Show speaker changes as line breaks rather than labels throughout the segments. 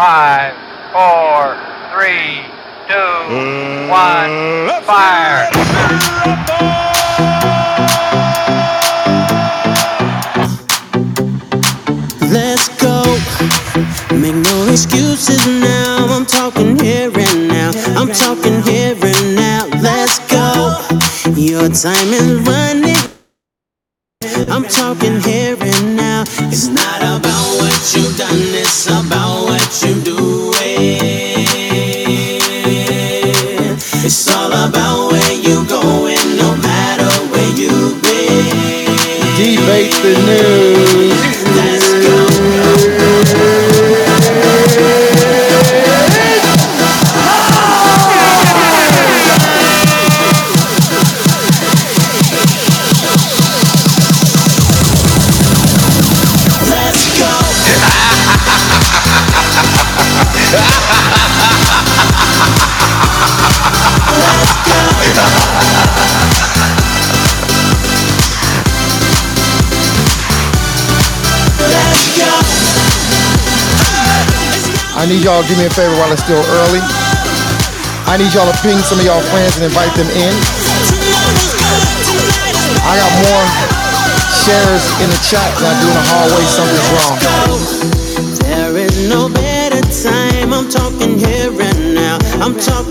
five,
me a favor while it's still early. I need y'all to ping some of y'all friends and invite them in. I got more shares in the chat than I do in the hallway. Something's wrong.
There is no better time. I'm talking here and now. I'm talking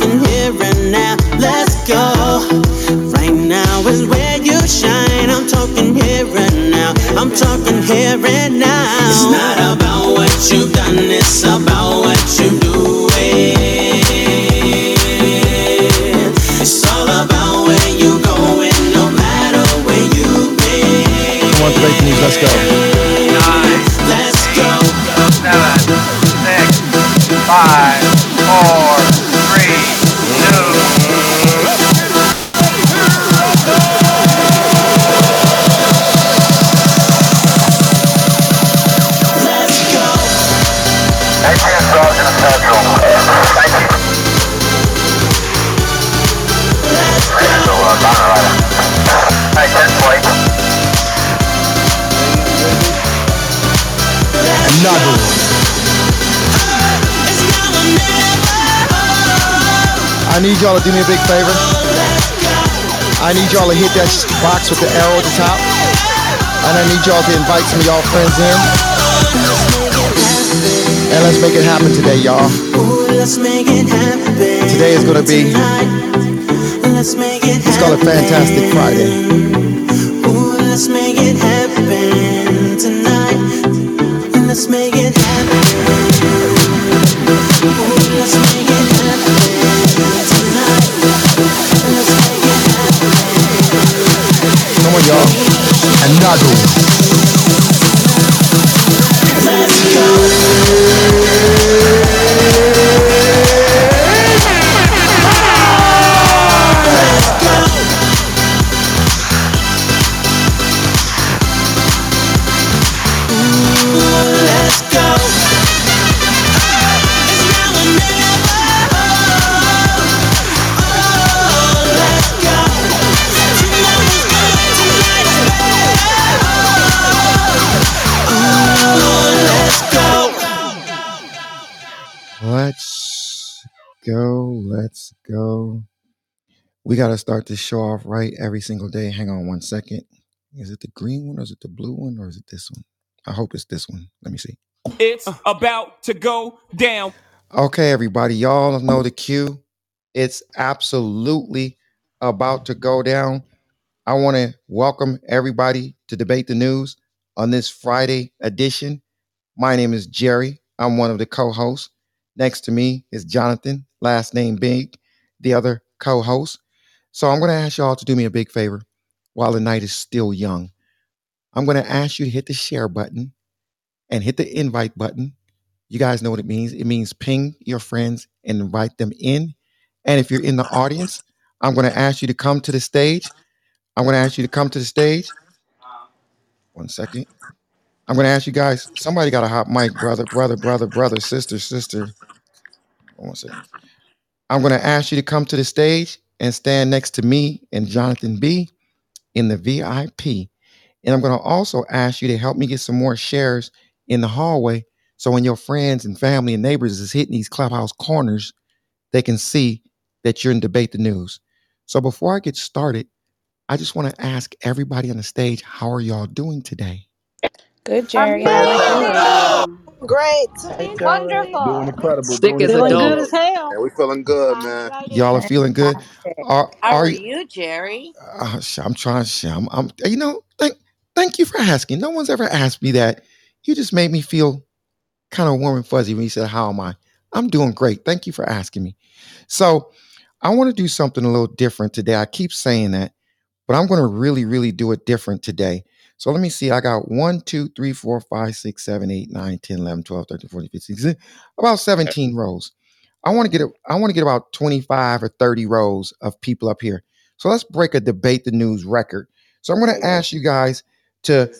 need y'all to do me a big favor. I need y'all to hit that box with the arrow at the top. And I need y'all to invite some of y'all friends in. And let's make it happen today, y'all.
Let's make it happen.
Today is gonna be-
Let's make it
It's called a Fantastic Friday. Got to start this show off right every single day. Hang on one second. Is it the green one or is it the blue one or is it this one? I hope it's this one. Let me see.
It's about to go down.
Okay, everybody. Y'all know the cue. It's absolutely about to go down. I want to welcome everybody to Debate the News on this Friday edition. My name is Jerry. I'm one of the co hosts. Next to me is Jonathan, last name Bing, the other co host. So I'm going to ask y'all to do me a big favor while the night is still young. I'm going to ask you to hit the share button and hit the invite button. You guys know what it means. It means ping your friends and invite them in. And if you're in the audience, I'm going to ask you to come to the stage. I'm going to ask you to come to the stage. One second. I'm going to ask you guys. Somebody got a hot mic, brother, brother, brother, brother, sister, sister. One second. I'm going to ask you to come to the stage and stand next to me and Jonathan B in the VIP. And I'm going to also ask you to help me get some more shares in the hallway So when your friends and family and neighbors is hitting these clubhouse corners, they can see that you're in debate the news. So before I get started, I just want to ask everybody on the stage, how are y'all doing today?
Good, Jerry. How are you?
Great.
Wonderful.
Doing incredible.
Sick
Doing
as a
Feeling
incredible.
good as
dog.
hell.
Yeah, we feeling good, man.
Y'all are feeling good. Are
How
are
are
you?
you, Jerry?
Uh, sh- I'm trying. sh- I'm, I'm. You know. Thank. Thank you for asking. No one's ever asked me that. You just made me feel kind of warm and fuzzy when you said, "How am I?" I'm doing great. Thank you for asking me. So, I want to do something a little different today. I keep saying that, but I'm going to really, really do it different today. So let me see. I got 1, 2, 3, 4, 5, 6, 7, 8, 9, 10, 11, 12, 13, 14, 15, 16, about 17 rows. I want to get a, I want to get about 25 or 30 rows of people up here. So let's break a debate the news record. So I'm going to ask you guys to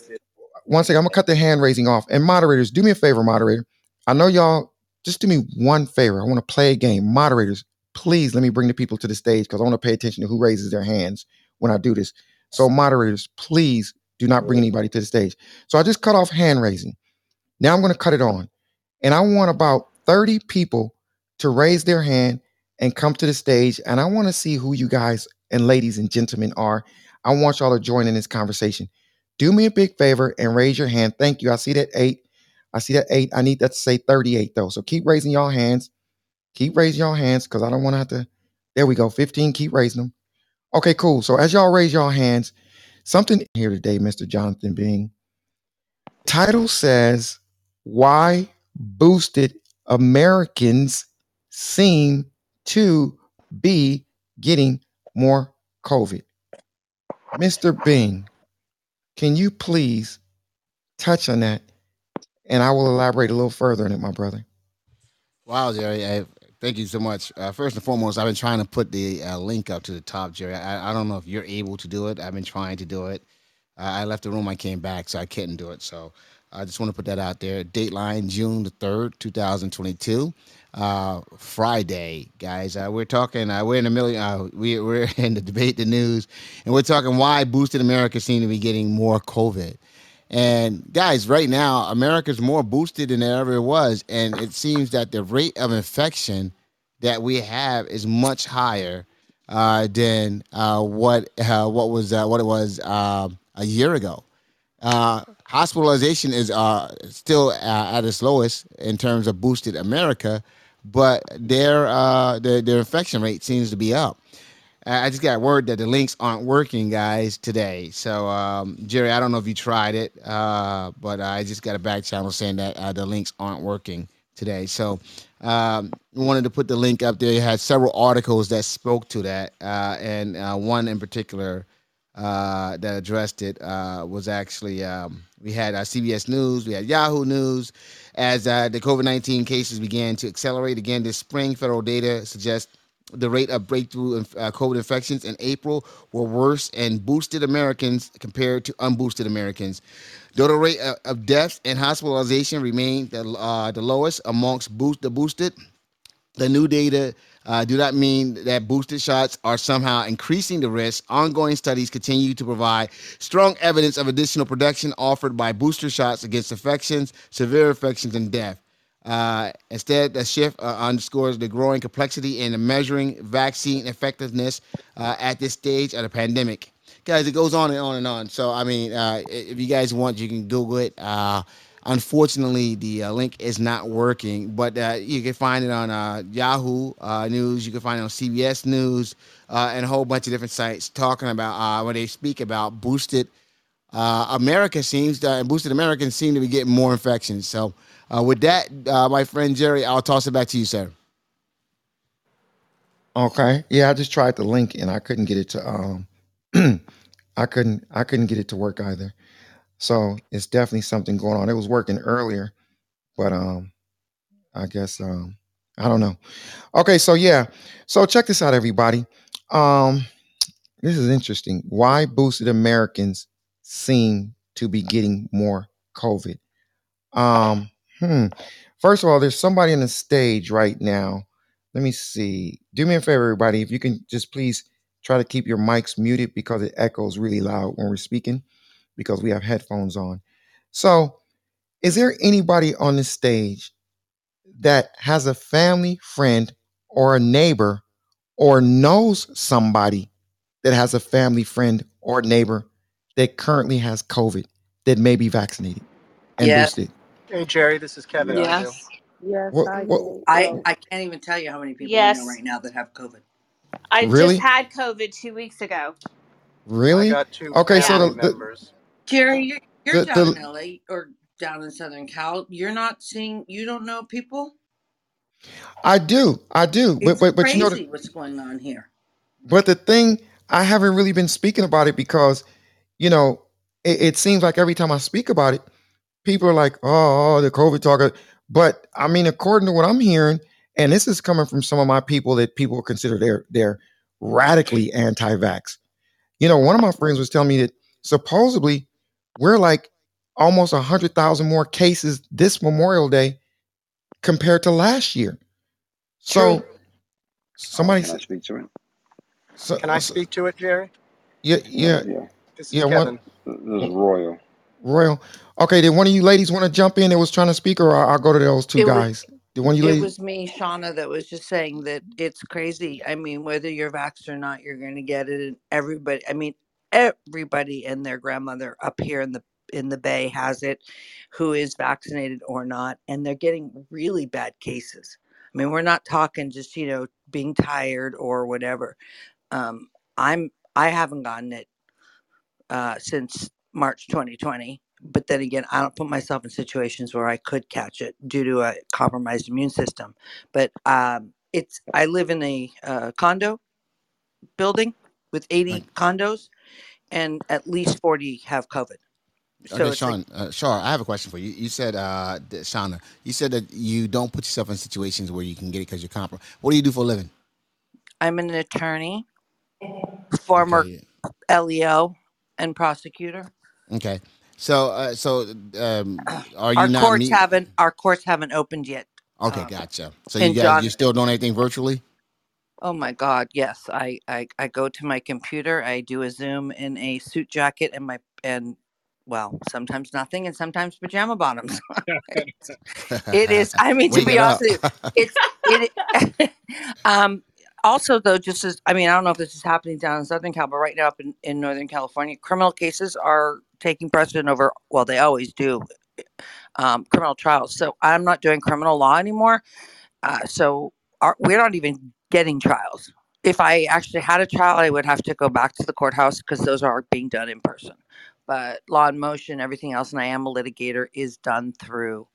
one second. I'm gonna cut the hand raising off. And moderators, do me a favor, moderator. I know y'all. Just do me one favor. I want to play a game. Moderators, please let me bring the people to the stage because I want to pay attention to who raises their hands when I do this. So moderators, please do not bring anybody to the stage. So I just cut off hand raising. Now I'm going to cut it on. And I want about 30 people to raise their hand and come to the stage. And I want to see who you guys and ladies and gentlemen are. I want y'all to join in this conversation. Do me a big favor and raise your hand. Thank you. I see that eight. I see that eight. I need that to say 38 though. So keep raising y'all hands. Keep raising y'all hands because I don't want to have to. There we go. 15. Keep raising them. Okay, cool. So as y'all raise y'all hands, something here today, Mr. Jonathan Bing. Title says why boosted Americans seem to be getting more COVID. Mr. Bing, can you please touch on that? And I will elaborate a little further on it, my brother.
Wow, Jerry. I, thank you so much. Uh, first and foremost, I've been trying to put the uh, link up to the top, Jerry. I, I don't know if you're able to do it. I've been trying to do it. Uh, I left the room, I came back, so I couldn't do it. So I just want to put that out there. Dateline June the 3rd, 2022. Uh, Friday, guys. Uh, we're talking, uh, we're in the uh, we, we're in the debate, the news, and we're talking why boosted America seem to be getting more COVID. And guys, right now, America's more boosted than it ever was. And it seems that the rate of infection that we have is much higher uh, than uh, what uh, what was uh, what it was uh, a year ago. Uh, hospitalization is uh, still at its lowest in terms of boosted America, but their their their infection rate seems to be up. I just got word that the links aren't working, guys, today. So, um, Jerry, I don't know if you tried it, uh, but I just got a back channel saying that uh, the links aren't working today. So, um, wanted to put the link up there. It had several articles that spoke to that, uh, and uh, one in particular uh, that addressed it was actually um, we had CBS News, we had Yahoo News. As the COVID 19 cases began to accelerate again this spring, federal data suggests the rate of breakthrough inf- uh, COVID infections in April were worse and boosted Americans compared to unboosted Americans. Though the rate of, of deaths and hospitalization remained the, uh, the lowest amongst boost, the boosted, the new data uh, do not mean that boosted shots are somehow increasing the risk. Ongoing studies continue to provide strong evidence of additional protection offered by booster shots against infections, severe infections, and death. Uh, instead, the shift uh, underscores the growing complexity in measuring vaccine effectiveness uh, at this stage of the pandemic. Guys, it goes on and on and on. So, I mean, uh, if you guys want, you can Google it. Uh, unfortunately, the uh, link is not working, but uh, you can find it on uh, Yahoo uh, News. You can find it on CBS News uh, and a whole bunch of different sites talking about uh, when they speak about boosted uh, America seems to, and boosted Americans seem to be getting more infections. So, uh, with that, uh, my friend Jerry, I'll toss it back to you, sir.
Okay. Yeah, I just tried the link and I couldn't get it to um I couldn't I couldn't get it to work either. So it's definitely something going on. It was working earlier, but um I guess um I don't know. Okay, so yeah. So check this out, everybody. Um this is interesting. Why boosted Americans seem to be getting more COVID? Um, hmm. First of all, there's somebody on the stage right now. Let me see. Do me a favor, everybody. If you can just please try to keep your mics muted because it echoes really loud when we're speaking because we have headphones on. So Is there anybody on the stage that has a family friend or a neighbor or knows somebody that has a family friend or neighbor that currently has COVID that may be vaccinated and
Yeah.
boosted?
Hey, Jerry, this is Kevin. How are you?
Yes.
Yes,
What,
I
what,
do.
I,
So,
I can't even tell you how many people I know
Yes.
right now that have COVID.
I
really?
just had COVID two weeks ago.
I
Really?
got two
Okay, so
Yeah.
family
the, the,
members.
Jerry, you're, you're
the,
down in
the
LA or down in Southern Cal. You're not seeing, you don't know people?
I do, I do, but
It's
but but you know, the,
crazy what's going on here.
but the thing I haven't really been speaking about it because you know it, it seems like every time I speak about it, people are like, "Oh, oh, the COVID talk." But I mean, according to what I'm hearing, and this is coming from some of my people that people consider they're they're radically anti-vax. You know, one of my friends was telling me that supposedly we're like almost a hundred thousand more cases this Memorial Day compared to last year.
True.
So somebody,
Can I
s-
speak to it?
so,
Can I speak to it, Jerry?
yeah, yeah,
Yeah.
This is
yeah. One
Kevin.
This is Royal.
Royal. Okay, did one of you ladies want to jump in that was trying to speak, or I- I'll go to those two
It was,
guys? Did one of you
it
ladies?
was me, Shauna, that was just saying that it's crazy. I mean, whether you're vaxxed or not, you're going to get it. And everybody, I mean, everybody and their grandmother up here in the in the bay has it who is vaccinated or not and they're getting really bad cases i mean we're not talking just you know being tired or whatever um i'm i haven't gotten it uh since march 2020 but then again i don't put myself in situations where i could catch it due to a compromised immune system but um it's i live in a uh, condo building with 80
Right.
condos and at least 40 have covid so
Okay,
it's like
Sean, uh, Shar, I have a question for you. You said, uh, Shauna, you said that you don't put yourself in situations where you can get it because you're compromised. What do you do for a living?
i'm an attorney former
Okay,
leo and prosecutor
okay. So, uh, so, um, are you
our
not
courts
meet?
haven't our courts haven't opened yet
Okay,
um,
gotcha. So you guys,
john
you're still doing anything virtually?
oh my god yes I, I i go to my computer i do a zoom in a suit jacket and my and well sometimes nothing and sometimes pajama bottoms It's- i mean to
Wake
be honest with you it's it um also though just as i mean i don't know if this is happening down in southern cal but right now up in, in northern california criminal cases are taking precedent over well they always do um, criminal trials. So i'm not doing criminal law anymore. Uh, so our, we're not even getting trials. If i actually had a trial i would have to go back to the courthouse because those are being done in person. But law in motion everything else and i am a litigator is done through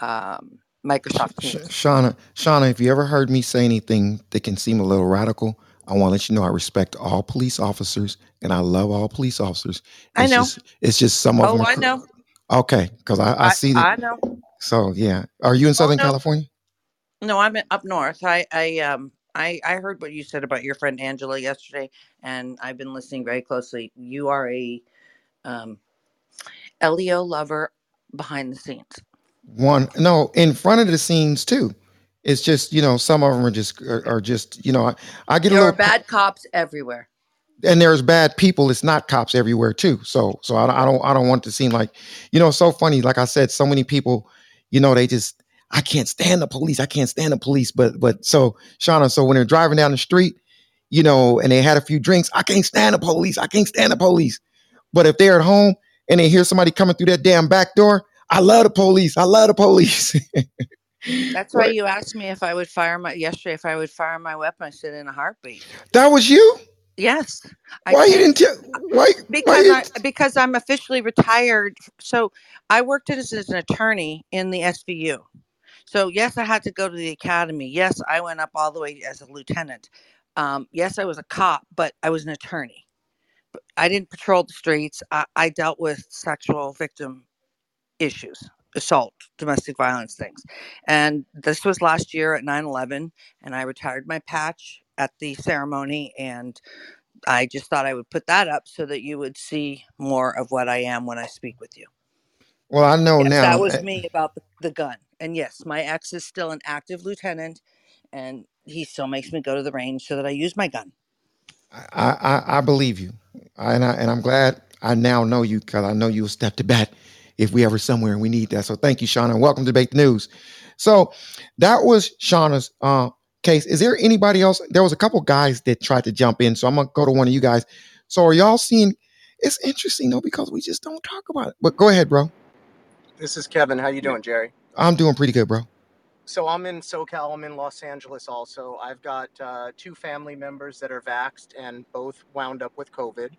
um, microsoft teams.
Shauna, Shauna, if you ever heard me say anything that can seem a little radical, I want to let you know I respect all police officers and I love all police officers.
i know
just, it's just some of
oh
them are
i know
okay because I, I
i
see that.
i know
So yeah, are you in
oh
Southern
no
California?
no i'm up north i i um I, I heard what you said about your friend Angela yesterday, and I've been listening very closely. You are a um, LEO lover behind the scenes.
One, no, in front of the scenes too. It's just you know some of them are just are, are just you know I, I get a
There are
little
bad cops everywhere.
and there's bad people. It's not cops everywhere too. So so I, don't- I don't I don't want to seem like you know so funny. Like I said, so many people, you know, they just I can't stand the police. I can't stand the police. But but so Shauna, so when they're driving down the street, you know, and they had a few drinks, I can't stand the police. I can't stand the police. But if they're at home and they hear somebody coming through that damn back door, I love the police. I love the police.
That's why
Right.
you asked me if I would fire my yesterday if I would fire my weapon. I said in a heartbeat.
that was you.
Yes, I
Why you didn't tell? Why why
because
you?
I because I'm officially retired. So I worked as, as an attorney in the SVU. So yes, I had to go to the academy. Yes, I went up all the way as a lieutenant. Um, yes, I was a cop, but I was an attorney. I didn't patrol the streets. I, I dealt with sexual victim issues, assault, domestic violence things. And this was last year at 9 11. And I retired my patch at the ceremony. And I just thought I would put that up so that you would see more of what I am when I speak with you.
Well, I know
Yes,
now.
that was me about the, the gun. And yes, my ex is still an active lieutenant. And he still makes me go to the range so that I use my gun.
I, I, I believe you, and I, and I'm glad I now know you because I know you'll step to bat if we ever somewhere and we need that. So thank you, Shauna, and welcome to Debate News. So that was Shauna's uh, case. Is there anybody else? There was a couple guys that tried to jump in, so I'm gonna go to one of you guys. So are y'all seeing? It's interesting though because we just don't talk about it. But go ahead, bro.
This is Kevin. How you doing, Jerry?
I'm doing pretty good, bro.
So I'm in SoCal. I'm in Los Angeles also. I've got uh, two family members that are vaxxed and both wound up with COVID.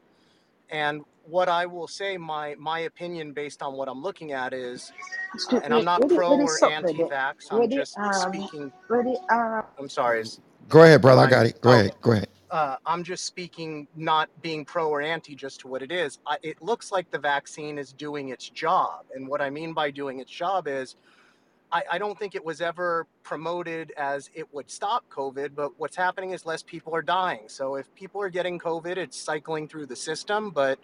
And what I will say, my my opinion based on what I'm looking at is, uh, and I'm not pro or anti-vax. I'm
ready,
just
um,
speaking.
ready, uh,
I'm sorry. Is,
Go ahead, brother. I
I?
got it. Go
Oh,
ahead. Go ahead.
uh, I'm just speaking, not being pro or anti, just to what it is. I, it looks like the vaccine is doing its job. And what I mean by doing its job is, I, I don't think it was ever promoted as it would stop COVID, but what's happening is less people are dying. So if people are getting COVID, it's cycling through the system, but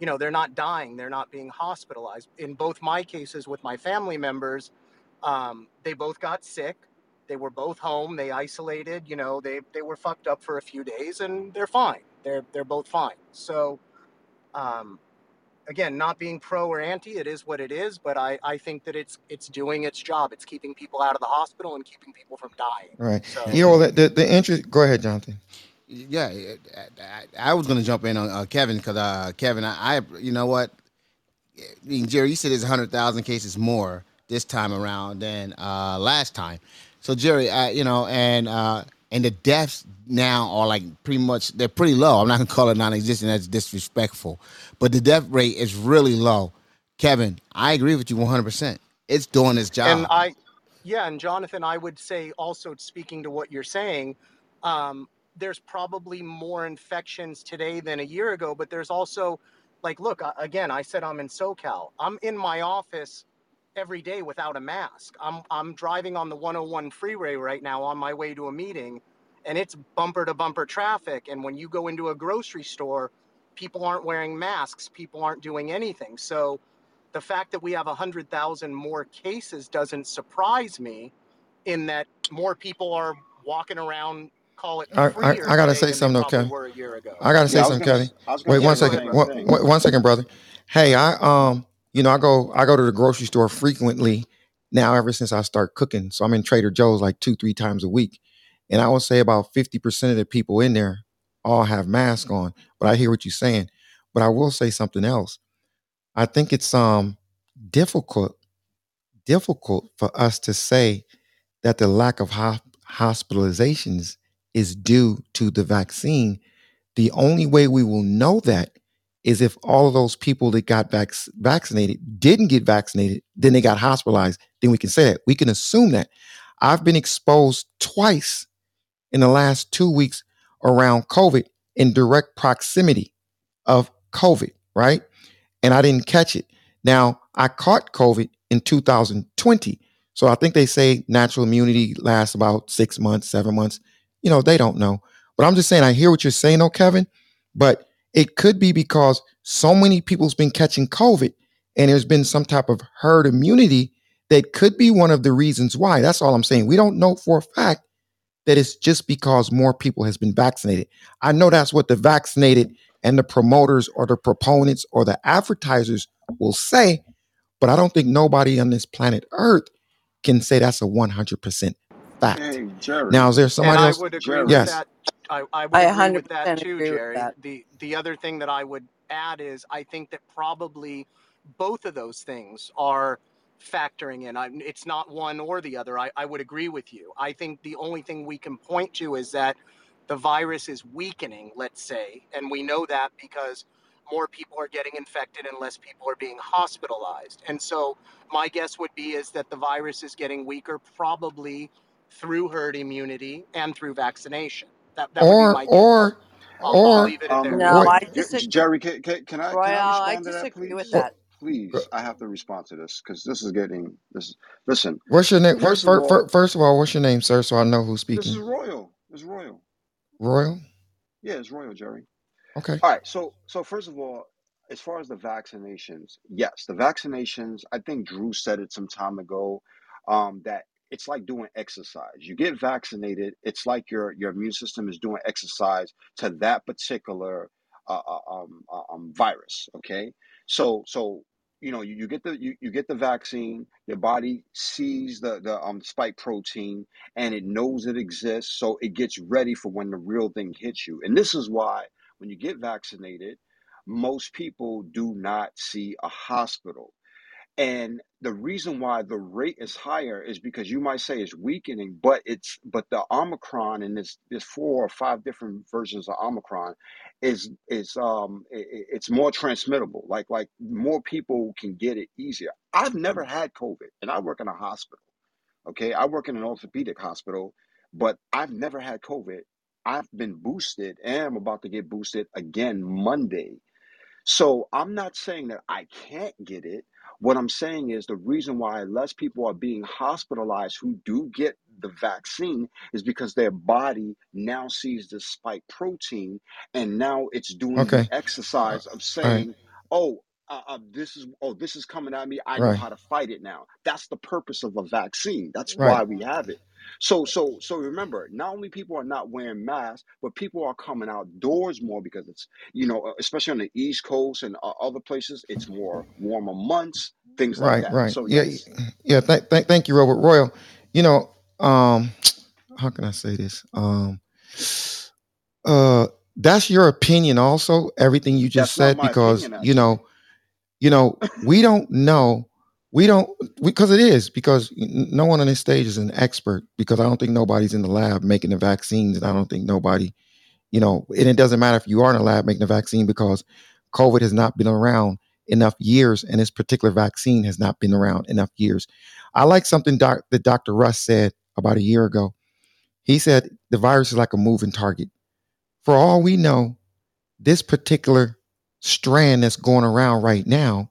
you know they're not dying, they're not being hospitalized. In both my cases with my family members, um, they both got sick. They were both home. They isolated. You know, they they were fucked up for a few days, and they're fine. They're they're both fine. So um, again, not being pro or anti, it is what it is. But I I think that it's it's doing its job. It's keeping people out of the hospital and keeping people from dying.
Right.
So
You know the the, the interest. Go ahead, Jonathan.
Yeah, I, I was going to jump in on uh, Kevin because uh, Kevin, I, I, you know what, I mean, Jerry, you said there's hundred thousand cases more this time around than uh, last time. So Jerry, I, you know, and uh, and the deaths now are like pretty much they're pretty low. I'm not gonna call it non-existent. That's disrespectful, but the death rate is really low. Kevin, I agree with you 100. percent It's doing its job. and.
I yeah, and Jonathan, I would say also speaking to what you're saying, um, there's probably more infections today than a year ago, but there's also like look again, I said I'm in SoCal. I'm in my office every day without a mask. I'm I'm driving on the 101 freeway right now on my way to a meeting and it's bumper to bumper traffic and when you go into a grocery store, people aren't wearing masks, people aren't doing anything. So the fact that we have 100,000 more cases doesn't surprise me in that more people are walking around call it
I I, I gotta say something though,
probably
Kevin.
were a year ago.
I gotta say
Yeah,
something,
gonna.
Kevin.
I was gonna
Wait
say
one
the
second.
same
One,
thing.
one one second, brother. Hey, I um, you know, I go I go to the grocery store frequently now ever since I start cooking. So I'm in Trader Joe's like two three times a week, and I would say about fifty percent of the people in there all have masks on. But I hear what you're saying. But I will say something else. I think it's um difficult difficult for us to say that the lack of ho- hospitalizations is due to the vaccine. The only way we will know that is if all of those people that got vac- vaccinated didn't get vaccinated, then they got hospitalized. Then we can say that. We can assume that. I've been exposed twice in the last two weeks around COVID in direct proximity of COVID, right? and I didn't catch it. Now, I caught COVID in 2020. So I think they say natural immunity lasts about six months, seven months. You know, they don't know. But I'm just saying, I hear what you're saying, though, Kevin. But it could be because so many people's been catching COVID and there's been some type of herd immunity that could be one of the reasons why. That's all I'm saying. We don't know for a fact that it's just because more people has been vaccinated. I know that's what the vaccinated and the promoters or the proponents or the advertisers will say, but I don't think nobody on this planet Earth can say that's a 100% fact.
Hey, Jerry.
Now, is there somebody
And
somebody
I would agree
Jerry.
with
Yes.
that. I, I would
I
agree with
100%
that too,
agree with
Jerry.
that.
The the other thing that I would add is I think that probably both of those things are factoring in. I, it's not one or the other. I, I would agree with you. I think the only thing we can point to is that the virus is weakening, let's say, and we know that because more people are getting infected and less people are being hospitalized. And so my guess would be is that the virus is getting weaker probably through herd immunity and through vaccination. That that would be
Or,
guess.
or,
I'll, I'll
or,
leave it at there.
Um,
No,
wait,
I
J-
disagree.
Jerry, can, can, can I can I
I
respond that,
disagree with
please?
that.
Please, I have to respond to this because this is getting this. Listen,
what's your name? What,
first of all,
first of all, what's your name, sir? So I know who's speaking.
this is royal. It's royal.
Royal?
Yeah, it's royal, Jerry.
Okay.
All right. So, so first of all, as far as the vaccinations, yes, the vaccinations. I think Drew said it some time ago. Um, that it's like doing exercise. You get vaccinated. It's like your your immune system is doing exercise to that particular uh, uh, um, uh, um, virus. Okay. So, so you know you, you get the you, you get the vaccine your body sees the the um spike protein and it knows it exists so it gets ready for when the real thing hits you. And this is why when you get vaccinated most people do not see a hospital and the reason why the rate is higher is because you might say it's weakening, but it's but the Omicron and this there's four or five different versions of Omicron is is um it's more transmittable. Like like more people can get it easier. I've never had COVID, and I work in a hospital. Okay, I work in an orthopedic hospital, but I've never had COVID. I've been boosted, and I'm about to get boosted again Monday. So I'm not saying that I can't get it. What I'm saying is the reason why less people are being hospitalized who do get the vaccine is because their body now sees the spike protein and now it's doing the
Okay. Uh,
exercise of
all right.
saying, "Oh, uh, uh, this is oh this is coming at me. I know
Right.
how to fight it now." That's the purpose of a vaccine. That's
Right.
why we have it. So so so remember, not only people are not wearing masks, but people are coming outdoors more because it's you know, uh, especially on the East Coast and uh, other places, it's more warmer months, things like
Right.
that.
Right.
So
Yeah.
yes,
Yeah. Thank. Thank. Thank you, Robert Royal. You know. Um. How can I say this? Um. Uh. That's your opinion, also. Everything you just
that's
said, because
opinion,
you know, you know, we don't know. We don't because it is because no one on this stage is an expert because I don't think nobody's in the lab making the vaccines and I don't think nobody you know, and it doesn't matter if you are in a lab making a vaccine because COVID has not been around enough years, and this particular vaccine has not been around enough years. I like something doc, that Dr. Russ said about a year ago. He said the virus is like a moving target. For all we know, this particular strand that's going around right now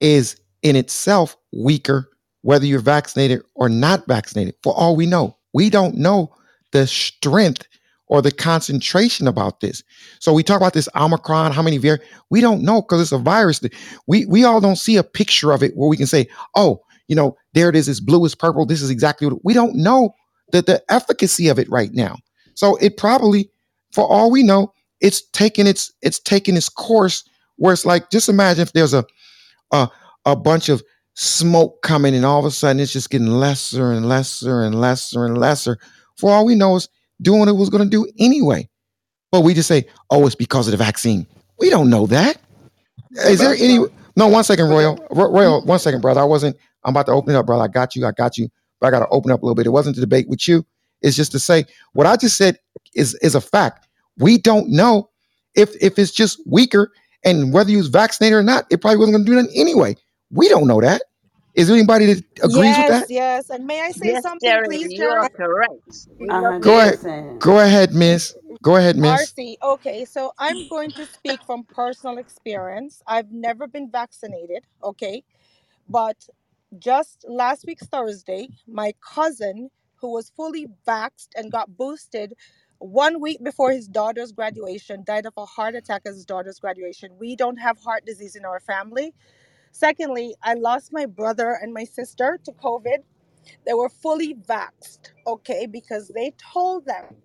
is in itself weaker, whether you're vaccinated or not vaccinated. For all we know, we don't know the strength or the concentration about this. So we talk about this Omicron, how many var we don't know because it's a virus. We we all don't see a picture of it where we can say, oh, you know, there it is, it's blue, it's purple. This is exactly what we don't know the, the efficacy of it right now. So it probably, for all we know, it's taking its it's taking its course where it's like, just imagine if there's a a, a bunch of smoke coming and all of a sudden it's just getting lesser and lesser and lesser and lesser. For all we know is doing what it was going to do anyway. But we just say, oh, it's because of the vaccine. We don't know that is there any? No, one second, Royal. Royal, one second, brother. I wasn't. I'm about to open it up, brother. I got you. I got you. But I got to open up a little bit. It wasn't to debate with you. It's just to say what I just said is is a fact. We don't know if if it's just weaker and whether you was vaccinated or not. It probably wasn't going to do that anyway. We don't know that. Is there anybody that agrees with
Yes,
that?
yes. And may I say
Yes,
something,
Jerry,
please,
you are correct. We uh-huh.
Go ahead. Go ahead, Miss. Go ahead, Miss.
RC, okay, so I'm going to speak from personal experience. I've never been vaccinated, okay, but just last week, Thursday, my cousin, who was fully vaxxed and got boosted one week before his daughter's graduation, died of a heart attack at his daughter's graduation. We don't have heart disease in our family. Secondly, I lost my brother and my sister to COVID. They were fully vaxxed, okay, because they told them,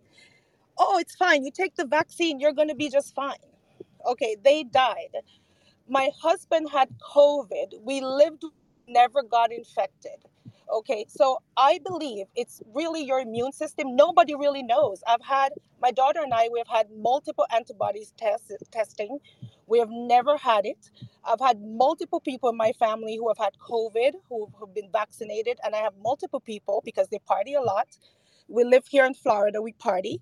oh, it's fine. You take the vaccine, you're going to be just fine. Okay, they died. My husband had COVID. We lived, never got infected. Okay, so I believe it's really your immune system. Nobody really knows. I've had my daughter and I. We've had multiple antibodies test, testing. We have never had it. I've had multiple people in my family who have had COVID who have been vaccinated, and I have multiple people because they party a lot. We live here in Florida. We party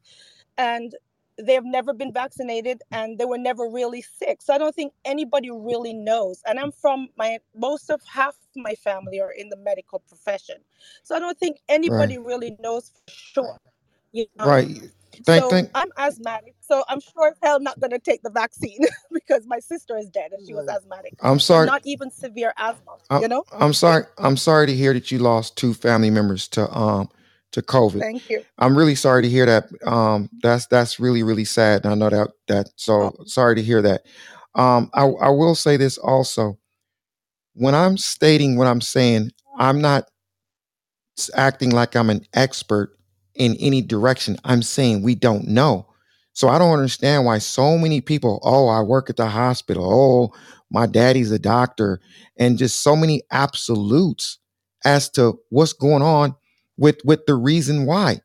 and they've never been vaccinated and they were never really sick. So I don't think anybody really knows. And I'm from my most of half my family are in the medical profession. So I don't think
Right.
anybody really knows for sure. You know.
Right. Thank.
So
Thank.
I'm asthmatic. So I'm sure as hell not gonna take the vaccine because my sister is dead and she was asthmatic.
I'm sorry.
not even severe asthma,
I'm,
you know?
I'm sorry. I'm sorry to hear that you lost two family members to um to COVID.
Thank you.
I'm really sorry to hear that. Um, that's that's really really sad. And I know that that. So sorry to hear that. Um, I I will say this also. When I'm stating what I'm saying, I'm not acting like I'm an expert in any direction. I'm saying we don't know. So I don't understand why so many people, oh, I work at the hospital. Oh, my daddy's a doctor, and just so many absolutes as to what's going on with with the reason why.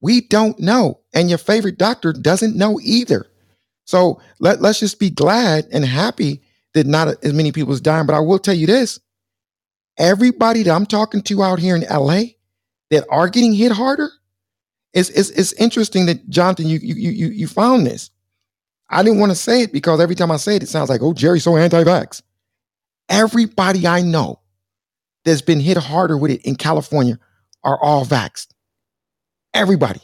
We don't know, and your favorite doctor doesn't know either. So let, let's just be glad and happy that not as many people is dying. But I will tell you this: everybody that I'm talking to out here in LA that are getting hit harder, it's it's, it's interesting that Jonathan, you you you you found this. I didn't want to say it because every time I say it, it sounds like, oh, Jerry's so anti-vax. Everybody I know that's been hit harder with it in California are all vaxxed. Everybody.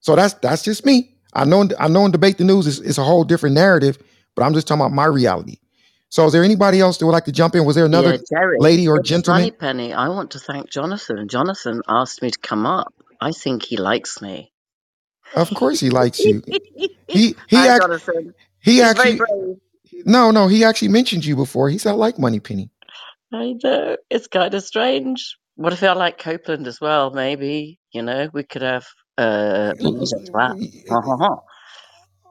So that's that's just me. I know I know in debate the news is, is a whole different narrative, but I'm just talking about my reality. So is there anybody else that would like to jump in? Was there another
Yeah, Jerry,
lady or gentleman?
funny, Penny. I want to thank Jonathan. Jonathan asked me to come up. I think he likes me.
Of course he likes you. He he
Hi,
act,
Jonathan.
he
He's
actually no no he actually mentioned you before. He said I like Money Penny.
I know. It's kind of strange. What if I like Copeland as well? Maybe, you know, we could have uh leisure to that. Ha ha ha.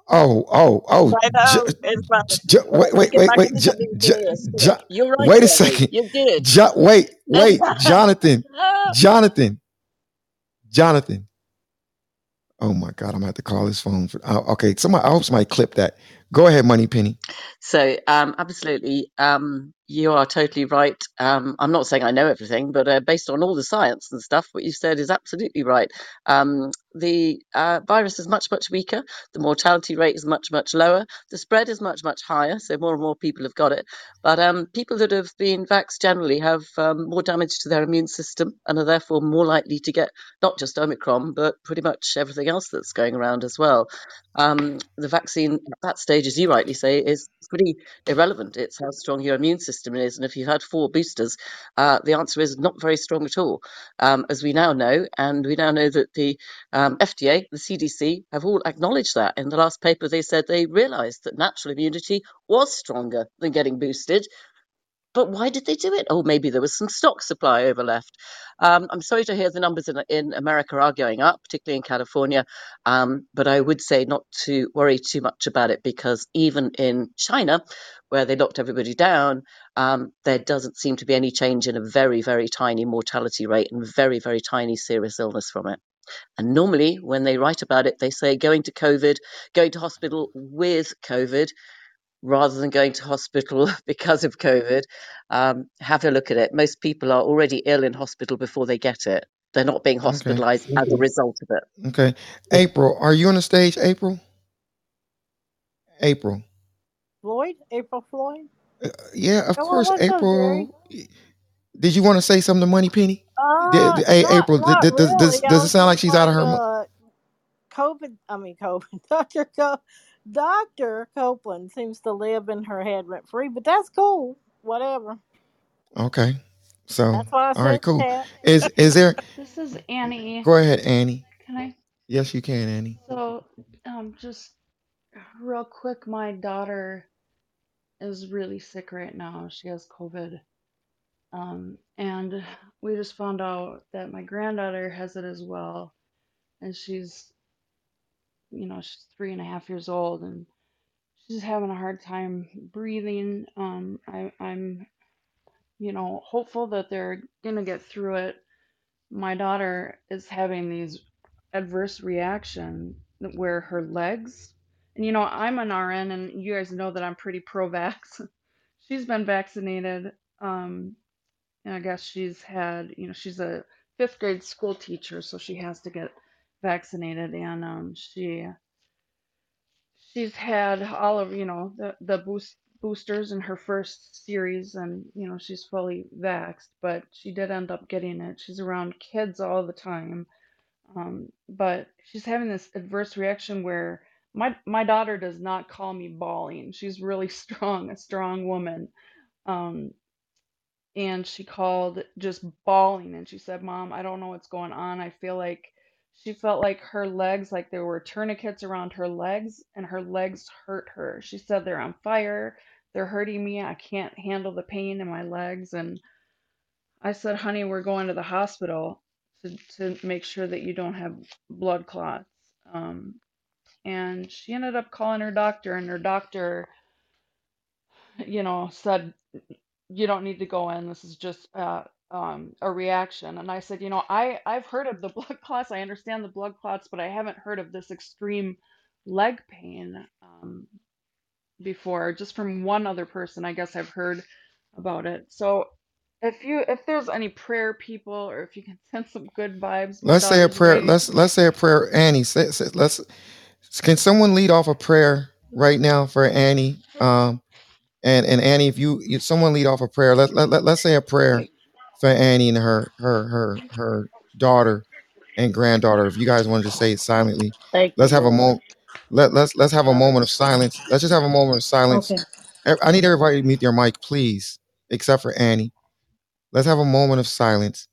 Oh oh oh.
I
J-
know. It's.
J- wait wait wait wait. J- J- J-
You're right,
wait a second.
You're good.
Wait wait. Jonathan Jonathan Jonathan. Oh my God, I'm gonna have to call his phone. For, uh, okay, somebody. I hope somebody clip that. Go ahead, Money Penny.
So, um, absolutely, um, you are totally right. Um, I'm not saying I know everything, but uh, based on all the science and stuff, what you said is absolutely right. Um, the uh, virus is much, much weaker. The mortality rate is much, much lower. The spread is much, much higher. So more and more people have got it. But um, people that have been vaxxed generally have um, more damage to their immune system and are therefore more likely to get not just Omicron, but pretty much everything else that's going around as well. Um, the vaccine at that stage, as you rightly say, is pretty irrelevant. It's how strong your immune system is. And if you've had four boosters, uh, the answer is not very strong at all, um, as we now know. And we now know that the um, FDA, the CDC, have all acknowledged that. In the last paper, they said they realized that natural immunity was stronger than getting boosted. But why did they do it? Oh, maybe there was some stock supply over left. Um, I'm sorry to hear the numbers in, in America are going up, particularly in California. Um, but I would say not to worry too much about it because even in China, where they locked everybody down, um, there doesn't seem to be any change in a very, very tiny mortality rate and very, very tiny serious illness from it. And normally, when they write about it, they say going to COVID, going to hospital with COVID rather than going to hospital because of COVID. Um, have a look at it. Most people are already ill in hospital before they get it. They're not being
Okay.
hospitalized as a result of it.
Okay. April, are you on the stage? April. April.
Floyd? April Floyd?
Uh, yeah, of
Oh,
course,
what's up, Jerry?
April. Did you want to say something to Money Penny?
Uh,
Did- did-
not,
April,
not
did- does, does, does it sound like
just
she's out of her? mo-
uh, COVID, I mean, COVID, Dr. Co- Dr. Copeland seems to live in her head rent free, but that's cool. Whatever.
Okay. So,
That's what I
all
said,
right, cool.
Kat.
Is is there?
This is Annie.
Go ahead, Annie.
Can I?
Yes, you can, Annie.
So, um, just real quick, my daughter is really sick right now. She has COVID. Um, and we just found out that my granddaughter has it as well. And she's, you know, she's three and a half years old and she's having a hard time breathing. Um, I, I'm, you know, hopeful that they're gonna get through it. My daughter is having these adverse reaction where her legs, and you know, I'm an RN and you guys know that I'm pretty pro-vax. She's been vaccinated. Um, and I guess she's had, you know, she's a fifth grade school teacher, so she has to get vaccinated. And um, she she's had all of, you know, the the boost boosters in her first series, and you know, she's fully vaxxed. But she did end up getting it. She's around kids all the time, um, but she's having this adverse reaction where my my daughter does not call me bawling. She's really strong, a strong woman. Um, and she called just bawling and she said, "Mom, I don't know what's going on. I feel like she felt like her legs, like there were tourniquets around her legs, and her legs hurt her. She said they're on fire. They're hurting me. I can't handle the pain in my legs." And I said, "Honey, we're going to the hospital to to make sure that you don't have blood clots." Um, and she ended up calling her doctor, and her doctor you know, said you don't need to go in. This is just uh, um, a reaction. And I said, you know, I I've heard of the blood clots. I understand the blood clots, but I haven't heard of this extreme leg pain um, before. Just from one other person, I guess I've heard about it. So if you if there's any prayer people, or if you can send some good vibes,
Let's say a prayer. Let's let's say a prayer. Annie, say, say, let's. Can someone lead off a prayer right now for Annie? Um, and and Annie, if you if someone lead off a prayer, let let, let let's say a prayer for Annie and her her her her daughter and granddaughter. If you guys want to just say it silently,
Thank
let's
you,
have a moment. Let let's let's have a moment of silence. Let's just have a moment of silence.
Okay.
I I need everybody to mute their mic, please, except for Annie. Let's have a moment of silence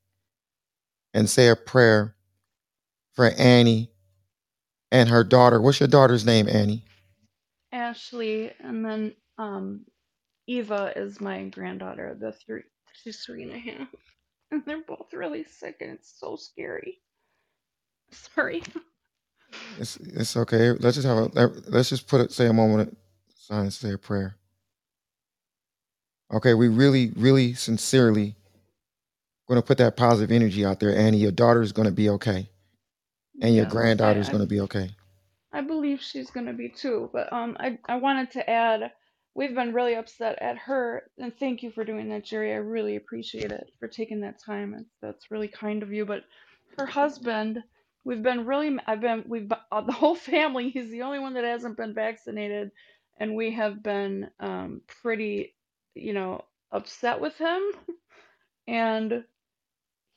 and say a prayer for Annie and her daughter. What's your daughter's name, Annie?
Ashley, and then um, Eva is my granddaughter. The three, she's three and a half, and they're both really sick, and it's so scary. Sorry.
It's it's okay. Let's just have a let's just put it. Say a moment of silence. Say a prayer. Okay, we really, really, sincerely going to put that positive energy out there, Annie. Your daughter is going to be okay, and your
Yes,
granddaughter is going to be okay.
I believe she's gonna be too. But um, I I wanted to add, we've been really upset at her, and thank you for doing that, Jerry. I really appreciate it for taking that time. That's really kind of you. But her husband, we've been really, I've been, we've uh, the whole family. He's the only one that hasn't been vaccinated, and we have been um pretty, you know, upset with him. And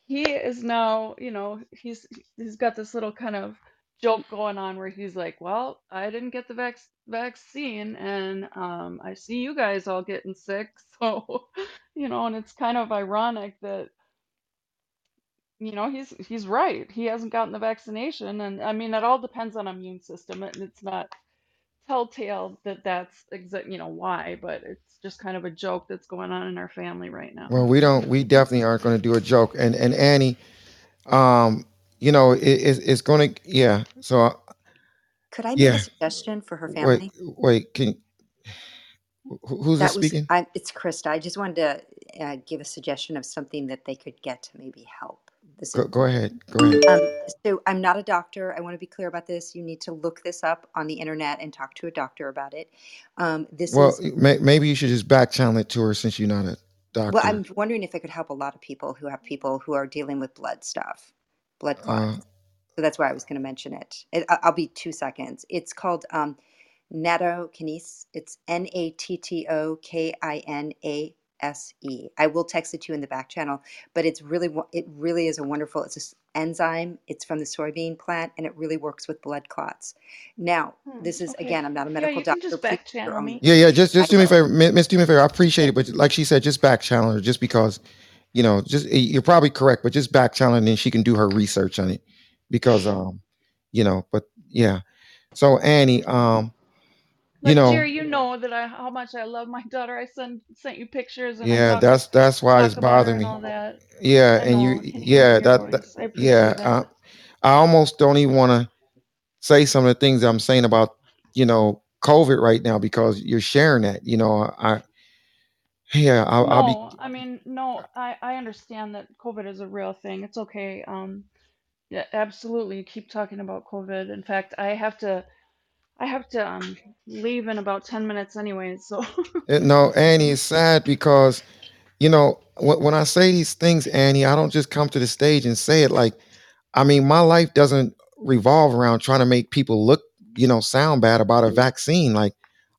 he is now, you know, he's he's got this little kind of joke going on where he's like, "Well, I didn't get the vac vaccine, and um, I see you guys all getting sick, so you know." And it's kind of ironic that you know he's he's right. He hasn't gotten the vaccination, and I mean, it all depends on immune system, and it's not telltale that that's exact, you know, why, but it's just kind of a joke that's going on in our family right now.
Well, we don't. We definitely aren't going to do a joke. And and Annie, um, you know, it, it's it's going to yeah. So
Could I make a suggestion for her family?
wait. Can who's
That was
speaking?
I, it's Krista. I just wanted to uh, give a suggestion of something that they could get to maybe help this
Go, go ahead. Go ahead.
Um, so I'm not a doctor. I want to be clear about this. You need to look this up on the internet and talk to a doctor about it. Um, this
Well,
is
may, maybe you should just back channel it to her since you're not a doctor. well.
I'm wondering if it could help a lot of people who have people who are dealing with blood stuff, blood clots.
Uh,
So that's why I was going to mention it. it. I- I'll be two seconds. It's called um, nattokinase. It's N A T T O K I N A S E. I will text it to you in the back channel, but it's really wo- it really is a wonderful. It's an enzyme. It's from the soybean plant, and it really works with blood clots. Now,
Hmm,
this is
okay.
again, I'm not a
Yeah,
medical
you can
doctor.
just
Please
back
do your
channel
own.
me.
yeah, yeah. Just
I
just do me a
will.
favor, Mi- Miss. Do me a favor. I appreciate it, but like she said, just back channel her. Just because, you know, just you're probably correct, but just back channel, and then she can do her research on it. Because, um, you know, but yeah. So Annie, um, you know,
Jerry, you know that I how much I love my daughter. I sent sent you pictures and
yeah, that's that's why it's bothering me. Yeah, and you,
know, I can hear it
yeah, that, that. Yeah.
that.
I, I almost don't even want to say some of the things I'm saying about, you know, COVID right now because you're sharing that. You know, I, yeah, I'll, I'll be,
No, I mean, no, I I understand that COVID is a real thing. It's okay. Um, yeah, absolutely. You keep talking about COVID. In fact, I have to I have to um leave in about 10 minutes anyway, so
eh, no, Annie, it's sad because, you know, when, when I say these things, Annie, I don't just come to the stage and say it like, I mean, my life doesn't revolve around trying to make people look, you know, sound bad about a vaccine. Like,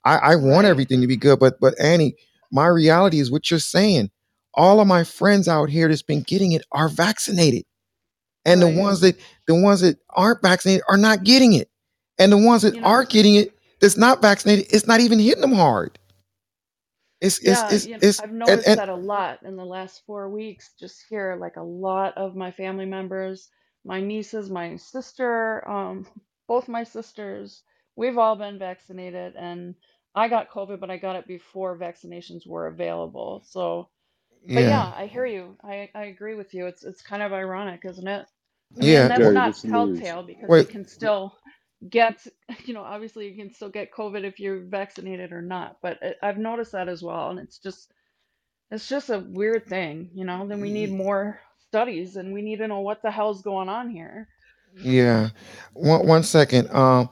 I, I want everything to be good, but but Annie, my reality is what you're saying. All of my friends out here that's been getting it are vaccinated, and the ones that the ones that aren't vaccinated are not getting it, and the ones that
You know,
are getting it that's not vaccinated, it's not even hitting them hard. It's it's
yeah,
it's
you know,
it's
I've
and,
noticed
and
that a lot in the last four weeks. Just here, like a lot of my family members, my nieces, my sister, um, both my sisters, we've all been vaccinated, and I got COVID, but I got it before vaccinations were available. So, but
yeah,
yeah, I hear you. I I agree with you. It's it's kind of ironic, isn't it? I mean, and
yeah.
that's
Well,
Jerry,
not
this is Luis.
telltale because we
wait,
can still get, you know, obviously you can still get COVID if you're vaccinated or not, but I- I've noticed that as well, and it's just it's just a weird thing, you know. Then we need more studies, and we need to know what the hell's going on here.
Yeah. One one second. Um,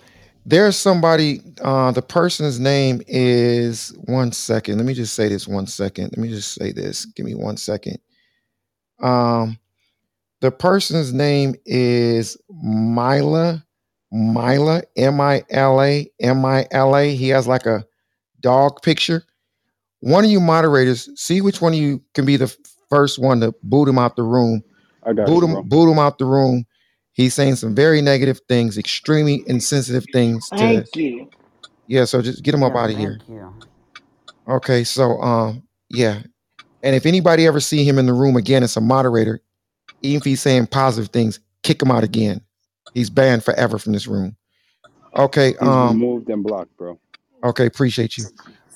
there's somebody. Uh, the person's name is one second. Let me just say this one second. Let me just say this. Give me one second. Um, the person's name is Mila. Mila. M I L A. M I L A. He has like a dog picture. One of you moderators, see which one of you can be the first one to boot him out the room.
I got
Boot him,
bro.
boot him out the room. He's saying some very negative things, extremely insensitive things to
Thank you.
yeah, so just get him up
Yeah,
out of here.
thank you.
Okay, so um yeah. And if anybody ever see him in the room again as a moderator, even if he's saying positive things, kick him out again. He's banned forever from this room. Okay,
He's
um
removed and blocked, bro.
okay, appreciate you.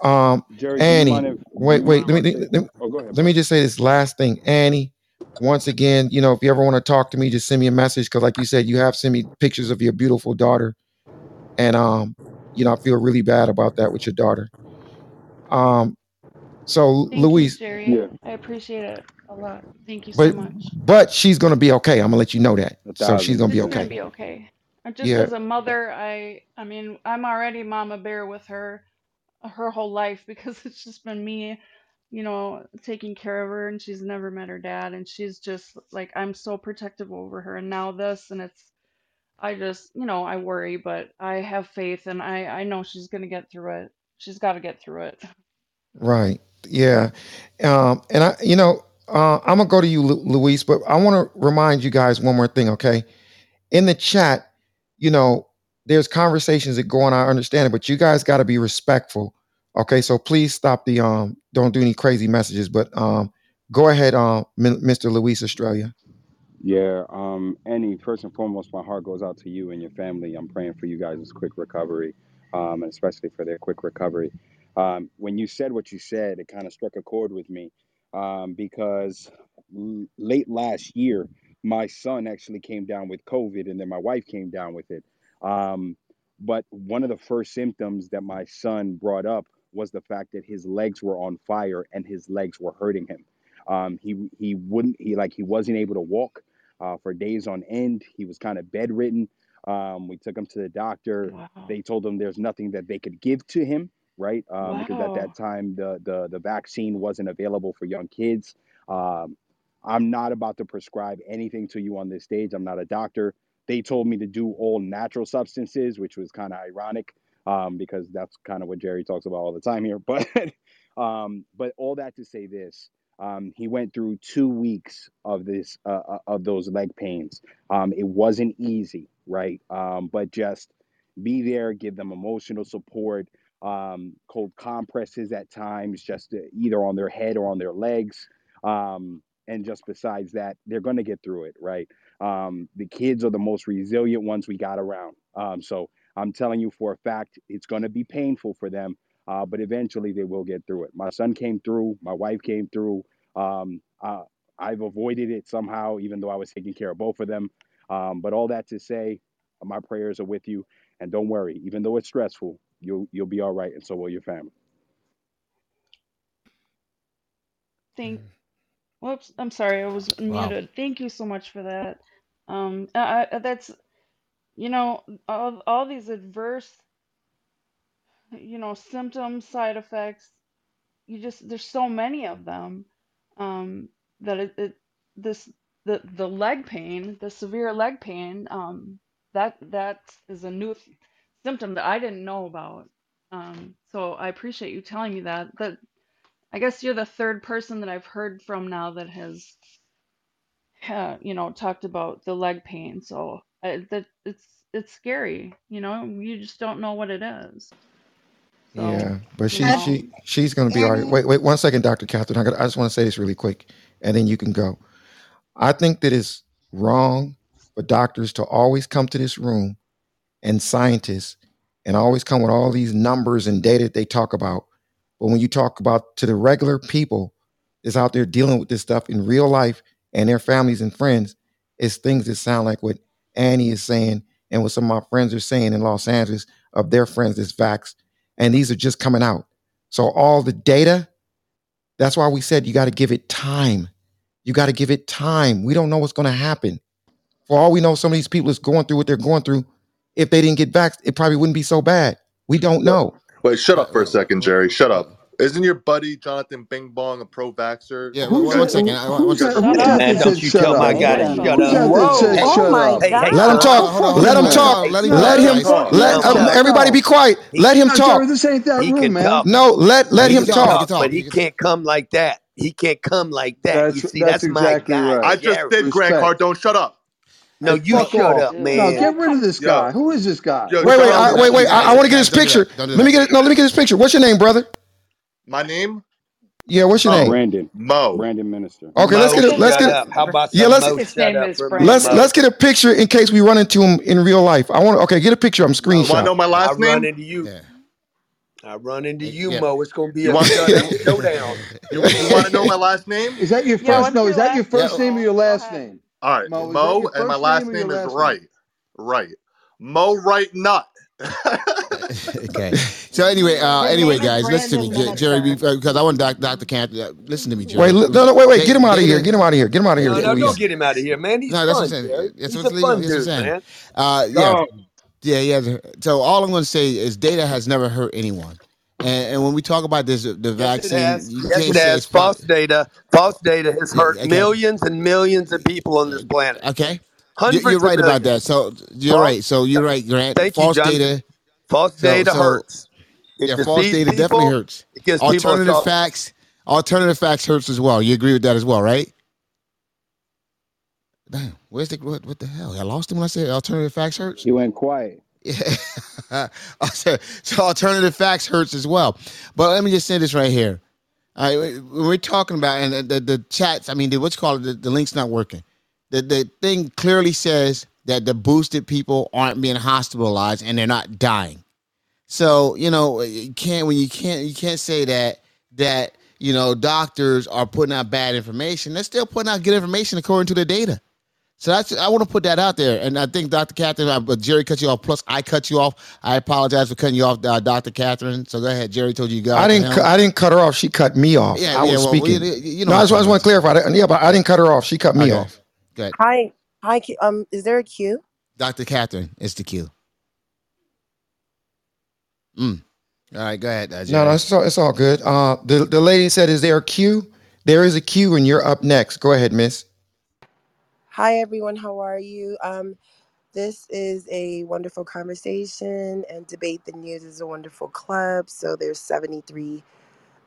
Um
Jerry, do you
Annie,
if
wait, wait, let me
I
let me,
Oh, go ahead,
let me just say this last thing. Annie, once again, you know, if you ever want to talk to me, just send me a message because like you said, you have sent me pictures of your beautiful daughter. And um, you know, I feel really bad about that with your daughter. Um, so
Thank
Louise,
Jerry.
Yeah,
I appreciate it a lot. Thank you so
but
much.
but she's gonna be okay. I'm gonna let you know that. So she's gonna be
She's
percent.
gonna
okay.
be okay. Just
Yeah,
as a mother, I I mean, I'm already mama bear with her her whole life because it's just been me, you know, taking care of her and she's never met her dad and she's just like I'm so protective over her and now this and it's I just, you know, I worry, but I have faith and I I know she's gonna get through it. She's got to get through it.
right. Yeah. Um, and I, you know, uh, I'm gonna go to you, Lu- Luis, but I want to remind you guys one more thing, okay? in the chat, you know, there's conversations that go on. I understand it, but you guys got to be respectful. Okay, so please stop the um. Don't do any crazy messages, but um, go ahead, um, Mr. Luis Australia.
Yeah, um, Annie, first and foremost, my heart goes out to you and your family. I'm praying for you guys' quick recovery, um, and especially for their quick recovery. Um, when you said what you said, it kind of struck a chord with me um, because l- late last year, my son actually came down with COVID, and then my wife came down with it. Um, but one of the first symptoms that my son brought up was the fact that his legs were on fire and his legs were hurting him. Um, he he wouldn't he like he wasn't able to walk uh, for days on end. He was kind of bedridden. Um, we took him to the doctor.
Wow.
They told him there's nothing that they could give to him, right? Um, because at that time the, the the vaccine wasn't available for young kids. Um, I'm not about to prescribe anything to you on this stage. I'm not a doctor. They told me to do all natural substances, which was kind of ironic um, because that's kind of what Jerry talks about all the time here. But um, but all that to say this um, he went through two weeks of this uh, uh, of those leg pains. Um, it wasn't easy, right? Um, but just be there, give them emotional support, um, cold compresses at times, just to, either on their head or on their legs. Um, and just besides that, they're going to get through it, right? Um, the kids are the most resilient ones we got around. Um, so I'm telling you for a fact, it's going to be painful for them, uh, but eventually they will get through it. My son came through, my wife came through. Um, uh, I've avoided it somehow, even though I was taking care of both of them. Um, but all that to say, my prayers are with you, and don't worry. Even though it's stressful, you'll you'll be all right, and so will your family.
Thank Whoops, I'm sorry, I was
Wow.
muted. Thank you so much for that. Um, I, I, that's, you know, all, all these adverse, you know, symptoms, side effects, you just, there's so many of them, um, that it, it this, the, the leg pain, the severe leg pain, um, that, that is a new th- symptom that I didn't know about. Um, so I appreciate you telling me that. That, I guess you're the third person that I've heard from now that has uh, you know, talked about the leg pain. So Uh, that it's it's scary. You know, you just don't know what it is. So
Yeah, but
you
she
know,
she she's gonna be all right. Wait, wait one second, Doctor Catherine. I got. I just want to say this really quick, and then you can go. I think that it's wrong for doctors to always come to this room and scientists and always come with all these numbers and data that they talk about. But when you talk about to the regular people that's out there dealing with this stuff in real life and their families and friends, it's things that sound like what Annie is saying and what some of my friends are saying in Los Angeles of their friends is vax, and these are just coming out. So all the data, that's why we said you got to give it time. You got to give it time. We don't know what's going to happen. For all we know, some of these people is going through what they're going through. If they didn't get vaxxed, it probably wouldn't be so bad. We don't know.
Wait, shut up for a second, Jerry. Shut up. Isn't your buddy Jonathan Bing Bong a pro vaxxer?
Yeah,
You
one, one
guys-
second. I, one
Who's that?
second.
Who's that
Man, don't you
shut
tell my
up?
guy to shut up.
that said
Oh
shut
my
up?
Hey, hey,
Let him talk.
on, hold on,
Let him talk.
Let him
Let
go,
him.
guys.
Let
Calm
um,
down.
everybody be quiet. Let him talk.
This ain't that room, man.
No, let let him
talk. He can talk.
But
He
he
can-
can't come like that. He can't come like that. You see,
that's
that's, my guy.
I just
Jerry.
did, Grant
Respect.
Cardone. Shut up.
No, you
fuck
shut
off.
up,
Dude,
No,
man.
get rid of this guy.
Yo,
Who is this guy?
yo,
Wait, wait, I, wait, wait. I, I want to get his
don't do
picture.
that. Don't
Let me get it. No, let me get his picture. What's your name, brother?
My name
Yeah, what's your
Mo.
name?
Brandon.
Mo.
Brandon Minister.
Okay, let's get it. Let's get
up.
it.
How about
Yeah, let's
His name is Brandon.
let's let's get a picture in case we run into him in real life. I want. Okay, get a picture. I'm
You want to know my last
I
last
run
name?
into you.
Yeah.
I run into you,
yeah.
Mo. It's gonna be
You
a
want
shut showdown.
you, you want to know my last name?
Is that your first?
what's
No, is that your
last
Yeah.
first
name,
name or your last
ahead.
name?
All right,
Mo,
Mo, and my
first name
last name is
last
right.
name?
Right. Mo Right Nut.
okay. So anyway, uh, anyway, guys, listen to me, J- Jerry, because I want Doc, Dr. Camp. Uh, listen to me, Jerry.
Wait, no, no, wait, wait. Get him out of here. Get him out of here. Get him out of here,
No, no, don't get him out of here, man. He's
No, that's what I'm saying.
Jerry.
That's
He's
what,
a
that's what
fun
I'm
dude,
saying.
man.
Uh, yeah,
No.
yeah, yeah. So all I'm going to say is data has never hurt anyone. And, and when we talk about this, the
Yes, it
vaccine,
has.
you
Yes,
can't
it has. False data. False data has hurt
okay.
millions and millions of people on this planet.
Okay. You-
Hundreds
You're
of
right about that. So you're
False.
right. So you're right, Grant.
Thank you,
False
Jonathan.
data.
False data
so
hurts. It
yeah, false
deceives
data definitely hurts.
It gives
Alternative facts. Alternative facts hurts as well. You agree with that as well, right? Damn, where's the what, what the hell? I lost him when I said alternative facts hurts.
He went quiet.
Yeah. I said, so alternative facts hurts as well. But let me just say this right here. All right, we're talking about and the, the, the chats. I mean, the, what's called the, the link's not working. The the thing clearly says that the boosted people aren't being hospitalized and they're not dying. So you know you can't when you can't you can't say that that you know doctors are putting out bad information. They're still putting out good information according to the data. So that's I want to put that out there, and I think Dr. Catherine, uh, but Jerry cut you off. Plus, I cut you off. I apologize for cutting you off, uh, Dr. Catherine. So go ahead, Jerry told you you got.
I didn't. cu- I didn't cut her off. She cut me off.
Yeah,
I
yeah,
was
well, we-
speaking.
you- you know
no, I just, I just want to clarify that. Yeah, but I didn't cut her off. She cut me
Okay.
off.
Good,
Hi, hi. Q- Um, is there a queue?
Dr. Catherine, it's the cue. Mm. All right, go ahead, uh,
No,
Jerry.
no, it's all, it's all good. Uh, the the lady said, "Is there a queue?" There is a queue, and you're up next. Go ahead, Miss.
Hi, everyone. How are you? Um, this is a wonderful conversation, and Debate the News is a wonderful club. So there's 73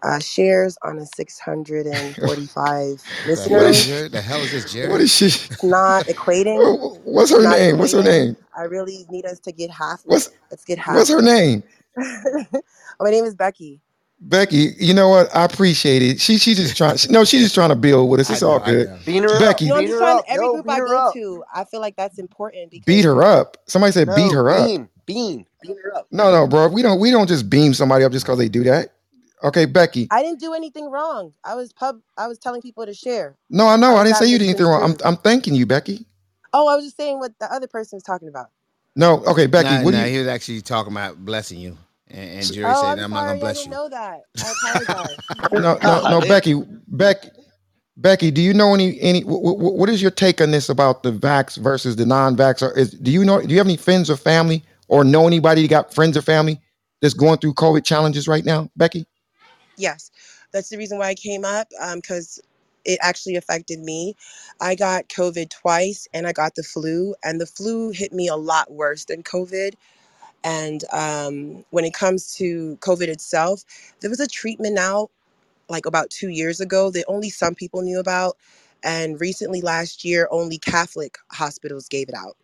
uh, shares on a 645
the
listeners.
hell, Jerry? The hell is this, Jerry?
What is she?
It's not equating.
What's
It's
her
not
name? What's her
equating.
name?
I really need us to get half.
What's
Let's get half.
What's her name?
My name is Becky.
Becky. You know what? I appreciate it. She she just trying. She, no, she's just trying to build with us.
I
It's all
know, I
good.
know.
Beat her
Becky,
up.
No, I'm
Beat
just
her
trying.
up.
Every
No,
group
beat
I
her
go
up.
to, I feel like that's important
beat
because
her up. Somebody said beat
No,
her up.
beam, beam, beat her up.
No, no, bro. We don't we don't just beam somebody up just because they do that. Okay, Becky.
I didn't do anything wrong. I was pub. I was telling people to share.
No, I know.
How
I
did
didn't say you did anything wrong. I'm? I'm thanking you, Becky.
Oh, I was just saying what the other person was talking about.
No, okay, Becky.
Nah,
what
nah,
you?
he was actually talking about blessing you, and, and Jerry
Oh,
said,
I'm
"I'm not gonna
sorry. I
bless
didn't
you."
know that. I apologize.
No, no, no, Becky. Becky. Becky, do you know any any? wh- wh- what is your take on this about the vax versus the non-vax? Or is do you know? Do you have any friends or family, or know anybody that got friends or family that's going through COVID challenges right now, Becky?
Yes, that's the reason why I came up because it actually affected me. I got COVID twice and I got the flu, and the flu hit me a lot worse than COVID. And um, when it comes to COVID itself, there was a treatment out like about two years ago that only some people knew about. And recently, last year, only Catholic hospitals gave it out.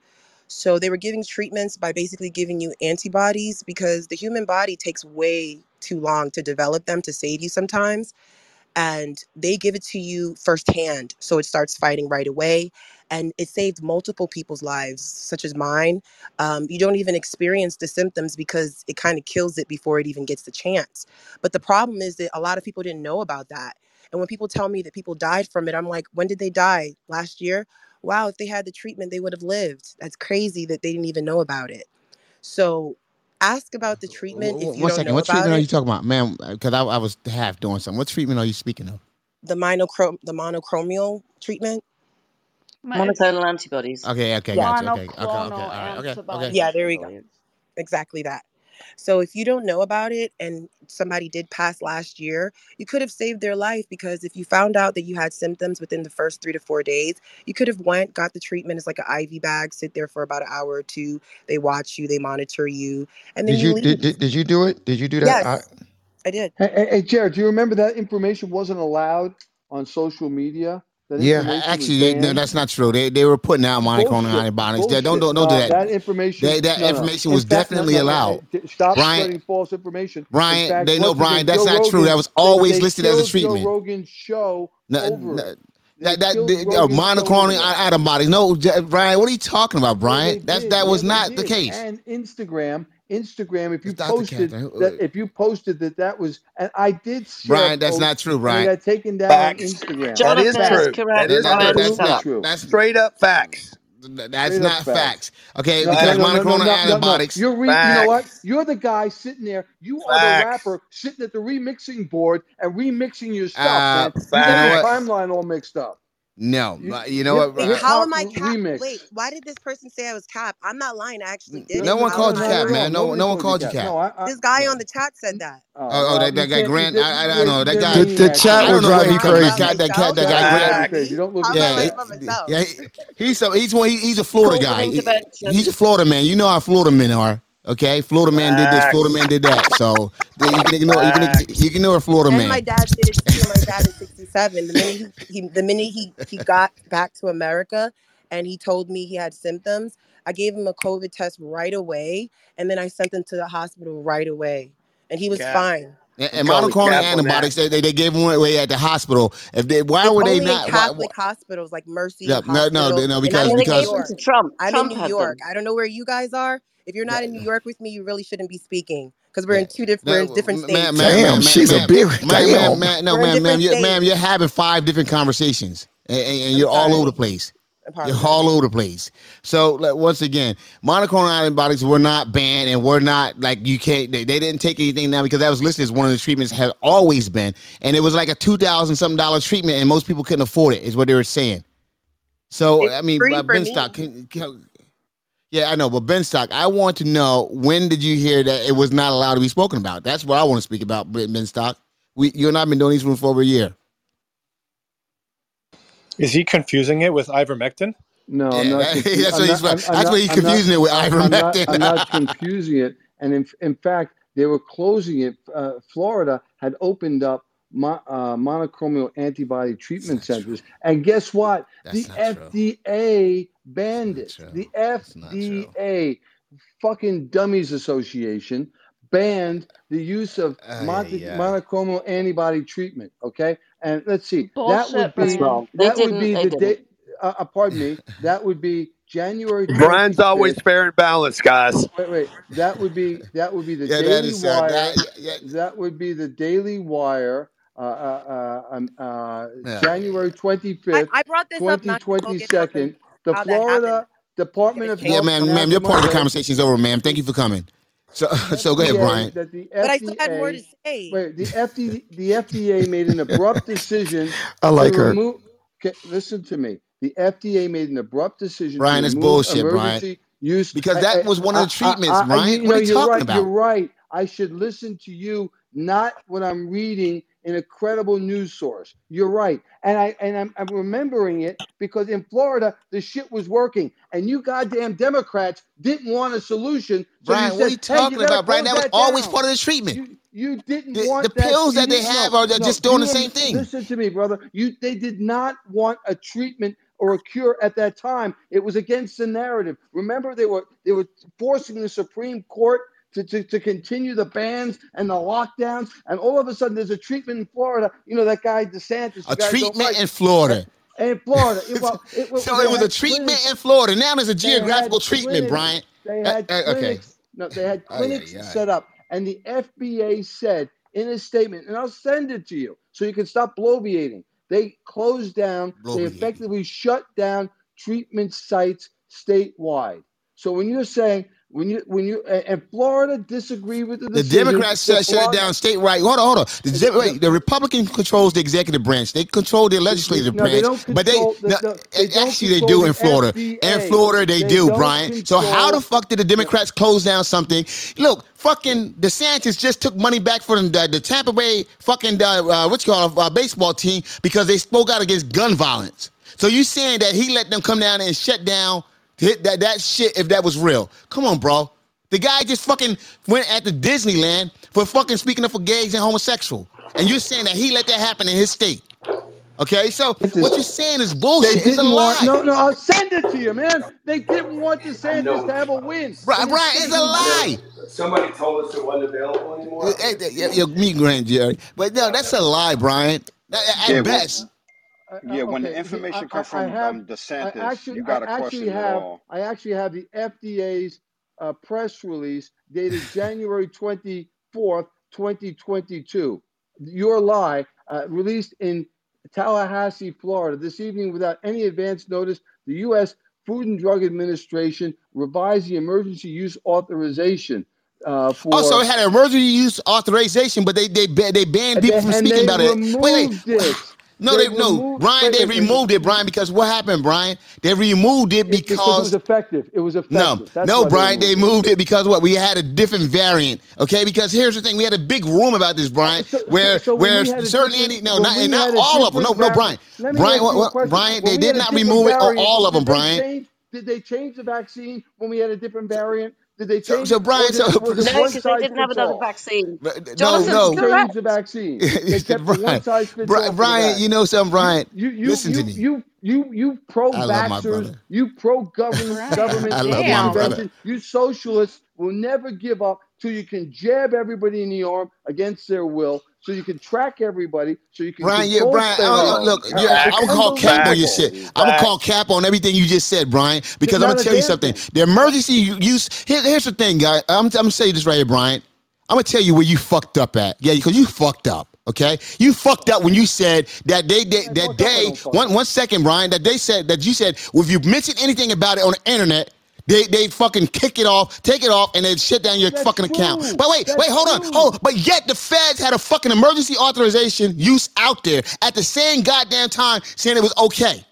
So they were giving treatments by basically giving you antibodies because the human body takes way too long to develop them to save you sometimes and they give it to you firsthand so it starts fighting right away and it saved multiple people's lives such as mine. Um, you don't even experience the symptoms because it kind of kills it before it even gets the chance. But the problem is that a lot of people didn't know about that. And when people tell me that people died from it i'm like when did they die? Last year wow, if they had the treatment, they would have lived. That's crazy that they didn't even know about it. So ask about the treatment if you
One
don't
second.
know
What
about
treatment are you talking about, ma'am? Uh, because I, I was half doing something. What treatment are you speaking of?
The monochrome, the monocromial treatment.
Monoclonal antibodies.
Okay, okay,
Yeah.
gotcha. Okay, okay, okay, all right, okay, okay.
Yeah, there we go. Exactly that. So if you don't know about it and somebody did pass last year, you could have saved their life because if you found out that you had symptoms within the first three to four days, you could have went, got the treatment. It's like an IV bag, sit there for about an hour or two. They watch you, they monitor you, and then
Did
you,
you
leave.
did, did, did you do it? Did you do that?
yes,
I,
I did.
Hey, hey, hey, Jared, do you remember that information wasn't allowed on social media? That
Yeah, actually, they, no, that's not true. They they were putting out monoclonal antibiotics. They- Don't don't don't do
Uh,
that.
that information.
They- that
no, no.
information
In
was
fact,
definitely
no, no,
allowed.
Stop
Brian-
spreading false information. In
Brian,
fact,
they know Brian. That's
Joe
not true. That was always listed as a treatment.
Joe Rogan's show
No,
over
no. That that uh, monoclonal antibodies. No, Brian, what are you talking about, Brian? That that was
Yeah,
not the case.
And Instagram, Instagram, if you
Dr.
posted that, if you posted that that was, and I did share.
Brian, that's not true,
and
Brian.
It got taken down
Facts.
on Instagram.
That is
Jonathan is
true.
correct.
That is
That- that-
true.
that's not
true.
that's
Straight up facts.
that's
Straight
not facts.
facts.
Okay,
No,
because
no, no, no,
monoclonal
no, no, no.
antibiotics.
You're re- you know what? You're the guy sitting there. You are the rapper sitting at the remixing board and remixing your stuff,
Uh.
You
you
got
know
your timeline all mixed up.
No,
You,
you know what?
Wait,
Brian?
hip
how am I cap?
remix.
Wait, why did this person say I was cap? I'm not lying. I actually did
No one called you
I
cap, man. No
Nobody
no one
called you
called
cap.
cap.
No, I, I,
This guy
no.
on the chat said that.
Oh,
Oh, oh, that, that guy. Grant. I, I don't know. That guy.
The- the chat
I
will
don't
drive
where he
you crazy.
That, that, cat, that guy
Chat will drive
Grant.
you. Don't look
How
at
am I
the
Yeah,
lying
chat.
about myself?
yeah. he- He's so he's one. He, he's a Florida guy. He- He's a Florida man. You know how Florida men are. Okay, Florida man did this. Florida man did that. So you can ignore. You can, you can ignore a Florida
And my
man.
dad did it too. My dad is 67. The minute he, he the minute he, he got back to America and he told me he had symptoms, I gave him a COVID test right away, and then I sent him to the hospital right away, and he was
Cap.
fine.
And,
I'm
and
calling
monoclonal
cap
antibiotics, they, they, they gave them away at the hospital. If they, why
It's
would they
only in
not? Why,
Catholic hospitals like Mercy
yeah, no, no,
Hospital,
no,
and I'm
because
in New
because
York.
to Trump.
I'm
Trump
in New York.
them.
I don't know where you guys are. If you're not in New York with me, you really shouldn't be speaking because we're in two different we're in different states.
man, man,
Damn,
man, man,
she's a
man,
big-
man, man,
damn.
man, no,
We're in
man, man, you, ma'am,
states.
you're having five different conversations, and, and, and you're all over the place. You're all over the place. So like, once again, monoclonal antibiotics were not banned, and we're not like you can't. They, they didn't take anything now because that was listed as one of the treatments have always been, and it was like a two thousand something dollar treatment, and most people couldn't afford it. Is what they were saying. So
It's
I mean,
free
uh, Ben
me.
Stock, can, can, yeah, I know, but Ben Stock, I want to know when did you hear that it was not allowed to be spoken about? That's what I want to speak about, Ben Ben Stock. We, you and I've been doing these rooms for over a year.
Is he confusing it with ivermectin?
No, I'm not.
that-
confu-
that's
I'm
what
not,
he's.
I'm, I'm
That's what he's
I'm not,
confusing it with
I'm I'm not,
ivermectin.
I'm not confusing it. And in, in fact, they were closing it. Uh, Florida had opened up mo- uh, monoclonal antibody treatment centers. And guess what?
That's
the
FDA true.
FDA banned it. The
That's not true.
FDA, fucking dummies association, banned the use of
Ay,
mon-
ay.
monoclonal antibody treatment. Okay. And let's see. that would be
That's
Brian.
wrong. They
that would be the
didn't.
day uh, uh, pardon me, that would be January
Brian's always fair and balanced, guys.
Wait, wait. That would be that would be the
Yeah,
Daily
is uh,
Wire.
that. Yeah,
That would be the Daily Wire. Uh, uh, uh, um, uh,
yeah.
January 25th,
I brought this up not to
2022. The
how that.
Florida Department of
Yeah,
yeah,
Health
ma'am, ma'am, your part of the
conversation
is over, ma'am. Thank you for coming. So, so go ahead, Brian.
that the
But I still had more to say.
wait, the FDA, the FDA made an abrupt decision
I
to
like her.
remove. Okay, listen to me. The FDA made an abrupt decision
Brian,
to
that's
remove
bullshit, Brian.
emergency use.
Because that
I-
was one of the treatments,
I- I-
Brian.
you
What are
know,
you
you're
talking
right.
about?
You're right. I should listen to you, not what I'm reading in a credible news source. You're right, and I and I'm, I'm remembering it because in Florida the shit was working, and you goddamn Democrats didn't want a solution. So
Brian,
you
what are
said,
you
"Hey,
talking
you
about, Brian?
close
That was
that
always
down."
part of the treatment.
You you didn't
The,
want
the
that.
pills
You
that they have are
no.
just doing the same thing.
Listen to me, brother. You they did not want a treatment or a cure at that time. It was against the narrative. Remember, they were they were forcing the Supreme Court to, to, to continue the bans and the lockdowns, and all of a sudden there's a treatment in Florida. You know that guy DeSantis.
A
you guys don't
treatment
like.
in Florida.
In Florida, it, well, it,
So it was a treatment
clinics-
in Florida. Now there's a geographical treatment,
clinics-
Brian.
They
Uh,
had
uh, okay.
clinics. No, they had
Ay, ay,
clinics
ay.
set up, and the FBA said in a statement, and I'll send it to you so you can stop bloviating. They closed down.
bloviating.
They effectively shut down treatment sites statewide. So when you're saying when you when you and Florida disagree with the
The Democrats shut, shut it down statewide. Hold on, hold on. The, Dem- wait, the Republican controls the executive branch. They control the legislative
No,
branch.
don't
but they,
the-
no,
the- they
actually they do in Florida. In Florida they,
They
do, Brian. So how the fuck did the Democrats close down something? Look, fucking DeSantis just took money back from the, the Tampa Bay fucking uh, uh, what you call it, uh, baseball team because they spoke out against gun violence. So you saying that he let them come down and shut down that that shit if that was real? Come on, bro. The guy just fucking went at the Disneyland for fucking speaking up for gays and homosexual. And you're saying that he let that happen in his state. Okay, so what you're saying is
They
bullshit. It's a
didn't
lie.
want no no. I'll send it to you, man. They didn't want DeSantis to have a win.
Brian, Brian, it's a lie.
Somebody told us it wasn't available anymore.
Hey, hey, yeah, yeah, me, Grand Jerry. But no, that's a lie, Brian. At, at
Yeah, well,
best.
Yeah, when the information comes
I- I
from
have-
um, DeSantis,
actually,
you got to question
actually
it all.
I actually have the FDA's uh, press release dated January 24th, 2022. Your lie, uh, released in Tallahassee, Florida, this evening without any advance notice. The U.S. Food and Drug Administration revised the emergency use authorization uh, for.
Also, it had an emergency use authorization, but they they they banned people
they-
from speaking about it. Wait,
removed
wait.
it.
No,
They
they, no, Brian. They removed it, Brian, because what happened, Brian? They removed it
because it was effective. It was effective.
No,
That's
no,
why they
Brian. They
removed it.
moved it because what? We had a different variant. Okay, because here's the thing: we had a big room about this, Brian, where
so
where
a
any no, not and not all of them. No, no, Brian.
variant- Let me
Brian,
ask you a
what, what. Brian, they did not remove it. Or all of them, Brian.
Did they change the vaccine when we had a different variant? Did they
So-
change?
so, Brian,
did-
so-
No, because they didn't have another
all?
vaccine.
No,
Jonathan's
no.
They changed the vaccine. They kept
Brian,
one size fits.
Brian,
for
Brian, you know something, Brian?
You, you,
Listen
you,
to me.
You, you, you pro
I love my
vaxxers, you pro government, government
I love my brother.
intervention, you socialists will never give up till you can jab everybody in the arm against their will, so you can track everybody, so you can
Brian, yeah, Brian. I, I, look, yeah, I'm gonna call cap on your shit. I'm gonna call cap on everything you just said, Brian, because I'm gonna tell you something.
thing.
The emergency use. Here, here's the thing, guy. I'm, I'm gonna say this right here, Brian. I'm gonna tell you where you fucked up at. Yeah, because you fucked up. Okay, you fucked up when you said that they, they that day. One one second, Brian. That they said that you said well, if you mention anything about it on the internet. They, they fucking kick it off, take it off, and then shut down your
That's
fucking account. But wait,
That's
wait, hold on,
true.
hold. But yet the feds had a fucking emergency authorization use out there at the same goddamn time saying it was okay.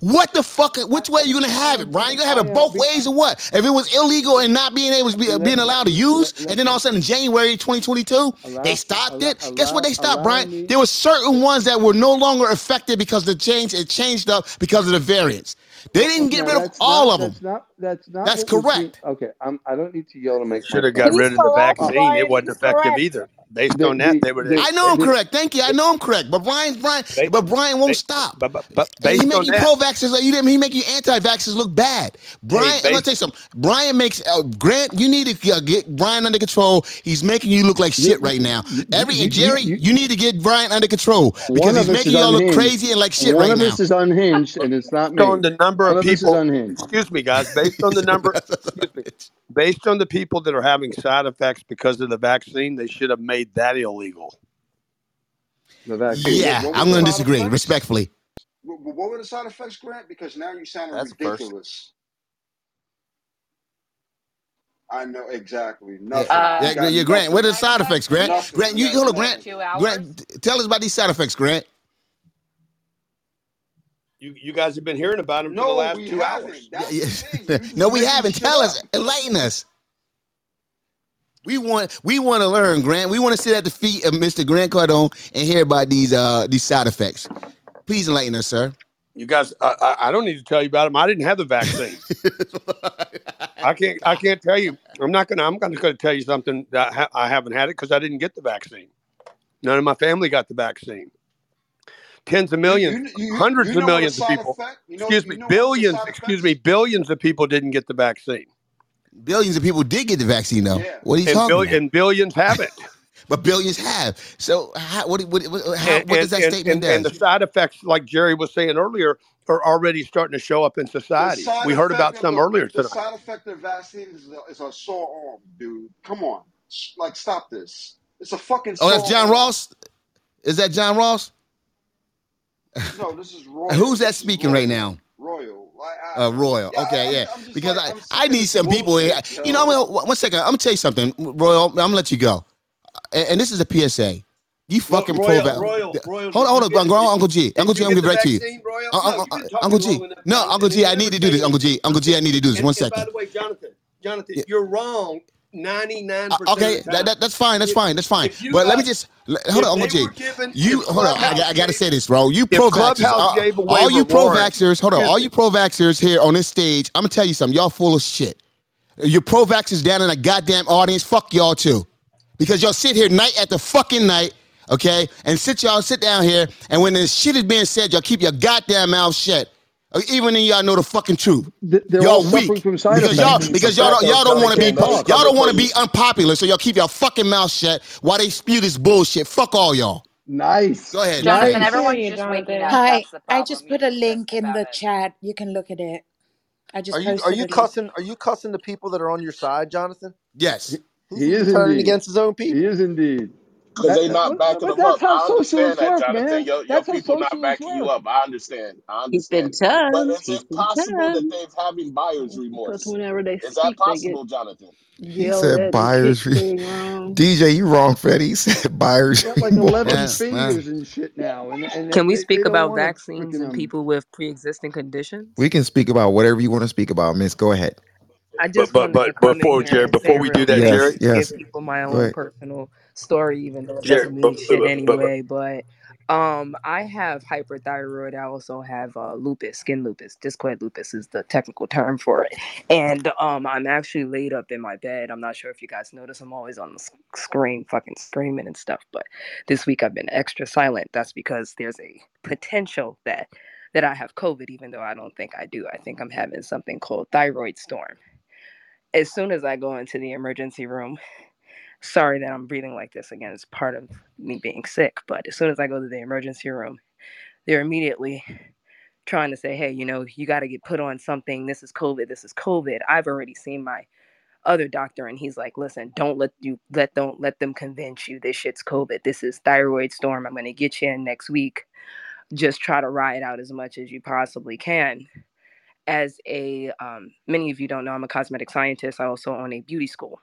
What the fuck? Which way are you gonna have it, Brian? You gonna have it both ways or what? If it was illegal and not being able to be being allowed to use, and then all of a sudden January 2022 they stopped it. Guess what? They stopped, Brian. There were certain ones that were no longer affected because the change it changed up because of the variants. They didn't get rid of
that's
all
not-
of them.
That's not. That's not.
That's correct.
seeing. Okay, I'm, I don't need to yell to make.
Should
my
have got rid of the vaccine.
Brian,
It wasn't effective
correct.
either. Based
The-
on that, they were.
the-
I know I'm correct. Thank you. I know I'm correct. But Brian, Brian, but Brian won't stop.
But, but, but
And he make
on
you pro-vaxxers. Like you didn't. He make you anti-vaxxers look bad. Brian, I'm gonna tell you something. Brian makes uh, Grant. You need to uh, get Brian under control. He's making you look like shit right now. Every
you-
and Jerry,
you-
you, need to get Brian under control because he's making y'all look crazy and like shit right now.
One of
now.
us is unhinged, and it's not me.
Based on the number of
of us is
people. Excuse me, guys. Based on the number, excuse me. Based on the people that are having side effects because of the vaccine, they should have made that illegal.
The vaccine.
yeah,
what
I'm going to disagree
effects?
respectfully.
What, what were the side effects, Grant? Because now you sound
That's first.
ridiculous. I know exactly
Yeah,
nothing.
yeah,
You got
yeah, Grant. What are the side effects, Grant?
Nothing.
Grant, you
You
hold on, Grant.
Two hours.
Grant, tell us about these side effects, Grant.
You you guys have been hearing about them for the last two
haven't.
hours.
That's
Yeah,
the thing. You
no, we haven't. Tell us, enlighten us. We want we want to learn, Grant. We want to sit at the feet of Mr. Grant Cardone and hear about these uh these side effects. Please enlighten us, sir.
You guys, I, I, I don't need to tell you about them. I didn't have the vaccine. I can't. I can't tell you. I'm not gonna. I'm gonna, gonna tell you something that I, ha- I haven't had it because I didn't get the vaccine. None of my family got the vaccine. Tens of millions,
you- you-
hundreds
you know
of millions of people.
effect- you know-
excuse
you
me,
know
billions. Excuse me, billions of people didn't get the vaccine.
Billions of people did get the vaccine, though. What are you
and,
talking
bill-
about?
and billions haven't.
But billions have. So how, what, what, what, how,
and,
what does that
and-
statement
and, and the side effects, like Jerry was saying earlier, are already starting to show up in society. We heard about some
the-
earlier
The
tonight.
side effect of vaccine is a, is a sore arm, dude. Come on, like stop this. It's a fucking.
Oh, that's John
arm.
Ross. Is that John Ross?
No, this is Royal.
Who's that speaking
Royal.
right now?
Royal.
Uh, Royal. Okay, yeah. Because I, I need some people here. You know, I'm gonna, one second. I'm gonna tell you something, Royal. I'm gonna let you go. And, and this is a PSA. You fucking
Royal,
pro.
Royal, Royal,
Hold on, hold on, Uncle,
get-
Uncle G. Uncle G, I'm gonna
the
right to you.
Royal?
Uh, uh, uh,
been talking
Uncle G. No, Uncle G, I need to do this. Uncle G, Uncle G, I need to do this. One
and by the way, Jonathan, Jonathan, you're wrong 99%
Uh, okay,
of the
that,
time.
that, that's fine. That's
If-
fine. That's fine. But let me just let- hold on, Uncle
they
G.
were given-
You hold on. I, I got to say this, bro. You pro vaxxers, all, all you pro vaxxers, hold on, all you pro vaxxers here on this stage. I'm gonna tell you something. Y'all full of shit. You're pro vaxxers down in the goddamn audience. Fuck y'all too, because y'all sit here night after fucking night. Okay, and sit y'all sit down here, and when this shit is being said, y'all keep your goddamn mouth shut. Uh, Even when y'all know the fucking truth,
Th- they're
y'all
all
weak
from side
because y'all because y'all don't y'all don't want to be
Can't talk.
y'all don't want to be unpopular, so y'all keep your fucking mouth shut while they spew this bullshit. Fuck all y'all.
Nice.
Go ahead.
Jonathan,
Nice.
everyone's
you,
just
Jonathan.
waking up.
Hi, I just put a link in the
it.
chat. You can look at it. I just
Are you are you
a link.
cussing? Are you cussing the people that are on your side, Jonathan?
Yes.
He's
He is
turning
indeed.
against his own people.
He is indeed.
Because
That-
they not backing
but
them up.
that's how
I understand that,
work,
Jonathan.
man.
Your your people not
socialists
backing you up. I understand. I
He's been
understand. But
turned.
is
He's
it
been
possible that
turned.
they're having buyer's remorse?
whenever they
Is that
speak, they get
possible, Jonathan?
He
yelled
said buyers.
kicked
Re-
to the ground.
DJ, you wrong, Fred. He said buyers.
Got like 11
Yeah,
fingers and shit now, and and
Can we
they, they
speak
don't
about vaccines and
um.
people with pre-existing conditions?
We can speak about whatever you want to speak about, Miss. Go ahead.
I just
but
wanted to
but before
here
Jerry,
and say
before we do that,
quick,
Yes,
Jerry,
yes.
give people my own
ahead.
personal story, even though it doesn't mean shit anyway. But um, I have hyperthyroid. I also have uh, lupus, skin lupus. Discoid lupus is the technical term for it. And um, I'm actually laid up in my bed. I'm not sure if you guys notice. I'm always on the screen, fucking screaming and stuff. But this week I've been extra silent. That's because there's a potential that that I have COVID, even though I don't think I do. I think I'm having something called thyroid storm. As soon as I go into the emergency room, sorry that I'm breathing like this again. It's part of me being sick. But as soon as I go to the emergency room, they're immediately trying to say, hey, you know, you got to get put on something. This is COVID. This is COVID. I've already seen my other doctor and he's like listen don't let you let don't let them convince you this shit's covid this is thyroid storm i'm going to get you in next week just try to ride out as much as you possibly can as a um, many of you don't know i'm a cosmetic scientist i also own a beauty school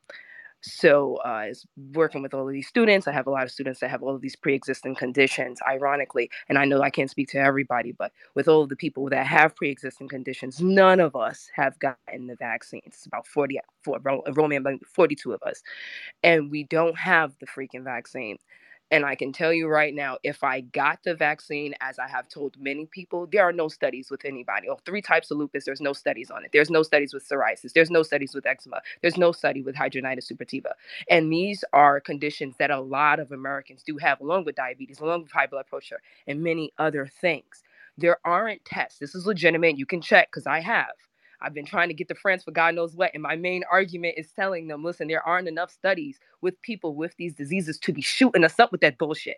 so uh, it's working with all of these students i have a lot of students that have all of these pre-existing conditions ironically and i know i can't speak to everybody but with all of the people that have pre-existing conditions none of us have gotten the vaccines it's about 40 for enrollment about 42 of us and we don't have the freaking vaccine. And I can tell you right now, if I got the vaccine, as I have told many people, there are no studies with anybody. Oh, three types of lupus, there's no studies on it. There's no studies with psoriasis. There's no studies with eczema. There's no study with hidradenitis suppurativa. And these are conditions that a lot of Americans do have, along with diabetes, along with high blood pressure, and many other things. There aren't tests. This is legitimate. You can check because I have. I've been trying to get to friends for God knows what. And my main argument is telling them listen, there aren't enough studies with people with these diseases to be shooting us up with that bullshit.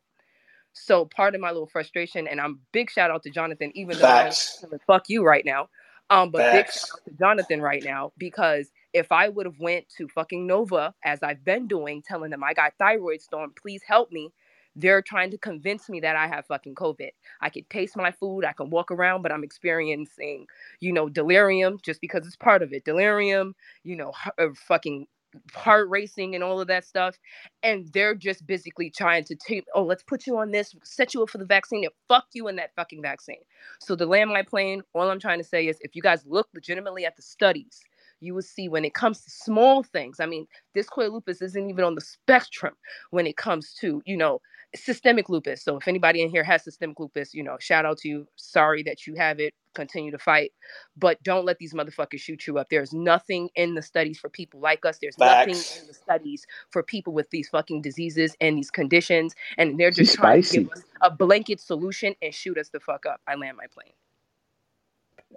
So part of my little frustration, and I'm big shout out to Jonathan, even though
Facts.
want fuck you right now. Um, but big shout out to Jonathan right now because if I would have went to fucking Nova as I've been doing, telling them I got thyroid storm, please help me. They're trying to convince me that I have fucking COVID. I can taste my food, I can walk around, but I'm experiencing, you know, delirium just because it's part of it. Delirium, you know, uh, fucking heart racing and all of that stuff. And they're just basically trying to take, oh, let's put you on this, set you up for the vaccine, and fuck you in that fucking vaccine. So to land my plane, all I'm trying to say is if you guys look legitimately at the studies, you will see when it comes to small things. I mean, discoid lupus isn't even on the spectrum when it comes to, you know, systemic lupus. So if anybody in here has systemic lupus, you know, shout out to you. Sorry that you have it. Continue to fight, but don't let these motherfuckers shoot you up. There's nothing in the studies for people like us. There's nothing in the studies for people with these fucking diseases and these conditions, and they're
She's
just trying to give us a blanket solution and shoot us the fuck up. I land my plane.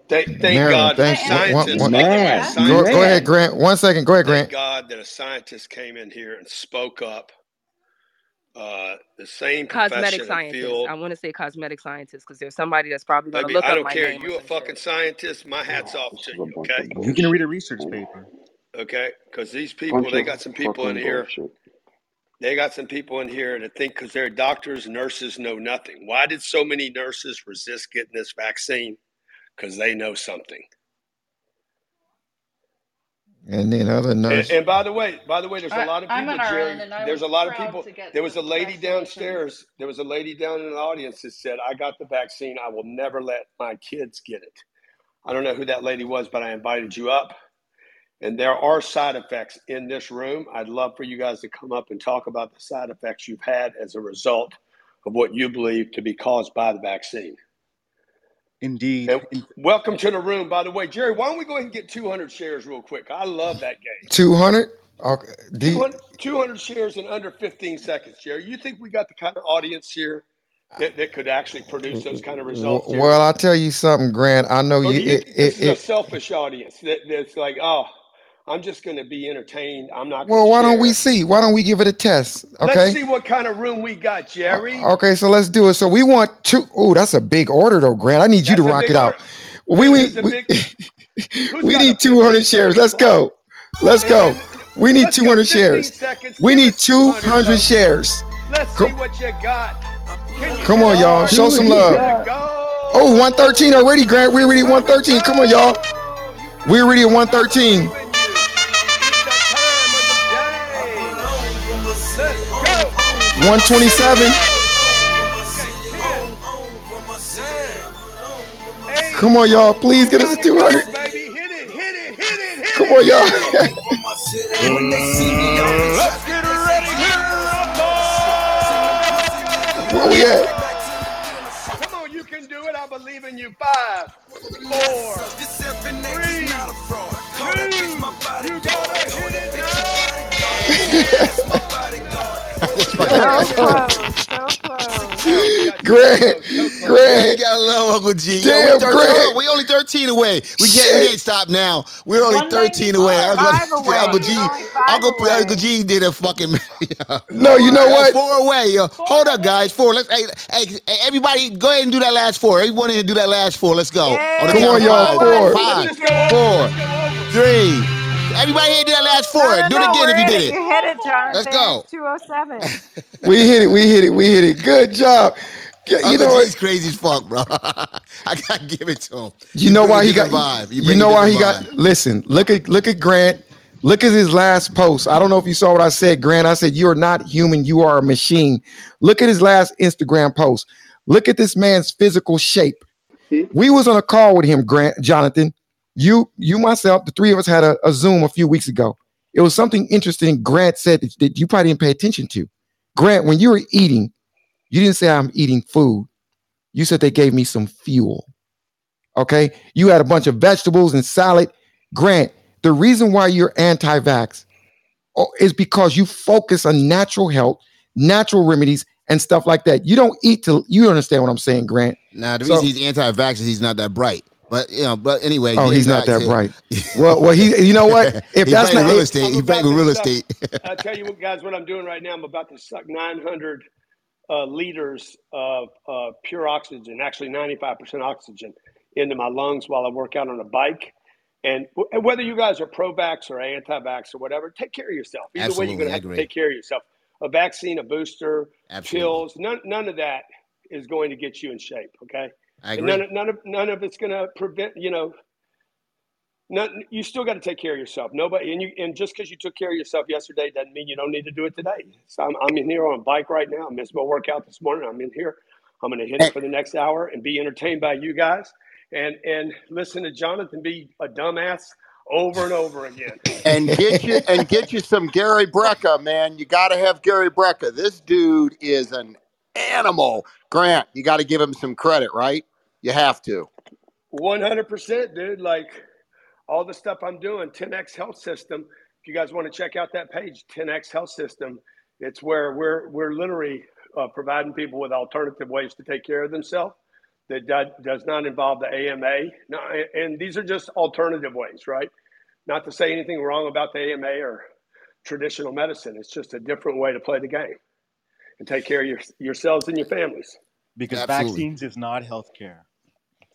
Thank, thank
Marilyn,
God
thanks. One, one,
scientists.
one,
Thank God
go, go ahead. Grant. One second. Go ahead,
Thank
Grant.
God that a scientist came in here and spoke up. Uh, the same
Cosmetic scientist.
field.
I want to say cosmetic scientist because there's somebody that's probably gonna
Baby,
look
I don't
my
care.
name or
You a fucking
shit.
scientist. My hat's off to you. Okay.
You can read a research paper.
Okay. Because these people, they got some people in here. They got some people in here that think because they're doctors, nurses know nothing. Why did so many nurses resist getting this vaccine? Because they know something.
And then other
And,
nurse.
and by the way, by the way, there's a
I,
lot of people, Jerry.
RN, and I
There's a lot of people. There was a lady downstairs. There was a lady down in the audience that said, "I got the vaccine. I will never let my kids get it." I don't know who that lady was, but I invited you up. And there are side effects in this room. I'd love for you guys to come up and talk about the side effects you've had as a result of what you believe to be caused by the vaccine.
Indeed.
And welcome to the room, by the way. Jerry, why don't we go ahead and get 200 shares real quick? I love that game.
200? Okay.
200, 200 shares in under 15 seconds, Jerry. You think we got the kind of audience here that, that could actually produce those kind of results?
w-
Jerry?
well, I'll tell you something, Grant. I know
Or
you.
do you
It,
think this
it,
is a selfish audience that, that's like, oh, I'm just going to be entertained. I'm not
well, why don't we see? Why don't we give it a test? Okay.
Let's see what kind of room we got, Jerry.
Uh, okay, so let's do it. So we want two. Oh, that's a big order, though, Grant. I need you to
That's
rock it out.
order.
We need we,
big.
We need 200 shares. Let's go. Let's go. We need
let's
200 shares. We need
200,
200
folks.
shares.
Let's see what you got. Oh,
Come on, y'all. Show some love. Oh, 113 already, Grant. We're already at 113. Come on, y'all. We're already at 113. 127. Come on, y'all. Please get us to 200.
baby, hit it, hit it, hit it, hit
Come on, y'all.
Let's get ready to.
Where we at?
Come on, you can do it. I believe in you. Five, four, three, two, you gotta hit it now.
Grant,
You
Grant.
gotta love Uncle G. Yo,
Damn,
we, 13,
Grant.
we only 13 away. We can't, we can't stop now. We're only 13 away. I was
Five
gonna say,
away.
Uncle G,
You're only five
Uncle,
away.
Uncle G did a fucking.
No, you know
Yo,
what?
Four away. Yo. Hold up, guys. Four. Let's. Hey, hey, hey, everybody, go ahead and do that last four. Everyone here, do that last four. Let's go.
Yeah.
the
Come on, y'all.
five.
Four.
Five,
Let's just go over.
four,
Let's go over.
three. Everybody here, do that last four.
No, no,
do it
no,
again if you did
it.
it.
You hit it, Jonathan.
Let's go.
207.
We hit it. We hit it. We hit it. Good job. Yeah, oh, You
Uncle
know
G's
what?
crazy as fuck, bro. I gotta give it to him.
You know why he got.
different vibe.
You,
bring a
know why he
different
got. Listen. Look at look at Grant. Look at his last post. I don't know if you saw what I said, Grant. I said you are not human. You are a machine. Look at his last Instagram post. Look at this man's physical shape. Hmm? We was on a call with him, Grant, Jonathan. You, you, myself, the three of us had a, a Zoom a few weeks ago. It was something interesting. Grant said that, that you probably didn't pay attention to. Grant, when you were eating, you didn't say I'm eating food. You said they gave me some fuel. Okay. You had a bunch of vegetables and salad. Grant, the reason why you're anti-vax oh, is because you focus on natural health, natural remedies, and stuff like that. You don't eat to you understand what I'm saying, Grant.
Nah, the
So-
reason he's anti-vax is he's not that bright. But you know, but anyway.
Oh, he's not that
to-
bright. Well, well, he you know what? If
He
that's not
real estate.
I'll
He
go
back
back
in
to
real estate.
I tell you what, guys, what I'm doing right now, I'm about to suck 900 uh, liters of uh, pure oxygen, actually 95% oxygen, into my lungs while I work out on a bike. And w- and whether you guys are pro-vax or anti-vax or whatever, take care of yourself. Either way, you're going to have to take care of yourself. A vaccine, a booster,
Absolutely.
pills, none, none of that is going to get you in shape. Okay.
I agree.
none, of- none of none of it's going to prevent. You know, none, you still got to take care of yourself. Nobody, and you, and just because you took care of yourself yesterday doesn't mean you don't need to do it today. So I'm, I'm in here on a bike right now. I missed my workout this morning. I'm in here. I'm going to hit it for the next hour and be entertained by you guys, and and listen to Jonathan be a dumbass over and over again.
and get you and get you some Gary Brecka, man. You got to have Gary Brecka. This dude is an animal. Grant, you got to give him some credit, right? You have to.
One hundred percent, dude. Like all the stuff I'm doing, 10x Health System. If you guys want to check out that page, 10x Health System, it's where we're we're literally uh, providing people with alternative ways to take care of themselves that do, does not involve the AMA. And these are just alternative ways, right? Not to say anything wrong about the AMA or traditional medicine. It's just a different way to play the game and take care of your, yourselves and your families.
Because
Absolutely.
vaccines is not healthcare.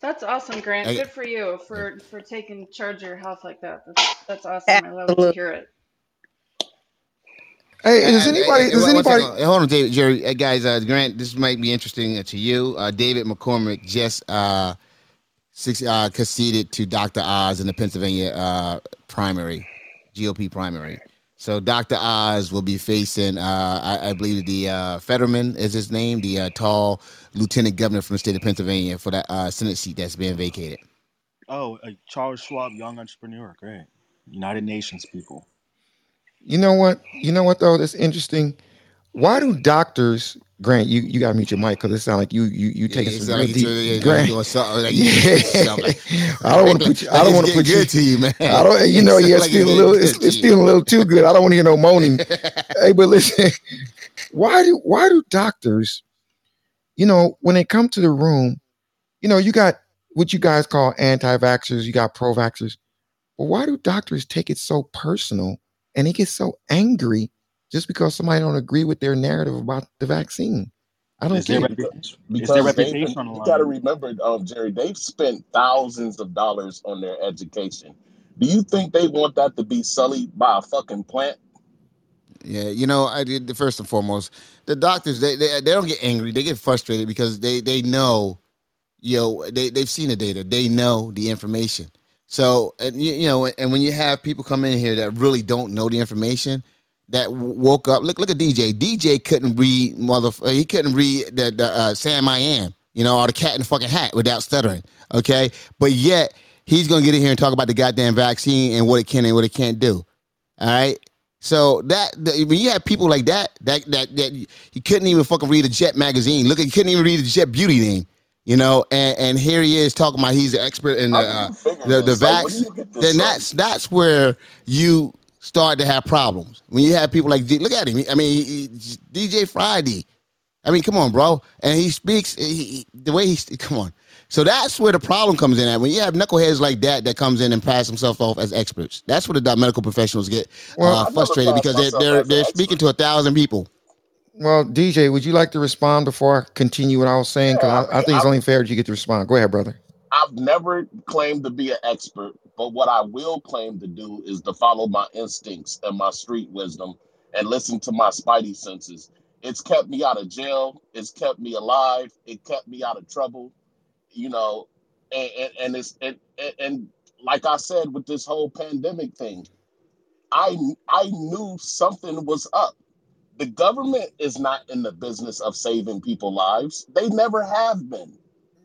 That's awesome, Grant.
Hey.
Good for you for for taking charge of your health like that. That's, that's awesome. I love to hear it.
hey, does
Hey, hey,
anybody?
hey,
Does
one- one
anybody?
Hold on, David, Jerry, hey, guys, uh, Grant. This might be interesting uh, to you. Uh, David McCormick just uh, six uh, conceded to Dr. Oz in the Pennsylvania uh, primary, GOP primary. So Dr. Oz will be facing, uh, I, I believe the uh, Fetterman is his name, the uh, tall lieutenant governor from the state of Pennsylvania for that uh, Senate seat that's being vacated.
Oh, uh, Charles Schwab, young entrepreneur. Great. United Nations people.
You know what? You know what though? That's interesting. Why do doctors Grant, you, you gotta mute your mic because it sounds like you you you taking
it
some
sound
real
like you
deep.
doing- yeah,
Grant,
doing something, like you
yeah.
doing.
I don't want to put you. I don't want to put you.
good to you, man.
I don't. You know, yeah, it's feeling a little. It's, it's feeling a little too good. I don't want to hear no moaning. hey, but listen, why do why do doctors, you know, when they come to the room, you know, you got what you guys call anti-vaxxers, you got pro-vaxxers, but why do doctors take it so personal and they get so angry just because somebody don't agree with their narrative about the vaccine? I don't
Is their
get it.
reputation?
Because
their
they've
reputation on the
you got to remember, um, Jerry, they've spent thousands of dollars on their education. Do you think they want that to be sullied by a fucking plant?
Yeah, you know, I did The first and foremost, the doctors they, they they don't get angry, they get frustrated because they they know, you know, they they've seen the data, they know the information. So and you, you know, and when you have people come in here that really don't know the information, that woke up. Look look at DJ. DJ couldn't read mother. He couldn't read the the uh, Sam I am. You know, or the cat in the fucking hat without stuttering. Okay, but yet he's gonna get in here and talk about the goddamn vaccine and what it can and what it can't do. All right. So that the, when you have people like that, that that that he couldn't even fucking read a Jet magazine. Look, he couldn't even read the Jet Beauty thing. You know, and, and here he is talking about he's an expert in the uh,
do you figure
the, the vax.
you get this
Then that's that's where you start to have problems when you have people like look at him. I mean, he, he- DJ Friday. I mean, come on, bro. And he speaks he, he- the way he come on. So that's where the problem comes in at. When you have knuckleheads like that that comes in and pass themselves off as experts, that's where the medical professionals get
Well-
uh, frustrated because they're they're, they're speaking to a thousand people.
Well, DJ, would you like to respond before I continue what I was saying? Because
Yeah, I
I, I
mean,
think it's
I-
only fair that you get to respond. Go ahead, brother.
I've never claimed to be an expert, but what I will claim to do is to follow my instincts and my street wisdom and listen to my spidey senses. It's kept me out of jail. It's kept me alive. It kept me out of trouble. You know, and and, and it's and, and and like I said with this whole pandemic thing, I I knew something was up. The government is not in the business of saving people lives. They never have been.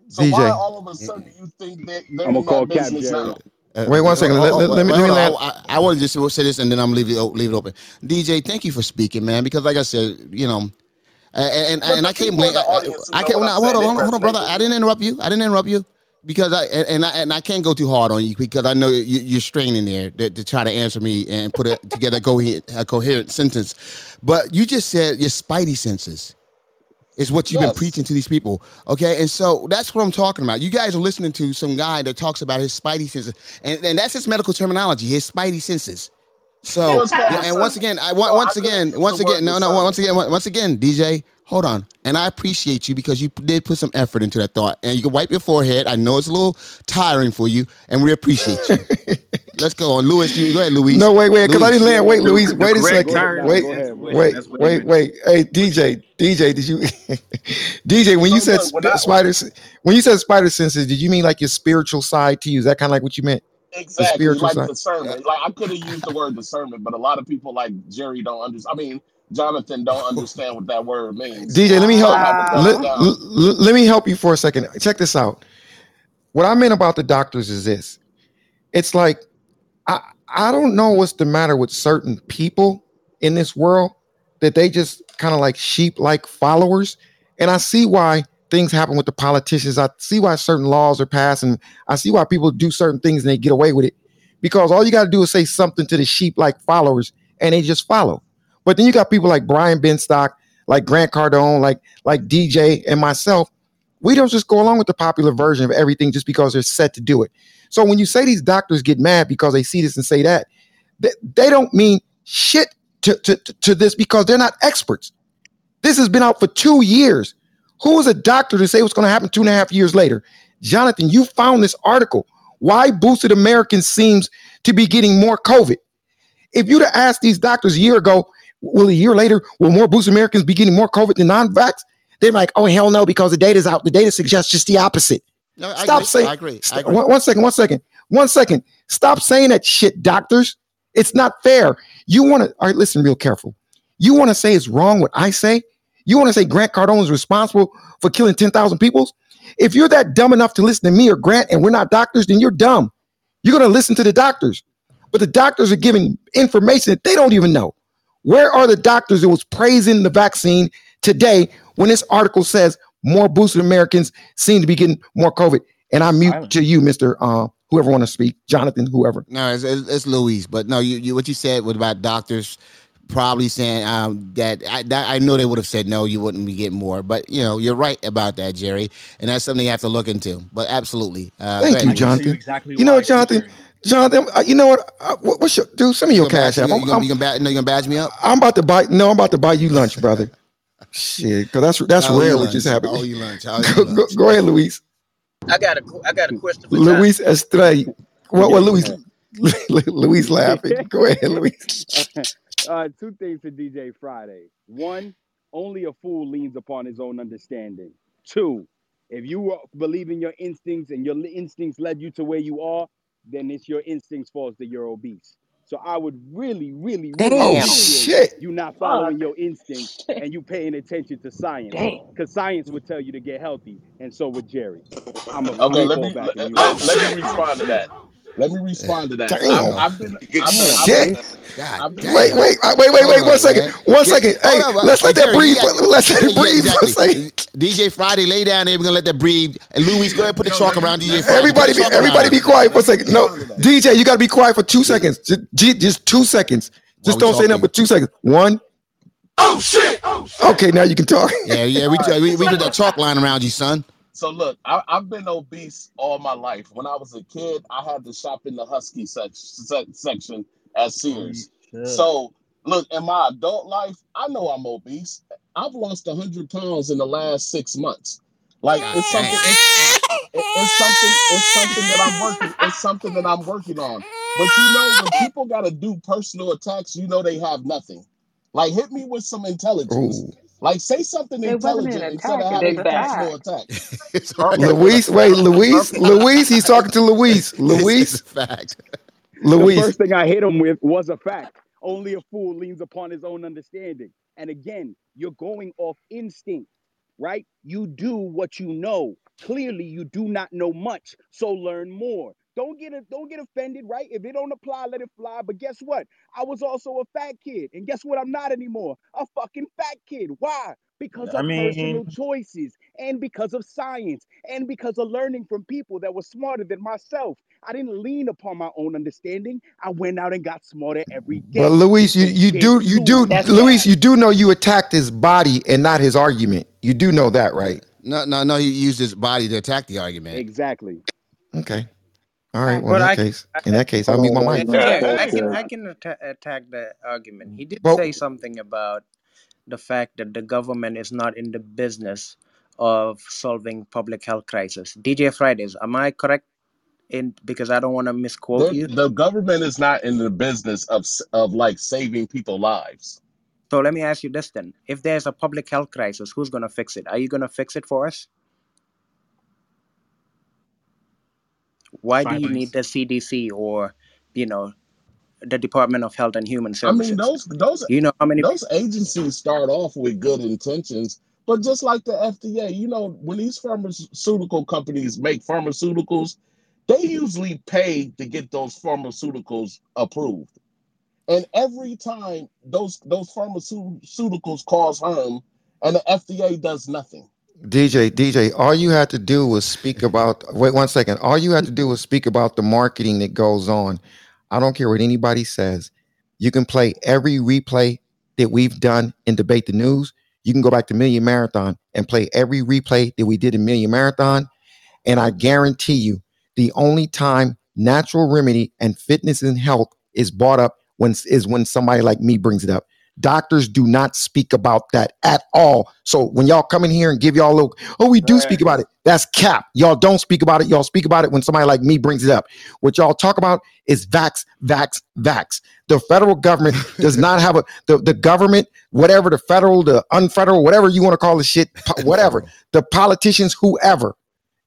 So why all of a sudden do you think that they're
I'm gonna
in
call
that business
Jerry.
now?
Uh,
Wait one uh, second. Let-
oh,
let-
oh,
let me-
wait,
let me uh,
hold
let-
on. I, I want to just say this and then I'm leave it leave it open. DJ, thank you for speaking, man. Because like I said, you know, and and, and I can't
people
blame. I, I can't.
what
hold on, hold on, hold on, brother. I didn't interrupt you. I didn't interrupt you because I and, and I and I can't go too hard on you because I know you, you're straining there to, to try to answer me and put it together a coherent, a coherent sentence. But you just said your spidey senses is what you've been preaching to these people. Okay. And so that's what I'm talking about. You guys are listening to some guy that talks about his spidey senses. And, and that's his medical terminology, his spidey senses. So
So it's called
yeah, and once again, I
So
want
I
once again, once again, no, no, once again, once again, DJ, hold on. And I appreciate you because you did put some effort into that thought. And you can wipe your forehead. I know it's a little tiring for you, and we appreciate you. Let's go on, Louis. You go ahead, Louis.
No, wait, wait, because I
Louis.
didn't land. Wait,
The-
Louise, wait a second.
term
Wait,
is
wait, wait, wait. Hey, DJ, DJ, did you, DJ, when you said
look, when
sp- spider, when you said spider senses, did you mean like your spiritual side to you? Is that kind of like what you meant? The
Exactly,
spiritual
like
side.
discernment. Like I could have used the word discernment, but a lot of people like Jerry don't understand. I mean, Jonathan don't understand what that word means.
DJ, let me help.
I had to dumb
Let, let, let me help you for a second. Check this out. What I meant about the doctors is this. It's like I I don't know what's the matter with certain people in this world that they just kind of like sheep like followers. And I see why things happen with the politicians. I see why certain laws are passed and I see why people do certain things and they get away with it. Because all you got to do is say something to the sheep like followers and they just follow. But then you got people like Brian Benstock, like Grant Cardone, like like DJ and myself. We don't just go along with the popular version of everything just because they're set to do it. So when you say these doctors get mad because they see this and say that, they, they don't mean shit to, to, to this because they're not experts. This has been out for two years. Who is a doctor to say what's going to happen two and a half years later? Jonathan, you found this article. Why boosted Americans seems to be getting more COVID? If you'd have asked these doctors a year ago, will a year later, will more Boost Americans be getting more COVID than non-vax? They're like, oh hell no, because the data's out. The data suggests just the opposite.
No,
Stop
agree.
saying.
I agree. I agree.
one- one second. One second. One second. Stop saying that shit, doctors. It's not fair. You want to. All right, listen real careful. You want to say it's wrong what I say? You want to say Grant Cardone is responsible for killing ten thousand people? If you're that dumb enough to listen to me or Grant, and we're not doctors, then you're dumb. You're gonna listen to the doctors, but the doctors are giving information that they don't even know. Where are the doctors that was praising the vaccine today when this article says more boosted Americans seem to be getting more COVID? And I mute to you, Mister uh, whoever want to speak, Jonathan, whoever.
No, it's, it's, it's Louise. But no, you, you what you said was about doctors probably saying um, that I that I know they would have said no, you wouldn't be getting more. But you know, you're right about that, Jerry, and that's something you have to look into. But absolutely, uh,
Thank you,
ahead.
Jonathan.
exactly
You know
why,
what, Jonathan? Jonathan, uh, you know what? Uh, what what's your dude? Send me your cash
badge-
app.
you
I'm,
gonna-
I'm,
you gonna you gonna badge me up?
I'm about to buy. No, I'm about to buy you lunch, brother. Shit, because that's that's
I'll owe you
rare what
lunch.
just happened.
I'll owe you lunch. I'll you
Go, go,
lunch.
go ahead, Luis.
I got a I got a question for John.
Luis Estrella. What? What? Luis? Luis laughing. Go ahead, Luis.
uh, two things for DJ Friday. One, only a fool leans upon his own understanding. Two, if you are- believe in your instincts and your instincts led you to where you are, then it's your instincts fault that you're obese. So I would really, really, really
Oh shit!
you not following your instincts and you paying attention to science. Because science would tell you to get healthy, and so would Jerry. I'm a
Okay,
I'm
let me
back
let, let, let me respond to that. Let me respond to that.
Damn.
I've, I've been, I've been,
Shit.
I've been.
Wait, wait, wait, wait, wait.
Hold
One
on,
second.
man.
One
Get-
second. Hey,
on,
let's let that breathe.
got-
Let's let it breathe for a
exactly.
second.
DJ Friday, lay down there. We're gonna let that breathe. And Louis, go ahead, put the chalk around DJ Friday.
Everybody, be, everybody, be quiet for a second. No, DJ, you got to be quiet for two seconds. Just, just two seconds. Just don't say nothing
talking?
but two seconds. One. Oh, oh shit! Okay, now you can talk.
Yeah, yeah. We we, we did that chalk line around you, son.
So look, I, I've been obese all my life. When I was a kid, I had to shop in the Husky sec- sec- section at Sears. So look, in my adult life, I know I'm obese. I've lost hundred pounds in the last six months. Like it's something. It's, it's something. It's something that I'm working. It's something that I'm working on. But you know, when people got to do personal attacks, you know they have nothing. Like hit me with some intelligence.
Ooh.
Like say something
It wasn't an
intelligent instead of
attack,
having
it's
a
a
personal attack.
It's.
Luis, wait, Luis, Luis. He's talking to Luis.
It's,
Luis,
it's a fact.
The first thing I hit him with was a fact. Only a fool leans upon his own understanding. And again, you're going off instinct, right? You do what you know. Clearly, you do not know much, so learn more. Don't get it, don't get offended, right? If it don't apply, let it fly. But guess what? I was also a fat kid, and guess what? I'm not anymore. A fucking fat kid. Why? Because
I
of
mean-
personal choices, and because of science, and because of learning from people that were smarter than myself. I didn't lean upon my own understanding. I went out and got smarter every day.
But Luis, you you do you do
tuned.
Luis, you do know you attacked his body and not his argument. You do know that, right?
No, no, no. He used his body to attack the argument.
Exactly.
Okay. All right. Well,
But
in
I
that case,
I,
in that case, I'll mute my mic.
yeah, I can I can atta- attack that argument. He did
But-
say something about the fact that the government is not in the business of solving public health crisis. DJ Fridays, am I correct? In because I don't want to misquote
The,
you.
the government is not in the business of of like saving people lives.
So let me ask you this then: If there's a public health crisis, who's gonna fix it? Are you gonna fix it for us? Why do you need the CDC or, you know, the Department of Health and Human Services?
I mean, those those
you know how many
those agencies start off with good intentions, but just like the FDA, you know, when these pharmaceutical companies make pharmaceuticals, they usually pay to get those pharmaceuticals approved. And every time those those pharmaceuticals cause harm, and the FDA does nothing.
DJ, DJ, all you had to do was speak about wait one second. All you had to do was speak about the marketing that goes on. I don't care what anybody says. You can play every replay that we've done in Debate the News. You can go back to Million Marathon and play every replay that we did in Million Marathon. And I guarantee you, the only time natural remedy and fitness and health is brought up when is when somebody like me brings it up. Doctors do not speak about that at all. So when y'all come in here and give y'all a little, oh, we do speak about it. That's cap. Y'all don't speak about it. Y'all speak about it when somebody like me brings it up. What y'all talk about is vax, vax, vax. The federal government does not have a the, the government, whatever the federal, the unfederal, whatever you want to call the shit, whatever, the politicians, whoever,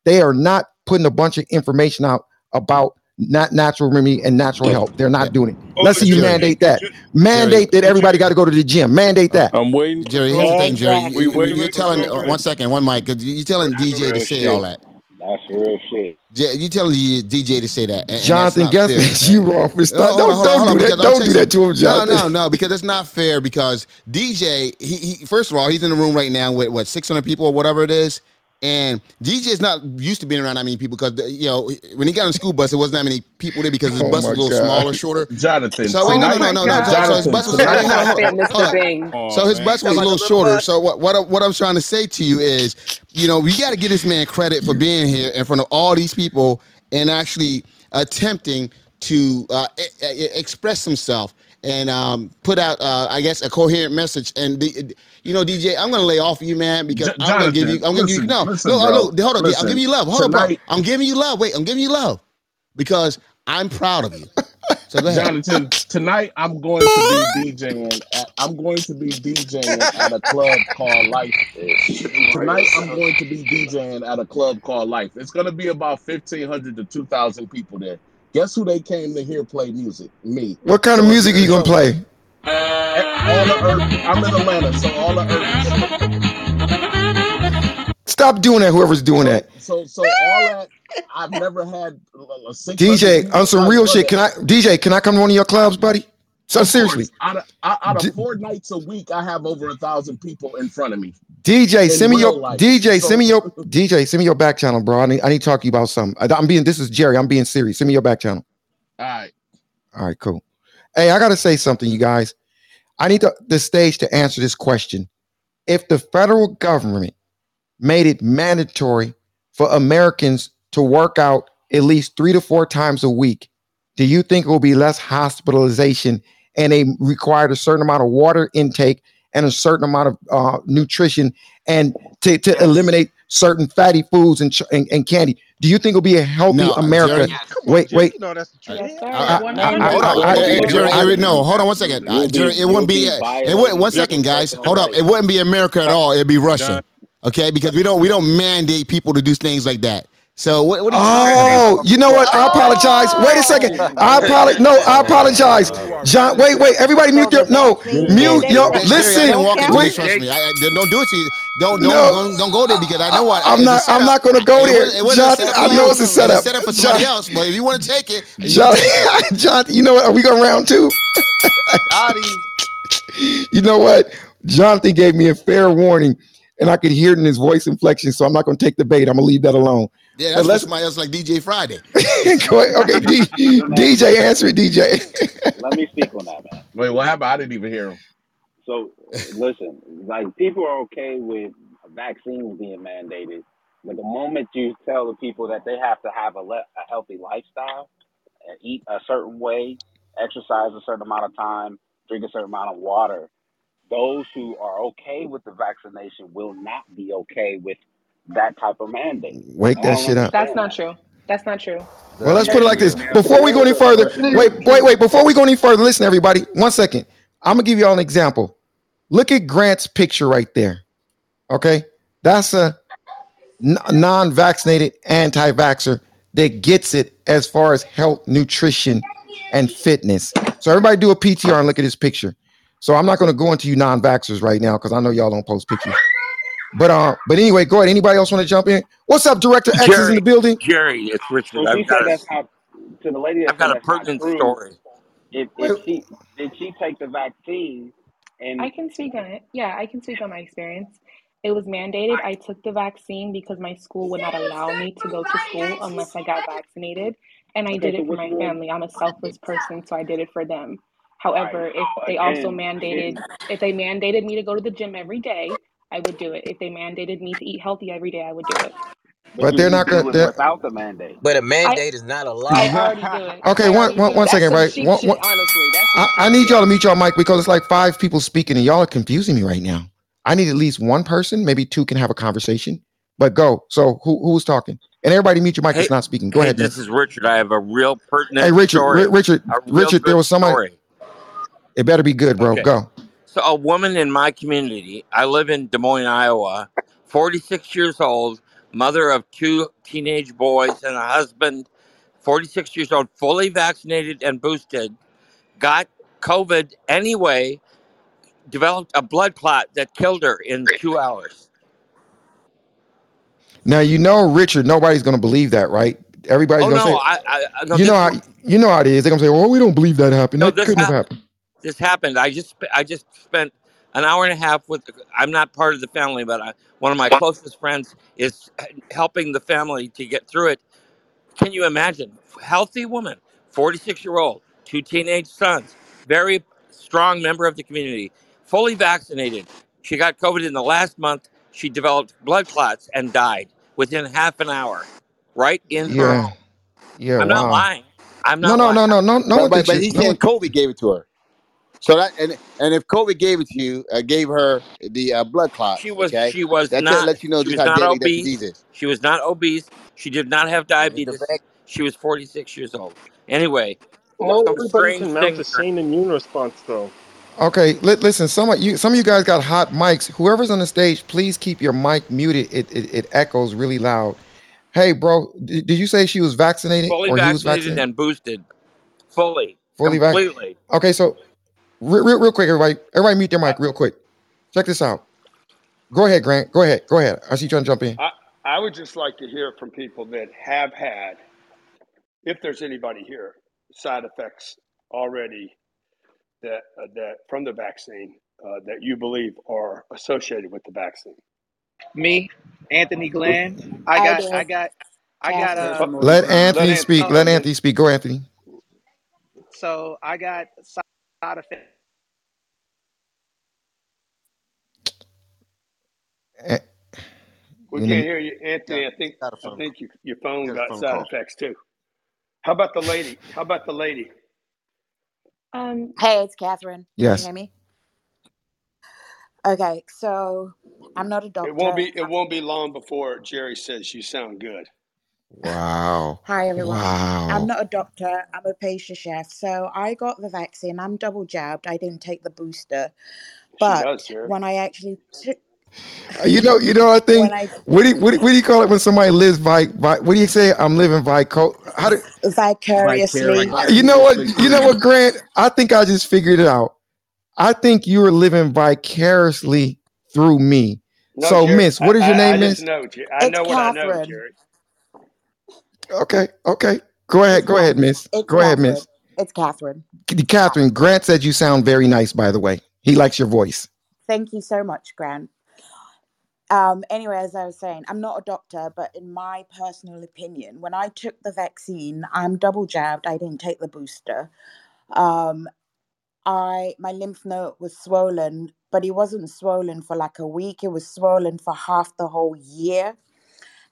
they are not putting a bunch of information out about not natural remedy and natural help. They're not doing it.
Oh,
Let's see you
Jerry,
mandate that.
Jerry,
Mandate that everybody got to go to the gym. Mandate that.
I'm waiting.
Jerry, here's the thing, Jerry.
We
You,
waiting
you're telling uh, one second, one mic. 'cause you- You're telling DJ to say
shit.
all that.
That's real shit.
J- You telling the DJ to say that. and- and
Jonathan,
not
guess
fair.
You wrong for
No,
start. Don't,
hold on,
don't
hold on,
do that. Don't do that to him,
No,
Jonathan.
no, no, because it's not fair. Because DJ, he, he first of all, he's in the room right now with what 600 people or whatever it is, and DJ is not used to being around that many people because you know when he got on the school bus, it wasn't that many people there because his
Oh
bus was a little
God.
smaller, shorter.
Jonathan,
So wait, no, no, no, no, no. So, so his bus was hold on, hold on,
Mr.
hold on.
Bing.
So his bus was a little
little
shorter.
bus.
So what what I- what I'm trying to say to you is, you know, we got to give this man credit for being here in front of all these people and actually attempting to uh, e- e- express himself and um, put out, uh, I guess, a coherent message. And the, you know, DJ, I'm gonna lay off you, man, because I'm gonna give you. I'm gonna give you. No,
listen,
no, no, hold on. I'm giving you love. Hold on, bro. I'm giving you love. Wait, I'm giving you love because I'm proud of you. So go ahead.
Jonathan, tonight I'm going to be DJing. At, I'm going to be DJing at a club called Life. Tonight I'm going to be DJing at a club called Life. It's going to be about 1,500 to 2,000 people there. Guess who they came to hear play music? Me.
What kind of music are you gonna play?
All the urban. I'm in Atlanta, so all the urban.
Stop doing that. Whoever's doing that.
So, so all that. I've never had a- a
DJ, on some real shit. Can I, DJ? Can I come to one of your clubs, buddy? So
Of
seriously,
course, out of, out of four nights a week, I have over a thousand people in front of me.
DJ, send me your
life.
DJ,
So-
send me your DJ, send me your back channel, bro. I need I need to talk to you about something. I, am being this is Jerry. I'm being serious. Send me your back channel.
All right.
All right, cool. Hey, I gotta say something, you guys. I need the, the stage to answer this question. If the federal government made it mandatory for Americans to work out at least three to four times a week, do you think it will be less hospitalization and they required a certain amount of water intake and a certain amount of uh, nutrition and to, to eliminate certain fatty foods and, ch- and, and candy? Do you think it'll be a healthy
No,
America?
Jerry.
wait, wait.
No, that's the truth.
Yes.
I- I- I- hold on,
I-
Hey, hey, Jerry, Jerry, no, hold on one second. Uh, Jerry, it wouldn't be, uh, it wouldn't, one second, guys. Hold up. It wouldn't be America at all. It'd be Russia. Okay, because we don't we don't mandate people to do things like that. So what? what
Oh, you know what? I oh! apologize. Wait a second. I apologize. No, I apologize. John, wait, wait. Everybody mute your no. Mute your listen.
didn't walk into
Wait.
this, trust me. I, I, don't do it to you. Don't don't,
No.
don't don't go there because I know what.
I'm not- I'm not gonna go there.
It
Jonathan,
a setup
I know it's a
It was
setup.
set up for somebody
John-
else. But if you want to take it,
John,
take it.
John, you know what? Are we going round two? You know what? Jonathan gave me a fair warning, and I could hear it in his voice inflection. So I'm not going to take the bait. I'm going to leave that alone.
Yeah,
But
that's for
let's
somebody else like DJ Friday.
go. Okay, D, DJ, answer it, DJ.
Let me speak on that, man.
Wait, what happened? I didn't even hear him.
So listen, like people are okay with vaccines being mandated, but the moment you tell the people that they have to have a, le- a healthy lifestyle, and eat a certain way, exercise a certain amount of time, drink a certain amount of water, those who are okay with the vaccination will not be okay with that type of mandate.
Wake that shit up.
That's not true. That's not true.
Well, let's put it like this. Before we go any further, wait, wait, wait. Before we go any further, listen, everybody. One second. I'm gonna give you all an example. Look at Grant's picture right there. Okay, that's a n- non-vaccinated anti-vaxxer that gets it as far as health, nutrition, and fitness. So everybody do a PTR and look at his picture. So I'm not gonna go into you non-vaxxers right now because I know y'all don't post pictures. But uh, but anyway, go ahead. Anybody else want to jump in? What's up, Director X is in the building.
Jerry, it's Richard. I've got a,
that's not to the lady
I've got a pertinent
true.
story.
If if she did she take the vaccine and
I can speak on it. Yeah, I can speak on my experience. It was mandated. I took the vaccine because my school would not allow me to go to school unless I got vaccinated. And I did it for my family. I'm a selfless person, so I did it for them. However, if they also mandated if they mandated me to go to the gym every day, I would do it. If they mandated me to eat healthy every day, I would do it.
But they're not gonna.
it
They're,
without the mandate.
But a mandate is not a law.
I already do it.
Okay,
I
one
already
one
do
one
it.
second,
That's some
right? One,
shit,
one,
honestly.
I, I need y'all to mute y'all mic because it's like five people speaking and y'all are confusing me right now. I need at least one person, maybe two can have a conversation. But go. So who who's talking? And everybody mute your mic
Hey,
that's not speaking. Go
hey,
ahead, man.
this is Richard. I have a real pertinent
Hey Richard,
story.
Ri- Richard, Richard, there was somebody.
story.
It better be good, bro.
Okay.
Go.
So a woman in my community, I live in Des Moines, Iowa, 46 years old, mother of two teenage boys and a husband, 46 years old, fully vaccinated and boosted, got COVID anyway, developed a blood clot that killed her in two hours.
Now you know, Richard. Nobody's going to believe that, right? Everybody's
Oh
going to
no,
say,
I, I no,
you know how you know how it is. They're going to say, "Well, we don't believe that happened.
no
That couldn't have
happened.
Happened."
This happened. I just I just spent an hour and a half with. I'm not part of the family, but I, one of my closest friends is helping the family to get through it. Can you imagine? Healthy woman, 46 year old, two teenage sons, very strong member of the community, fully vaccinated. She got COVID in the last month. She developed blood clots and died within half an hour, right in her
Yeah,
home.
yeah.
I'm not lying. I'm
No,
not
no,
lying.
no, no, no, no
But
one
but but
you.
he's
No
saying
one.
Kobe gave it to her. So that and and if Kobe gave it to you, uh, gave her the uh, blood
clot.
She
was
okay,
she was
that
not
lets you know
she
just
was
how
not
deadly that disease
obese.
is.
She was not obese. She did not have diabetes. She was 46 years old. Anyway,
Not
some
everybody
strange
can mount the same immune response, though.
Okay, li- listen. Some of you, some of you guys got hot mics. Whoever's on the stage, please keep your mic muted. It it, it echoes really loud. Hey, bro, did, did you say she was vaccinated
fully
or he was
vaccinated
vaccinated?
and boosted. Fully.
Fully vac.
Completely.
Okay, so real, real, real quick, everybody, everybody, mute their mic real quick. Check this out. Go ahead, Grant. Go ahead. Go ahead. I see you trying to jump in.
I, I would just like to hear from people that have had, if there's anybody here, side effects already that uh, that from the vaccine uh, that you believe are associated with the vaccine.
Me, Anthony Glenn. I
I
got,
do.
I got, I got.
Catherine.
Uh,
Let
let
Anthony
Anthony
speak.
go,
Let Anthony speak. Go, Anthony.
so I got side effects.
Eh,
we can't hear you, Anthony. I think
got a
I
phone.
think you, your phone
Got phone
side
call.
effects too. How about the lady? How about the lady?
Um,
Hey, it's Catherine. Yes. Can you
yes.
hear me? Okay, so I'm not a doctor.
It won't
doctor.
be it won't be long before Jerry says you sound good.
Wow.
Hi, everyone.
Wow.
I'm not a doctor. I'm a pastry chef. So I got the vaccine. I'm double jabbed. I didn't take the booster.
She
But
does, Jerry.
when I actually took,
You know, you know. I
when
think.
I
What do you, what, do- what do you call it when somebody lives vi, vi What do you say? I'm living vico. How do
vicariously,
Uh, you know what? You know what, Grant? I think I just figured it out. I think you are living vicariously through me.
No,
So,
Jerry.
Miss, what is your
I, I
name,
just
Miss?
know. Jer- I
it's
know what I know,
Catherine.
Jerry.
Okay, okay. Go ahead,
It's
go ahead, Miss.
It's
Go ahead, Miss.
It's Catherine.
Catherine. Grant said you sound very nice. By the way, he likes your voice.
Thank you so much, Grant. Um, anyway, as I was saying, I'm not a doctor, but in my personal opinion, when I took the vaccine, I'm double jabbed. I didn't take the booster. Um, I my lymph node was swollen, but it wasn't swollen for like a week. It was swollen for half the whole year.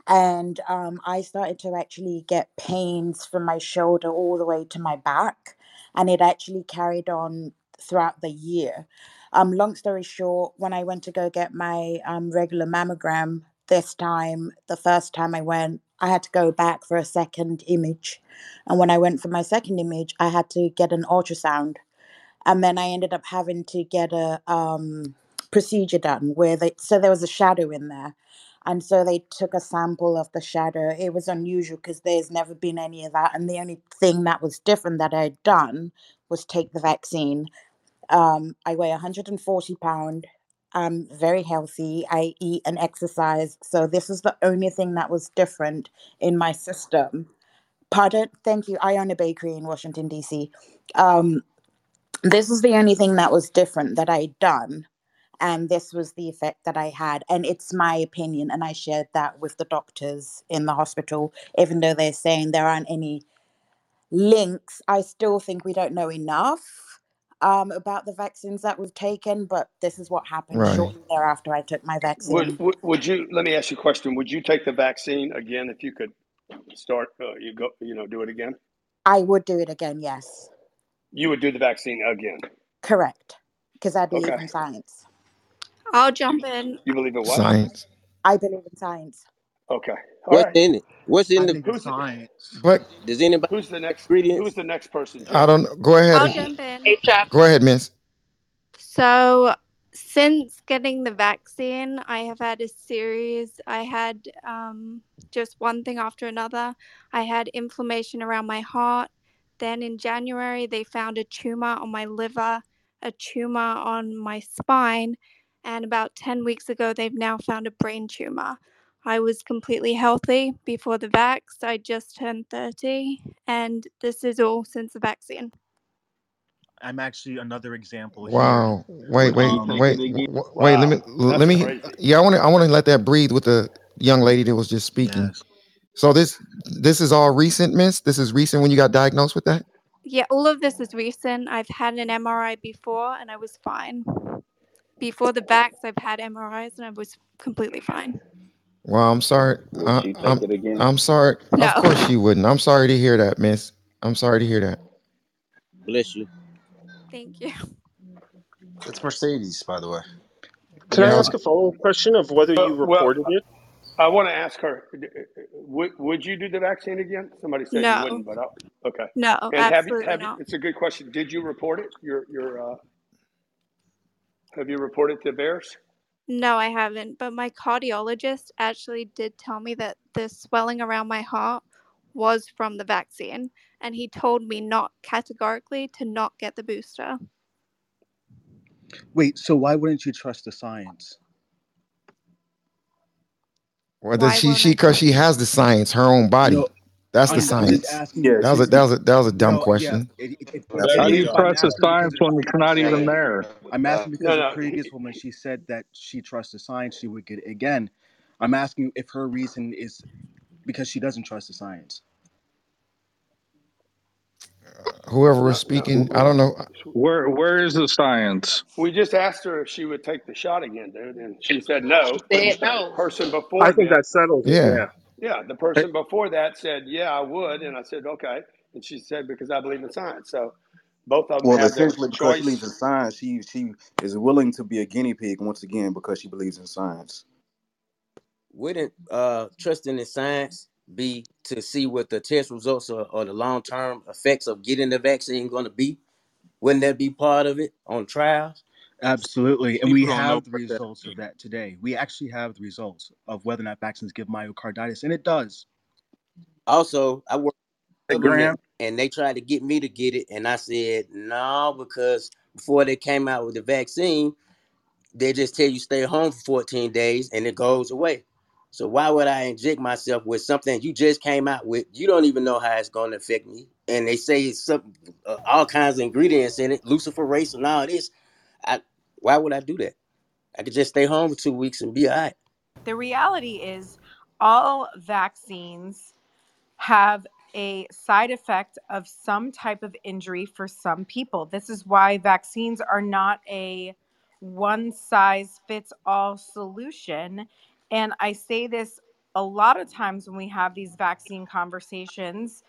And um, I started to actually get pains from my shoulder all the way to my back, and it actually carried on throughout the year. Um, long story short, when I went to go get my um, regular mammogram this time, the first time I went, I had to go back for a second image. And when I went for my second image, I had to get an ultrasound and then I ended up having to get a um, procedure done where they so there was a shadow in there, and so they took a sample of the shadow. It was unusual because there's never been any of that, and the only thing that was different that I'd done was take the vaccine. Um, I weigh 140 pound. I'm very healthy. I eat and exercise, so this is the only thing that was different in my system. Pardon? Thank you. I own a bakery in Washington D.C. Um, this is the only thing that was different that I'd done. And this was the effect that I had. And it's my opinion. And I shared that with the doctors in the hospital, even though they're saying there aren't any links. I still think we don't know enough um, about the vaccines that we've taken. But this is what happened
Right.
shortly thereafter I took my
Would,
vaccine.
would would you? Let me ask you a question. Would you take the vaccine again if you could start? Uh, you go. You know, do it again.
I would do it again, yes.
You would do the vaccine again.
Correct. Because I believe
Okay.
in science.
I'll jump in.
You believe in what?
Science.
I believe in science.
Okay. All
What's
right.
in it? What's in
I
the
think it's
Who's the,
science.
But
does anybody
who's the next?
ingredients?
Who's the next person?
I
Jerry?
don't. Go ahead.
I'll
ahead.
jump in.
Hey, Jeff.
Go ahead, Miss.
So, Since getting the vaccine, I have had a series. I had um, just one thing after another. I had inflammation around my heart. Then in January, they found a tumor on my liver, a tumor on my spine, and about 10 weeks ago, they've now found a brain tumor. I was completely healthy before the vax. I just turned 30, and this is all since the vaccine.
I'm actually another example here.
Wow. Wait, wait,
um
wait, w- w- wait. Let me,
Wow,
let me.
crazy.
Yeah, I want to, I want to let that breathe with the young lady that was just speaking.
yes.
So this, this is all recent, Miss. This is recent when you got diagnosed with that.
Yeah, all of this is recent. I've had an MRI before, and I was fine. Before the vax, I've had MRIs, and I was completely fine.
Well, I'm sorry.
Would
Uh,
she take
I'm,
it again?
I'm sorry.
No.
Of course you wouldn't. I'm sorry to hear that, Miss. I'm sorry to hear that.
Bless you.
Thank you.
It's Mercedes, by the way.
Can I
Yeah.
ask a follow up question of whether
Uh,
you
well,
reported it?
I want to ask her: would, would you do the vaccine again? Somebody said you
No.
wouldn't, but I'll, okay.
No,
And have you,
absolutely
have you,
not.
it's a good question. Did you report it? Your your uh, have you reported to VAERS?
No, I haven't. But my cardiologist actually did tell me that the swelling around my heart was from the vaccine. And he told me not categorically to not get the booster.
Wait, so why wouldn't you trust the science?
Well, does
Why
she,
won't
she,
I
cause she has the science, her own body.
No,
That's the
I'm, I'm just
science.
asking
That was a, that was a, that was a dumb
No,
question.
it, it, it, it
How do you
ridiculous.
trust the science when
the
it's not even
woman.
there?
I'm asking because
No,
the
no.
previous woman, she said that she trusts the science, she would get it again. I'm asking if her reason is because she doesn't trust the science.
Uh, whoever was
No, no.
speaking, I don't know.
Where Where is the science?
We just asked her if she would take the shot again, dude, and she said no.
Said
The
no.
person
I think
that,
that settles.
Yeah.
Yeah.
Yeah, the
Hey,
person before that said, yeah, I would, and I said, okay, and she said because I believe in science. So both of them
Well,
have their
essentially, because she believes in science, she she is willing to be a guinea pig once again because she believes in science.
Wouldn't uh trusting in science be to see what the test results or, or the long term effects of getting the vaccine going to be? Wouldn't that be part of it on trials?
Absolutely. And we
people don't
have the
what that.
results of that today. We actually have the results of whether or not vaccines give myocarditis, and it does.
Also, I work
Hey,
for the government
Graham.
and they tried to get me to get it, and I said no because before they came out with the vaccine, they just tell you stay home for 14 days and it goes away. So why would I inject myself with something you just came out with? You don't even know how it's going to affect me, and they say it's some uh, all kinds of ingredients in it, luciferase and all this. I why would I do that? I could just stay home for two weeks and be all right.
The reality is, all vaccines have a side effect of some type of injury for some people. This is why vaccines are not a one size fits all solution. And I say this a lot of times when we have these vaccine conversations.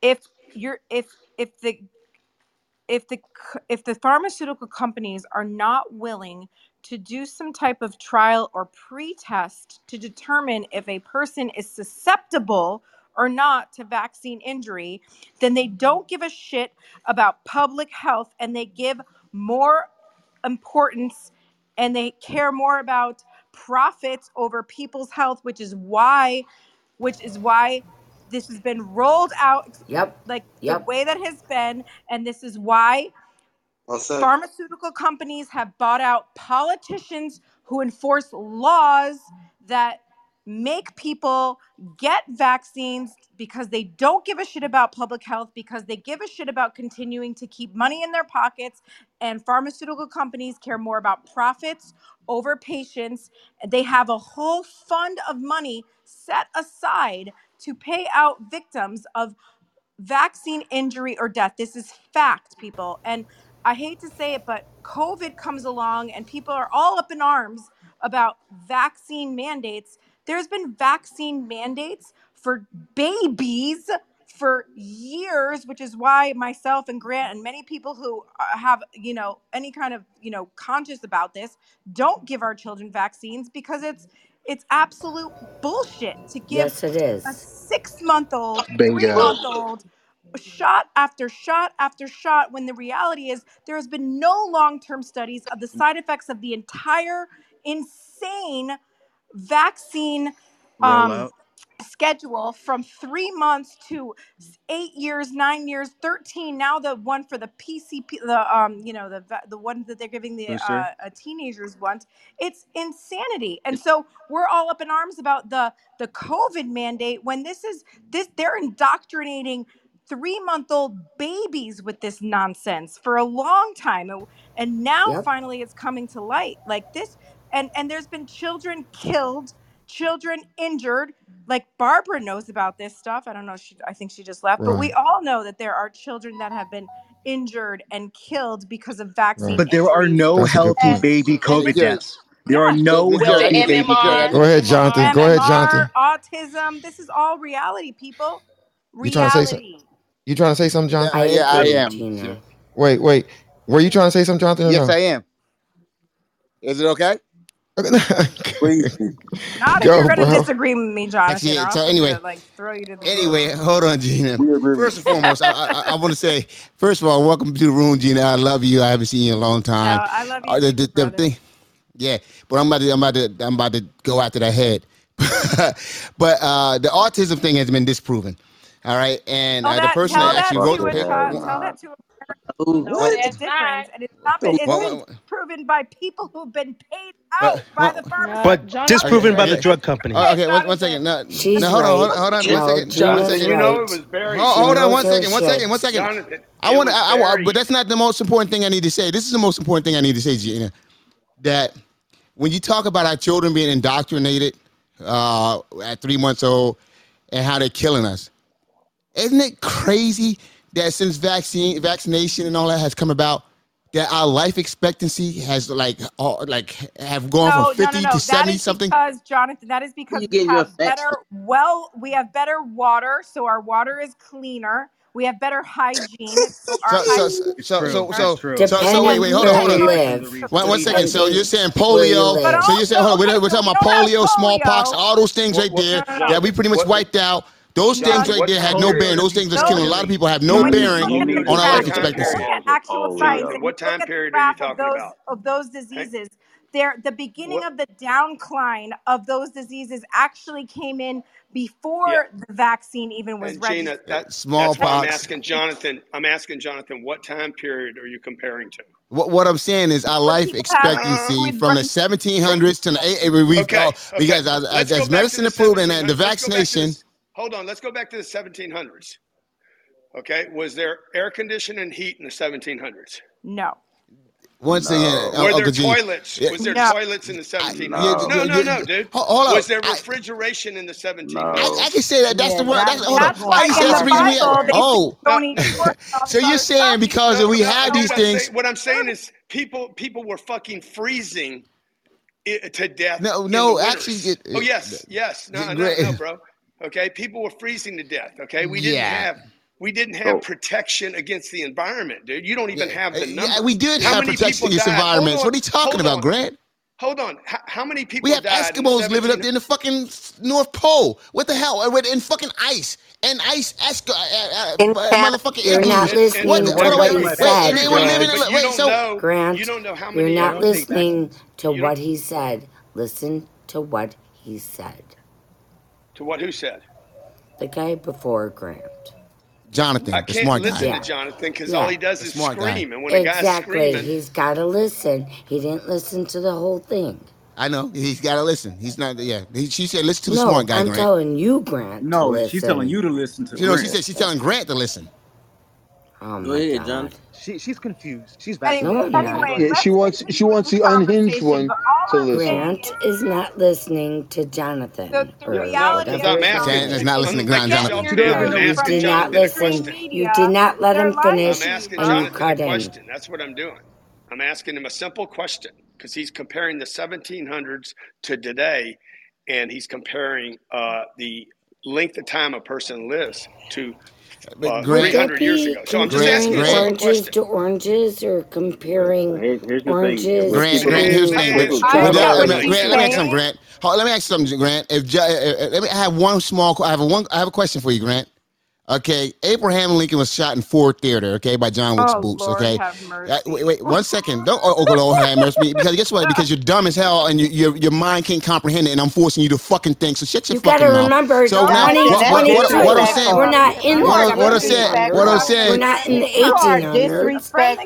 If you're if if the if the if the pharmaceutical companies are not willing to do some type of trial or pre-test to determine if a person is susceptible or not to vaccine injury then they don't give a shit about public health and they give more importance and they care more about profits over people's health which is why which is why this has been rolled out
Yep.
like the way that has been and this is why
Well
pharmaceutical companies have bought out politicians who enforce laws that make people get vaccines because they don't give a shit about public health because they give a shit about continuing to keep money in their pockets and pharmaceutical companies care more about profits over patients. They have a whole fund of money set aside to pay out victims of vaccine injury or death. This is fact, people. And I hate to say it, but COVID comes along and people are all up in arms about vaccine mandates. There's been vaccine mandates for babies for years, which is why myself and Grant and many people who uh, have, you know, any kind of, you know, conscious about this don't give our children vaccines because it's it's absolute bullshit to give
Yes, it is.
a six month old, three-month-old, shot after shot after shot when the reality is there has been no long term studies of the side effects of the entire insane vaccine um,
Rollout
schedule from three months to eight years, nine years, thirteen. Now the one for the PCP, the um, you know, the the one that they're giving the
yes,
uh, teenagers once. It's insanity, and so we're all up in arms about the the COVID mandate when this is this they're indoctrinating three month old babies with this nonsense for a long time and, and now
yep.
finally it's coming to light like this and and there's been children killed children injured. Like Barbara knows about this stuff. I don't know. She, I think she just left, but mm.
we
all know that there are children that have been injured and killed because of vaccines.
Right.
But there are no
That's
healthy baby COVID
yes,
deaths. There are no
the
healthy baby
COVID.
Go ahead, Jonathan. Go ahead, Jonathan.
autism. This is all reality, people.
You trying to say so-
Reality.
You trying to say something,
Yeah,
Jonathan?
I,
yeah, I am.
Wait, wait. Were you trying to say something, Jonathan?
Yes, I am. Is it okay?
please.
Not if you're gonna disagree with me, Josh.
Actually, so anyway,
like throw you to the
anyway, hold on, Gina. First and foremost, I, I, I want to say, first of all, welcome to the room, Gina. I love you. I haven't seen you in a long time.
No, I love you.
Uh, the, the, the thing, yeah, but I'm about to, I'm about to, I'm about to go after that head. but uh, the autism thing has been disproven. All right, and uh, the person that,
that
actually wrote the paper.
Tell uh, that to a
Ooh,
no,
what?
It's difference, and it's not been, it's
well,
been proven by people who've been paid out but, by
well,
the pharmacy.
But disproven by the drug company.
Uh, okay, one, one second. No, no, hold on, hold on, hold on one second.
John
one second.
You know it was very.
Oh, hold on, one second, one second, one second. I want to, but that's not the most important thing I need to say. This is the most important thing I need to say, Gina. That when you talk about our children being indoctrinated uh, at three months old and how they're killing us, isn't it crazy that since vaccine vaccination and all that has come about, that our life expectancy has like all, like have gone
no,
from
50 no, no,
to
70
something
because jonathan that is because
you
we have better well we have better water so our water is cleaner we have better hygiene. So,
so, so, so, so, so, so, wait, wait, hold on, hold on.
One,
one second. So you're saying polio. So you're saying, hold on, we're, we're talking about polio, smallpox, all those things right there that we pretty much wiped out. Those things right there had no bearing. Those things that's killing a lot of people have no bearing on our life expectancy.
Oh,
what time period are you talking about?
Of those diseases, there the beginning
what?
of the downcline of those diseases actually came in before yeah. the vaccine even was
and Gina. That, uh, Smallpox. That's
I'm
asking Jonathan. I'm asking Jonathan, what time period are you comparing to?
What, what I'm saying is our life
uh-huh.
expectancy
uh,
from the 1700s to the 80s. we
okay,
because
okay.
as, as medicine improved and the,
the
vaccination
hold on, let's go back to the 1700s. Okay, was there air conditioning and heat in the 1700s?
No.
Once no. again,
were there toilets? Was there
no.
toilets in the 1700s? No. no, no,
no,
dude.
Hold on.
Was there refrigeration I, in the 1700s?
I, I, can say that. That's
yeah,
the
one.
That's, hold
on.
Why you say that's reason we
have,
Oh, so you're saying because we
had
these
what
things?
What I'm saying is people people were fucking freezing to death.
No, no, actually, it,
oh yes, yes, no, no, no, bro. Okay, people were freezing to death. Okay, we didn't
yeah.
have we didn't have
oh.
protection against the environment, dude. You don't even
yeah.
have the
number.
Yeah,
we did
How
have protection against
died?
environments. What are you talking about. Grant?
Hold on. How many people?
We have Eskimos living up there in the fucking North Pole. What the hell? Uh, we're in fucking ice and ice Esk. Uh, uh, uh,
uh
motherfucking
you're not listening.
What, what, what,
what,
what,
said,
wait, wait, wait,
wait,
wait, so
know,
Grant,
you don't know how many.
You're
not listening to what he said. Listen to what he said.
To what? Who said?
The guy before Grant.
Jonathan,
I
the
can't listen to Jonathan because
Yeah.
all he does
The
is
smart guy.
scream, and when a guy's screaming,
He's got to listen. He didn't listen to the whole thing.
I know he's got to listen. He's not. Yeah, he, she said listen to the
no,
smart guy.
I'm
Grant.
telling you, Grant. to
No, she's telling you to listen to.
You know, she said she's telling Grant to listen.
Oh
Go ahead,
God.
John.
She she's confused. She's back.
Anyway,
no,
anyway,
yeah, she wants she wants the unhinged one to listen.
Grant
is
not listening to Jonathan.
The, reality
is not listening to Grant Jonathan.
You did not listen. You did not let him finish. I'm asking
Jonathan a question. That's what I'm doing. I'm asking him a simple question because he's comparing the 1700s to today, and he's comparing uh, the length of time a person lives to uh,
Grant-
300 years ago. So I'm just
comparing
asking you
oranges
question.
to oranges or comparing
Here's, here's the thing.
oranges
Grant,
to
Grant, here's the thing.
Wait,
Grant,
wait,
I
Grant, let me, Grant, let me ask you something. Grant. Hold- Let me ask something, Grant. If ju- uh, uh, let me I have one small, I have a one, I have a question for you, Grant.
Okay, Abraham Lincoln was shot in Ford Theater, okay, by John Wilkes
Oh,
Booth.
Lord
okay,
have
Uh, wait, wait, one second. Don't oh, oh Lord have mercy, because guess what? Because you're dumb as hell and you, your your mind can't comprehend it, and I'm forcing you to fucking think. So shut your
You
fucking
gotta
mouth.
remember,
So now, what, what, what,
2022.
what I'm saying,
We're not in
what,
the
what I
1700s.
said, what I said.
We're not in the 1800s.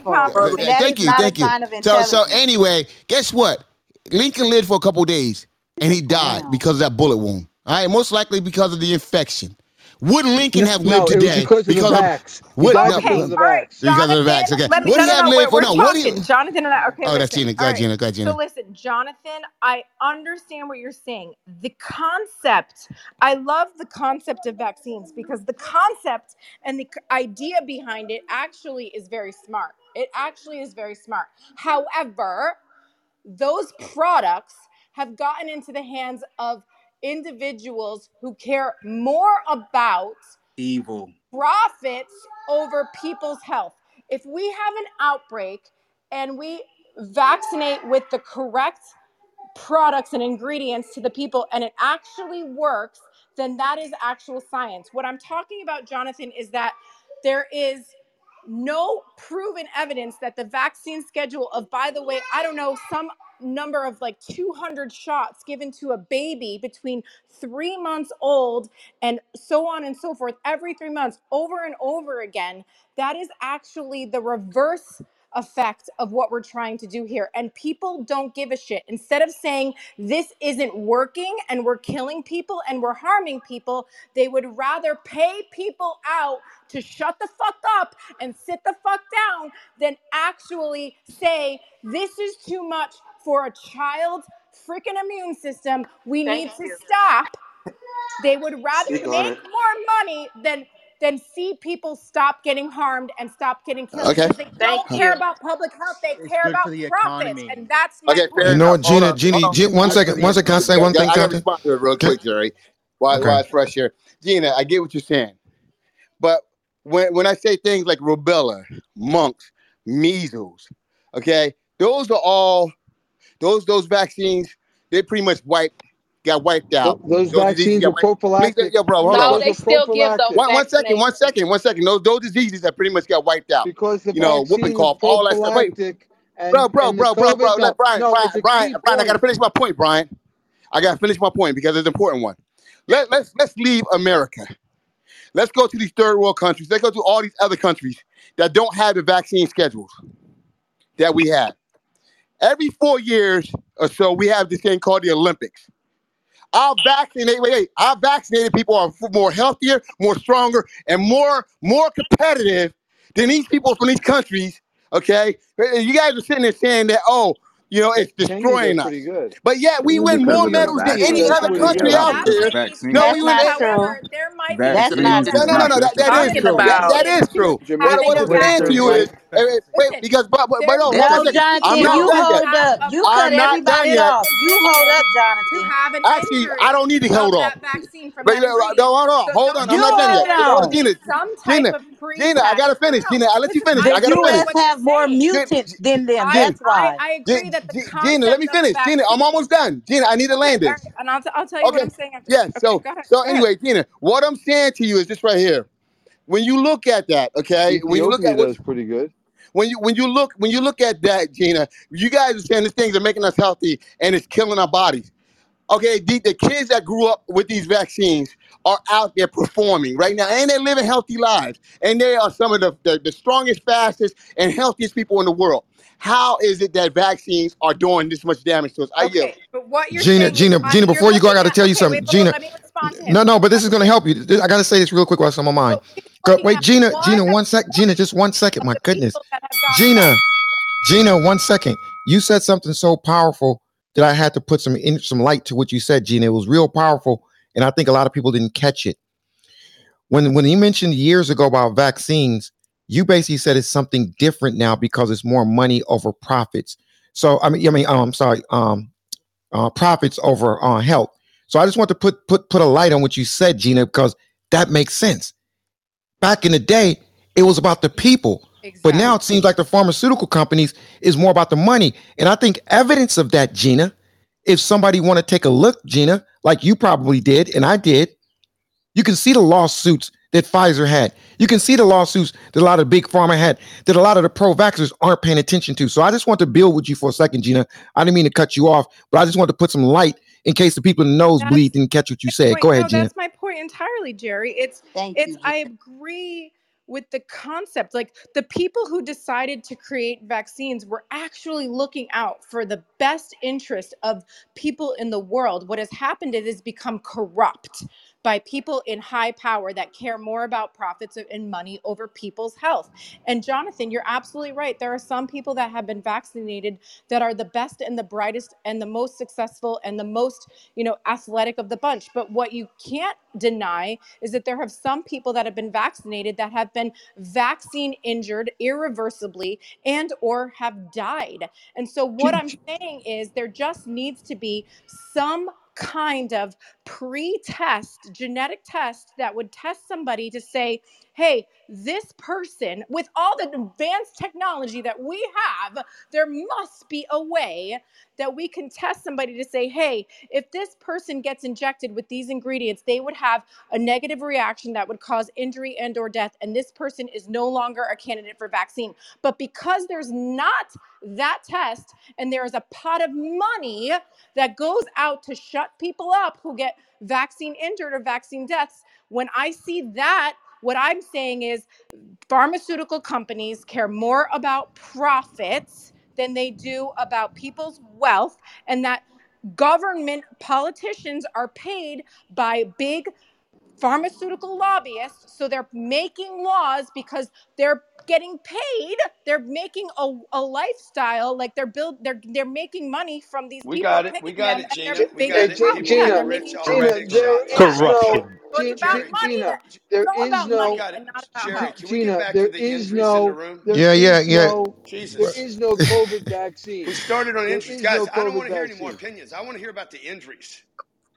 Uh, thank you, thank you. So, so anyway, guess what? Lincoln lived for a couple days and he died because of that bullet wound. All right, most likely because of the infection. Wouldn't Lincoln have
No,
lived
it
today
because of the vax. He
would
died
no,
because of the
All right,
vax.
because of the vax? Okay,
let me,
would
no,
he have lived for
we're
no? Would he?
talking. Jonathan and I, okay,
Oh, that's
listen.
Gina. Go
All
Gina. Go Gina.
So listen, Jonathan, I understand what you're saying. The concept, I love the concept of vaccines because the concept and the idea behind it actually is very smart. It actually is very smart. However, those products have gotten into the hands of individuals who care more about
Evil.
profits over people's health. If we have an outbreak and we vaccinate with the correct products and ingredients to the people and it actually works, then that is actual science. What I'm talking about, Jonathan, is that there is no proven evidence that the vaccine schedule of, by the way, I don't know, some number of like 200 shots given to a baby between three months old and so on and so forth every three months over and over again that is actually the reverse effect of what we're trying to do here. And people don't give a shit. Instead of saying this isn't working and we're killing people and we're harming people they would rather pay people out to shut the fuck up and sit the fuck down than actually say this is too much for a child's freaking immune system. We need to stop. They would rather
Speak on
make
it.
more money than than see people stop getting harmed and stop getting killed
Okay.
because they don't care about public health they care
good
about
for the
profits
economy.
and that's my
Okay,
point
fair
You know
enough.
what,
Hold
Gina?
on.
Gina,
Hold on.
Gina one second, one second. Can I say one
Yeah,
thing,
I gotta
Captain?
respond to it real
Can-
quick, Jerry. While,
Okay.
while it's fresh here. Gina, I get what you're saying. But when when I say things like rubella, mumps, measles, okay, those are all those those vaccines, they pretty much wiped got wiped out.
Those
diseases
vaccines
got
were
wiped-
prophylactic.
Yo, bro, hold
No,
on. They
were still give those
One, one second, one second, one second. Those those diseases that pretty much got wiped out.
Because the
you know,
vaccine
whooping cough, all that stuff. Wait,
prophylactic. And,
bro, bro,
and the
bro, bro, bro.
COVID,
Let Brian,
no,
Brian, Brian, Brian. I gotta finish my point, Brian. I gotta finish my point because it's an important one. Let let's let's leave America. Let's go to these third world countries. Let's go to all these other countries that don't have the vaccine schedules that we have. Every four years or so, we have this thing called the Olympics. Our vaccinated, wait, wait, our vaccinated people are more healthier, more stronger, and more more competitive than these people from these countries. Okay, you guys are sitting there saying that, oh, you know, it's destroying
does
us.
good.
But yet we win more medals than any other country out there.
might
Vaccine.
be
No,
true
we win.
That's not
however there might be
That's
Vaccines
not
is
No, no, no, no. That, that is
having
country.
a
true. That, that true.
having
What, what
a
I'm saying to you
wait.
is, eh, eh, wait, because, but, but, but
there
no, hold on
might
No,
second. I'm
Jonathan,
not
you
done
who
yet.
hold up.
a
You
I'm not done
everybody
yet.
off. You hold up,
to
Jonathan.
have an
Actually,
injury
I don't need to
of
hold on.
that vaccine from
But
that
no, no,
ingredient.
hold on,
So
hold
don't
on.
you
I'm not done
that
hold
yet.
there
Hold on,
on.
should be
Gina,
some type
Gina,
of
Gina. I
pre-test?
gotta
No,
finish.
no.
Gina, I let you
Listen,
finish.
I
The
I gotta
agree with
finish.
U.S.
what you're
have more
saying.
Gina,
mutants than them.
I,
That's
I,
why.
I
Gina,
agree that the
Gina, let me
of the
finish. Gina, I'm
vaccine.
almost done. Gina, I need to land
Okay, all
this.
right, and I'll, t- I'll tell you what
Okay.
I'm saying after
Yeah.
Okay,
So,
go ahead.
so
Go ahead.
anyway, Gina, what I'm saying to you is this right here. When you look at that, okay, when you look
Ethiopia
at what
does pretty good.
When you when you look when you look at that, Gina, you guys are saying these things are making us healthy and it's killing our bodies. Okay, the, the kids that grew up with these vaccines are out there performing right now, and they're living healthy lives, and they are some of the, the, the strongest, fastest, and healthiest people in the world. How is it that vaccines are doing this much damage to us? I yield.
But what you're
Gina,
saying
Gina, Gina.
you're
Before you go, I got to tell you
Okay,
something,
wait,
Gina.
let me respond to him.
No, no, but this is going to help you. This- I got to say this real quick while it's on my mind. Go,
looking
wait, Gina, Gina, one sec, Gina, just one second. My goodness,
people that have gotten
Gina. Gina, one second. You said something so powerful that I had to put some in, some light to what you said, Gina. It was real powerful, and I think a lot of people didn't catch it. When when you mentioned years ago about vaccines, you basically said it's something different now because it's more money over profits. So I mean, I mean, um, I'm sorry, um, uh, profits over uh, health. So I just want to put put put a light on what you said, Gina, because that makes sense. Back in the day, it was about the people, but now it seems like the pharmaceutical companies is more about the money. And I think evidence of that, Gina, if somebody want to take a look, Gina, like you probably did, and I did, you can see the lawsuits that Pfizer had. You can see the lawsuits that a lot of big pharma had that a lot of the pro-vaxxers aren't paying attention to. So I just want to build with you for a second, Gina. I didn't mean to cut you off, but I just want to put some light in case the people in the nosebleed didn't catch what you said.
point.
Go ahead,
no,
Gina.
that's my point entirely, Jerry. It's it's I agree with the concept. Like the people who decided to create vaccines were actually looking out for the best interest of people in the world. What has happened is it's become corrupt by people in high power that care more about profits and money over people's health. And Jonathan, you're absolutely right. There are some people that have been vaccinated that are the best and the brightest and the most successful and the most, you know, athletic of the bunch. But what you can't deny is that there have some people that have been vaccinated that have been vaccine injured irreversibly and or have died. And so what I'm saying is there just needs to be some kind of pre-test genetic test that would test somebody to say hey this person with all the advanced technology that we have there must be a way that we can test somebody to say hey if this person gets injected with these ingredients they would have a negative reaction that would cause injury and or death and this person is no longer a candidate for vaccine but because there's not that test and there is a pot of money that goes out to shut people up who get vaccine injured or vaccine deaths. When i see that what i'm saying is pharmaceutical companies care more about profits than they do about people's wealth and that government politicians are paid by big pharmaceutical lobbyists so they're making laws because they're getting paid they're making a, a lifestyle like they're build they're they're making money from these
We
people
got it. We got
them
it,
and
Gina.
they're
We got
Hey,
it.
G-
profit.
Gina,
rich
Gina,
already.
there
yeah,
is no
So it's about money.
Gina.
It's
There
all
is no
money
Got it.
and not about
Jerry,
health.
can we get
Gina.
back
There
to the
is
injuries in the
no.
room?
There
Yeah, yeah,
is
yeah.
no. There
Jesus.
is no COVID vaccine.
We
vaccine.
started on
There
injuries.
is
Guys,
no
I don't
COVID
want to hear any more
vaccine.
opinions. I want to hear about the injuries.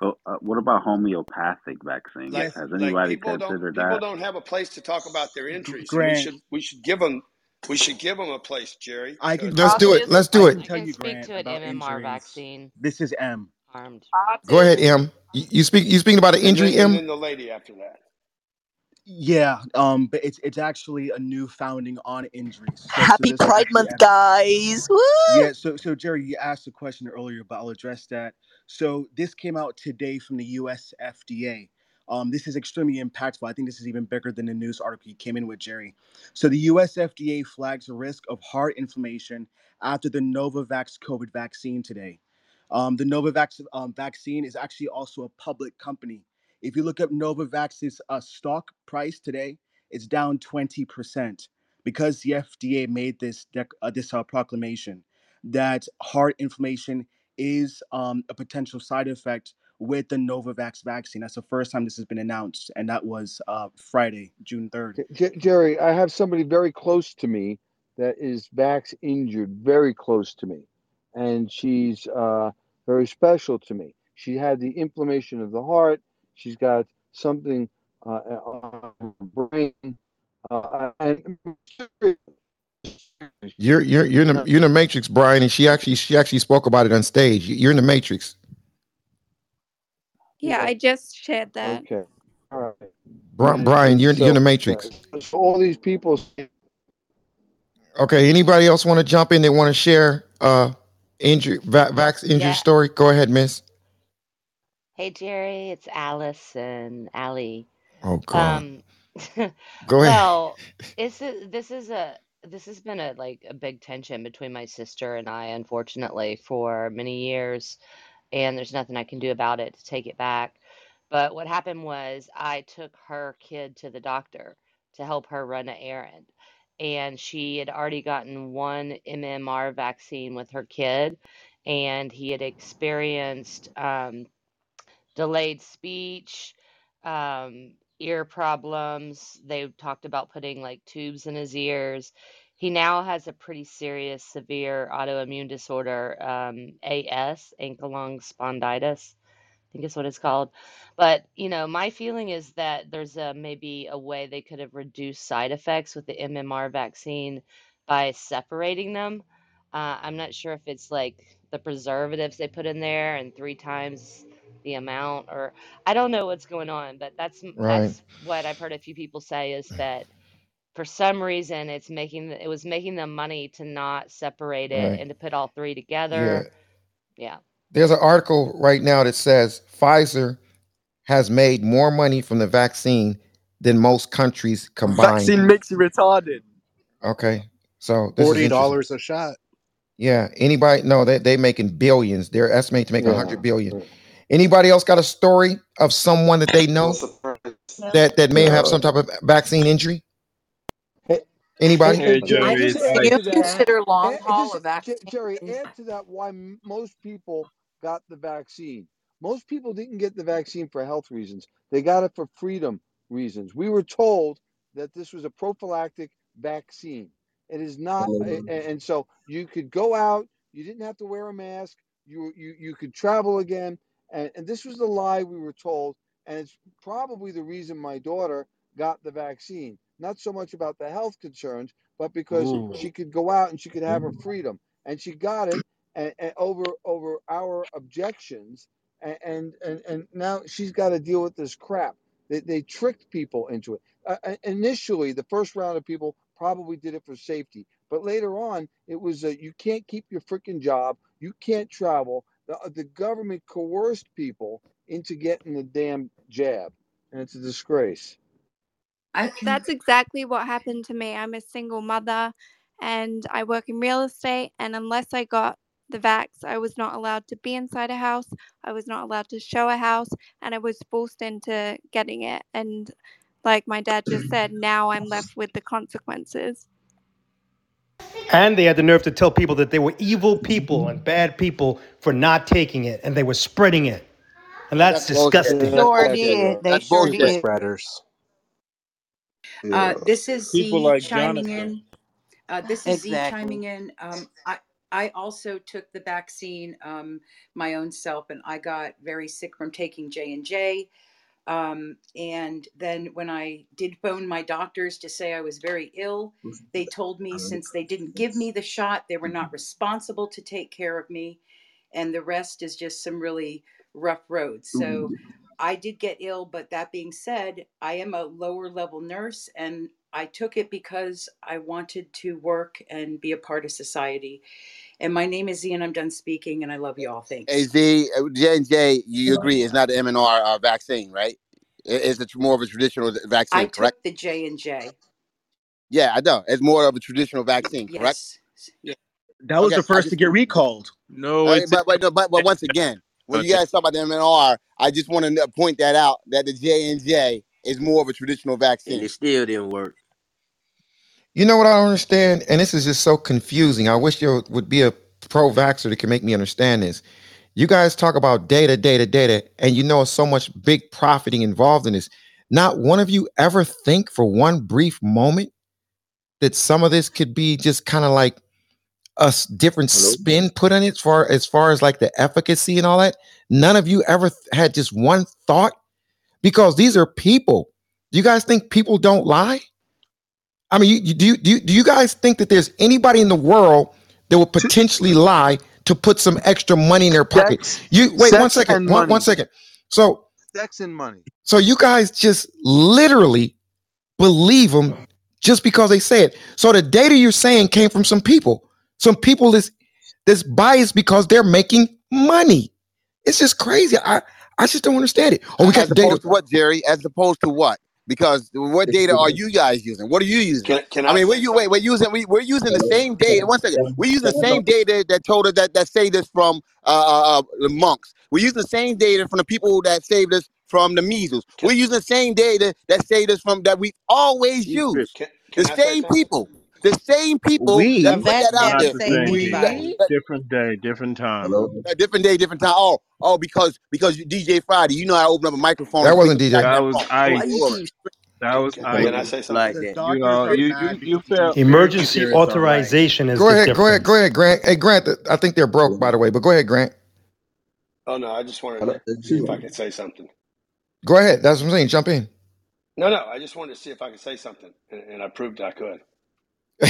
Oh, uh, what about homeopathic vaccines?
Like
Yes,
Has
like
anybody
people don't
considered
people
that?
don't have a place to talk about their injuries, and we should we should give them we should give them a place, Jerry.
I can
Let's do it. Let's do
I
it.
can
I
tell
can
you,
speak
Grant,
to an
about
MMR
injuries.
vaccine.
This is M.
Armed.
Go ahead, M. You, you speak. You speaking about an
and
injury,
then and
M?
then the lady after that.
Yeah, um, but it's it's actually a new founding on injuries. So so
Happy
this was
Pride Month, guys! Woo!
Yeah, so so Jerry, you asked a question earlier, but I'll address that. So this came out today from the U.S. FDA. Um, this is extremely impactful. I think this is even bigger than the news article you came in with, Jerry. So the U.S. FDA flags a risk of heart inflammation after the Novavax COVID vaccine today. Um, the Novavax um, vaccine is actually also a public company. If you look up Novavax's uh, stock price today, it's down 20% because the FDA made this dec- uh, this uh, proclamation that heart inflammation is um, a potential side effect with the Novavax vaccine. That's the first time this has been announced, and that was uh, Friday, June 3rd.
J- Jerry, I have somebody very close to me that is vax injured, very close to me, and she's uh, very special to me. She had the inflammation of the heart. She's got something uh, on her brain, uh, and
You're you're you're in the you're in the matrix, Brian, and she actually she actually spoke about it on stage. You- You're in the matrix,
Yeah, I just shared that.
okay, all right.
Bri- Brian. You're you're in the matrix.
so all these people.
Okay. Anybody else want to jump in? They want to share uh injury va- vax injury
Yeah.
story? Go ahead, Miss.
Hey Jerry, it's Alice and Allie.
Oh God.
Um,
Go ahead.
well, it's a, this is a this has been a like a big tension between my sister and I, unfortunately, for many years, and there's nothing I can do about it to take it back. But what happened was I took her kid to the doctor to help her run an errand, and she had already gotten one MMR vaccine with her kid, and he had experienced um, delayed speech, um, ear problems. They talked about putting like tubes in his ears. He now has a pretty serious, severe autoimmune disorder, um, AS, ankylosing spondylitis. I think is what it's called. But, you know, my feeling is that there's a maybe a way they could have reduced side effects with the MMR vaccine by separating them. Uh, I'm not sure if it's like the preservatives they put in there and three times the amount or I don't know what's going on, but that's
Right.
that's what I've heard a few people say is that for some reason it's making it was making them money to not separate it
Right.
and to put all three together. Yeah.
There's an article right now that says Pfizer has made more money from the vaccine than most countries combined.
Vaccine makes you retarded.
Okay. So this
forty dollars a shot.
Yeah. Anybody? No, they they making billions. They're estimated to make a
Yeah.
hundred billion. Anybody else got a story of someone that they know that that may have some type of vaccine injury? Anybody?
And,
Hey,
Jerry,
Joey,
just
it's
add
like
to
you consider long haul a vaccine?
Jerry, add to that why most people got the vaccine. Most people didn't get the vaccine for health reasons. They got it for freedom reasons. We were told that this was a prophylactic vaccine. It is not, a- mm. a- and so you could go out. You didn't have to wear a mask. You you you could travel again, and, and this was the lie we were told. And it's probably the reason my daughter got the vaccine. Not so much about the health concerns, but because
Ooh.
she could go out and she could have her freedom, and she got it and, and over over our objections, and, and and now she's got to deal with this crap. They they tricked people into it. Uh, uh, initially, the first round of people probably did it for safety, but later on, it was uh, you can't keep your freaking job, you can't travel. The uh, the government coerced people into getting the damn jab, and it's a disgrace.
Th- That's exactly what happened to me. I'm a single mother and I work in real estate. And unless I got the vax, I was not allowed to be inside a house. I was not allowed to show a house. And I was forced into getting it. And like my dad just said, now I'm left with the consequences.
And they had the nerve to tell people that they were evil people and bad people for not taking it, and they were spreading it. And that's
That's
disgusting.
That's
Sure
bullshit.
did. They
That's
sure
bullshit.
did.
Spreaders.
Uh, this is
People
Z
like
chiming
Jonathan.
in. Uh, this is Z chiming in. Um, I I also took the vaccine um, my own self, and I got very sick from taking J and J. Um, and then when I did phone my doctors to say I was very ill, mm-hmm. they told me uh-huh. since they didn't give me the shot, they were not mm-hmm. responsible to take care of me, and the rest is just some really rough roads. So mm-hmm. I did get ill, but that being said, I am a lower level nurse and I took it because I wanted to work and be a part of society. And my name is Z and I'm done speaking and I love you all. Thanks.
Hey Z, uh, J and J, you agree it's not the MNR uh, vaccine, right? It- It's a, tr- more of a traditional
I
vaccine, correct?
took the J and J.
Yeah, I know. It's more of a traditional vaccine, correct?
Yes. Yeah.
That was
Okay,
the
I
first
just
to get recalled.
No,
Uh,
it's
but, but, but, but once again, when you
Okay.
guys talk about the MNR, I just want to point that out that the J and J is more of a traditional
And
vaccine.
it still didn't work.
You know what I don't understand, and this is just so confusing. I wish there would be a pro-vaxxer that can make me understand this. You guys talk about data, data, data, and you know so much big profiting involved in this. Not one of you ever think for one brief moment that some of this could be just kind of like a different spin put on it, as far as far as like the efficacy and all that. None of you ever th- had just one thought because these are people. Do you guys think people don't lie? I mean, you, you, do, you, do, you, do you guys think that there's anybody in the world that would potentially lie to put some extra money in their pocket?
Sex,
You wait one second. One, one second. So,
Sex and money.
so you guys just literally believe them just because they say it. So the data you're saying came from some people. Some people that's this biased because they're making money. It's just crazy. I I just don't understand it. Oh, we got
As
the data.
to what, Jerry? As opposed to what? Because what data are you guys using? What are you using?
Can, can
I
I
mean, we're you wait, we're using we, we're using the same data. One second, we're using the same data that told us that that saved us from uh, uh, uh, the mumps. We're using the same data from the people that saved us from the measles. We're using the same data that saved us from that we always use.
Can,
The
can I
same
something?
people, the same people
We
that put
That
that out there.
the
save
same
different day, different time.
A different day, different time. Oh, oh, because because DJ Friday, you know how to open up a microphone.
That wasn't DJ.
That
that
was. I.
Why you keep
That was
Can,
I.
can I say something?
Like that.
You know, you you you
because
fail.
Emergency
Medicare is
authorization is
Go
the
ahead, go ahead, go ahead, Grant. Hey, Grant, I think they're broke, by the way, but go ahead, Grant.
Oh no, I just wanted to see if I could say something.
Go ahead. That's what I'm saying. Jump in.
No, no, I just wanted to see if I could say something, and, and I proved I could.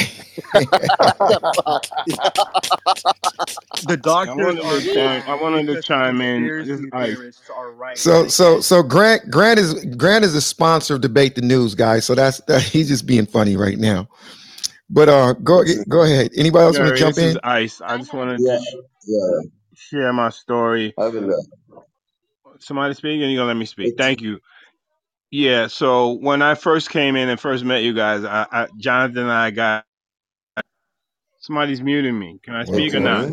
The
I
doctors
wanted to chime, I wanted to chime in. This Ice.
right.
So so so Grant Grant is Grant is a sponsor of debate the news, guys. So that's that he's just being funny right now. But uh, go go ahead. Anybody else want to jump in?
Ice. I just wanted
Yeah,
to
yeah.
share my story.
I will. Uh,
Somebody speak, and you're gonna let me speak. Thank you. Yeah. So when I first came in and first met you guys, I, I, Jonathan and I got somebody's muting me. Can I speak or not?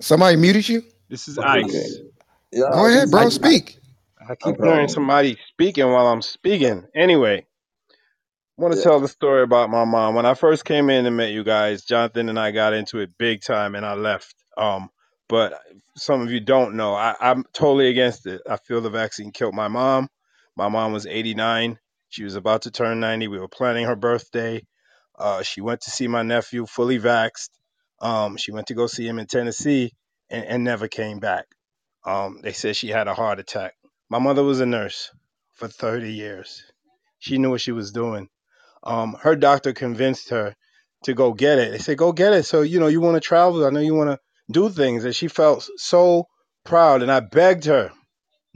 Somebody muted you.
This is
Okay.
Ice.
Yeah,
Go ahead, bro.
is
Speak.
I
no
keep hearing somebody speaking while I'm speaking. Anyway, I want to
Yeah.
tell the story about my mom. When I first came in and met you guys, Jonathan and I got into it big time, and I left. Um, but some of you don't know, I, I'm totally against it. I feel the vaccine killed my mom. My mom was 89. She was about to turn 90. We were planning her birthday. Uh, she went to see my nephew fully vaxxed. Um, she went to go see him in Tennessee and, and never came back. Um, they said she had a heart attack. My mother was a nurse for 30 years. She knew what she was doing. Um, her doctor convinced her to go get it. They said, "Go get it." So you know, you want to travel. I know you want to do things, and she felt so proud. And I begged her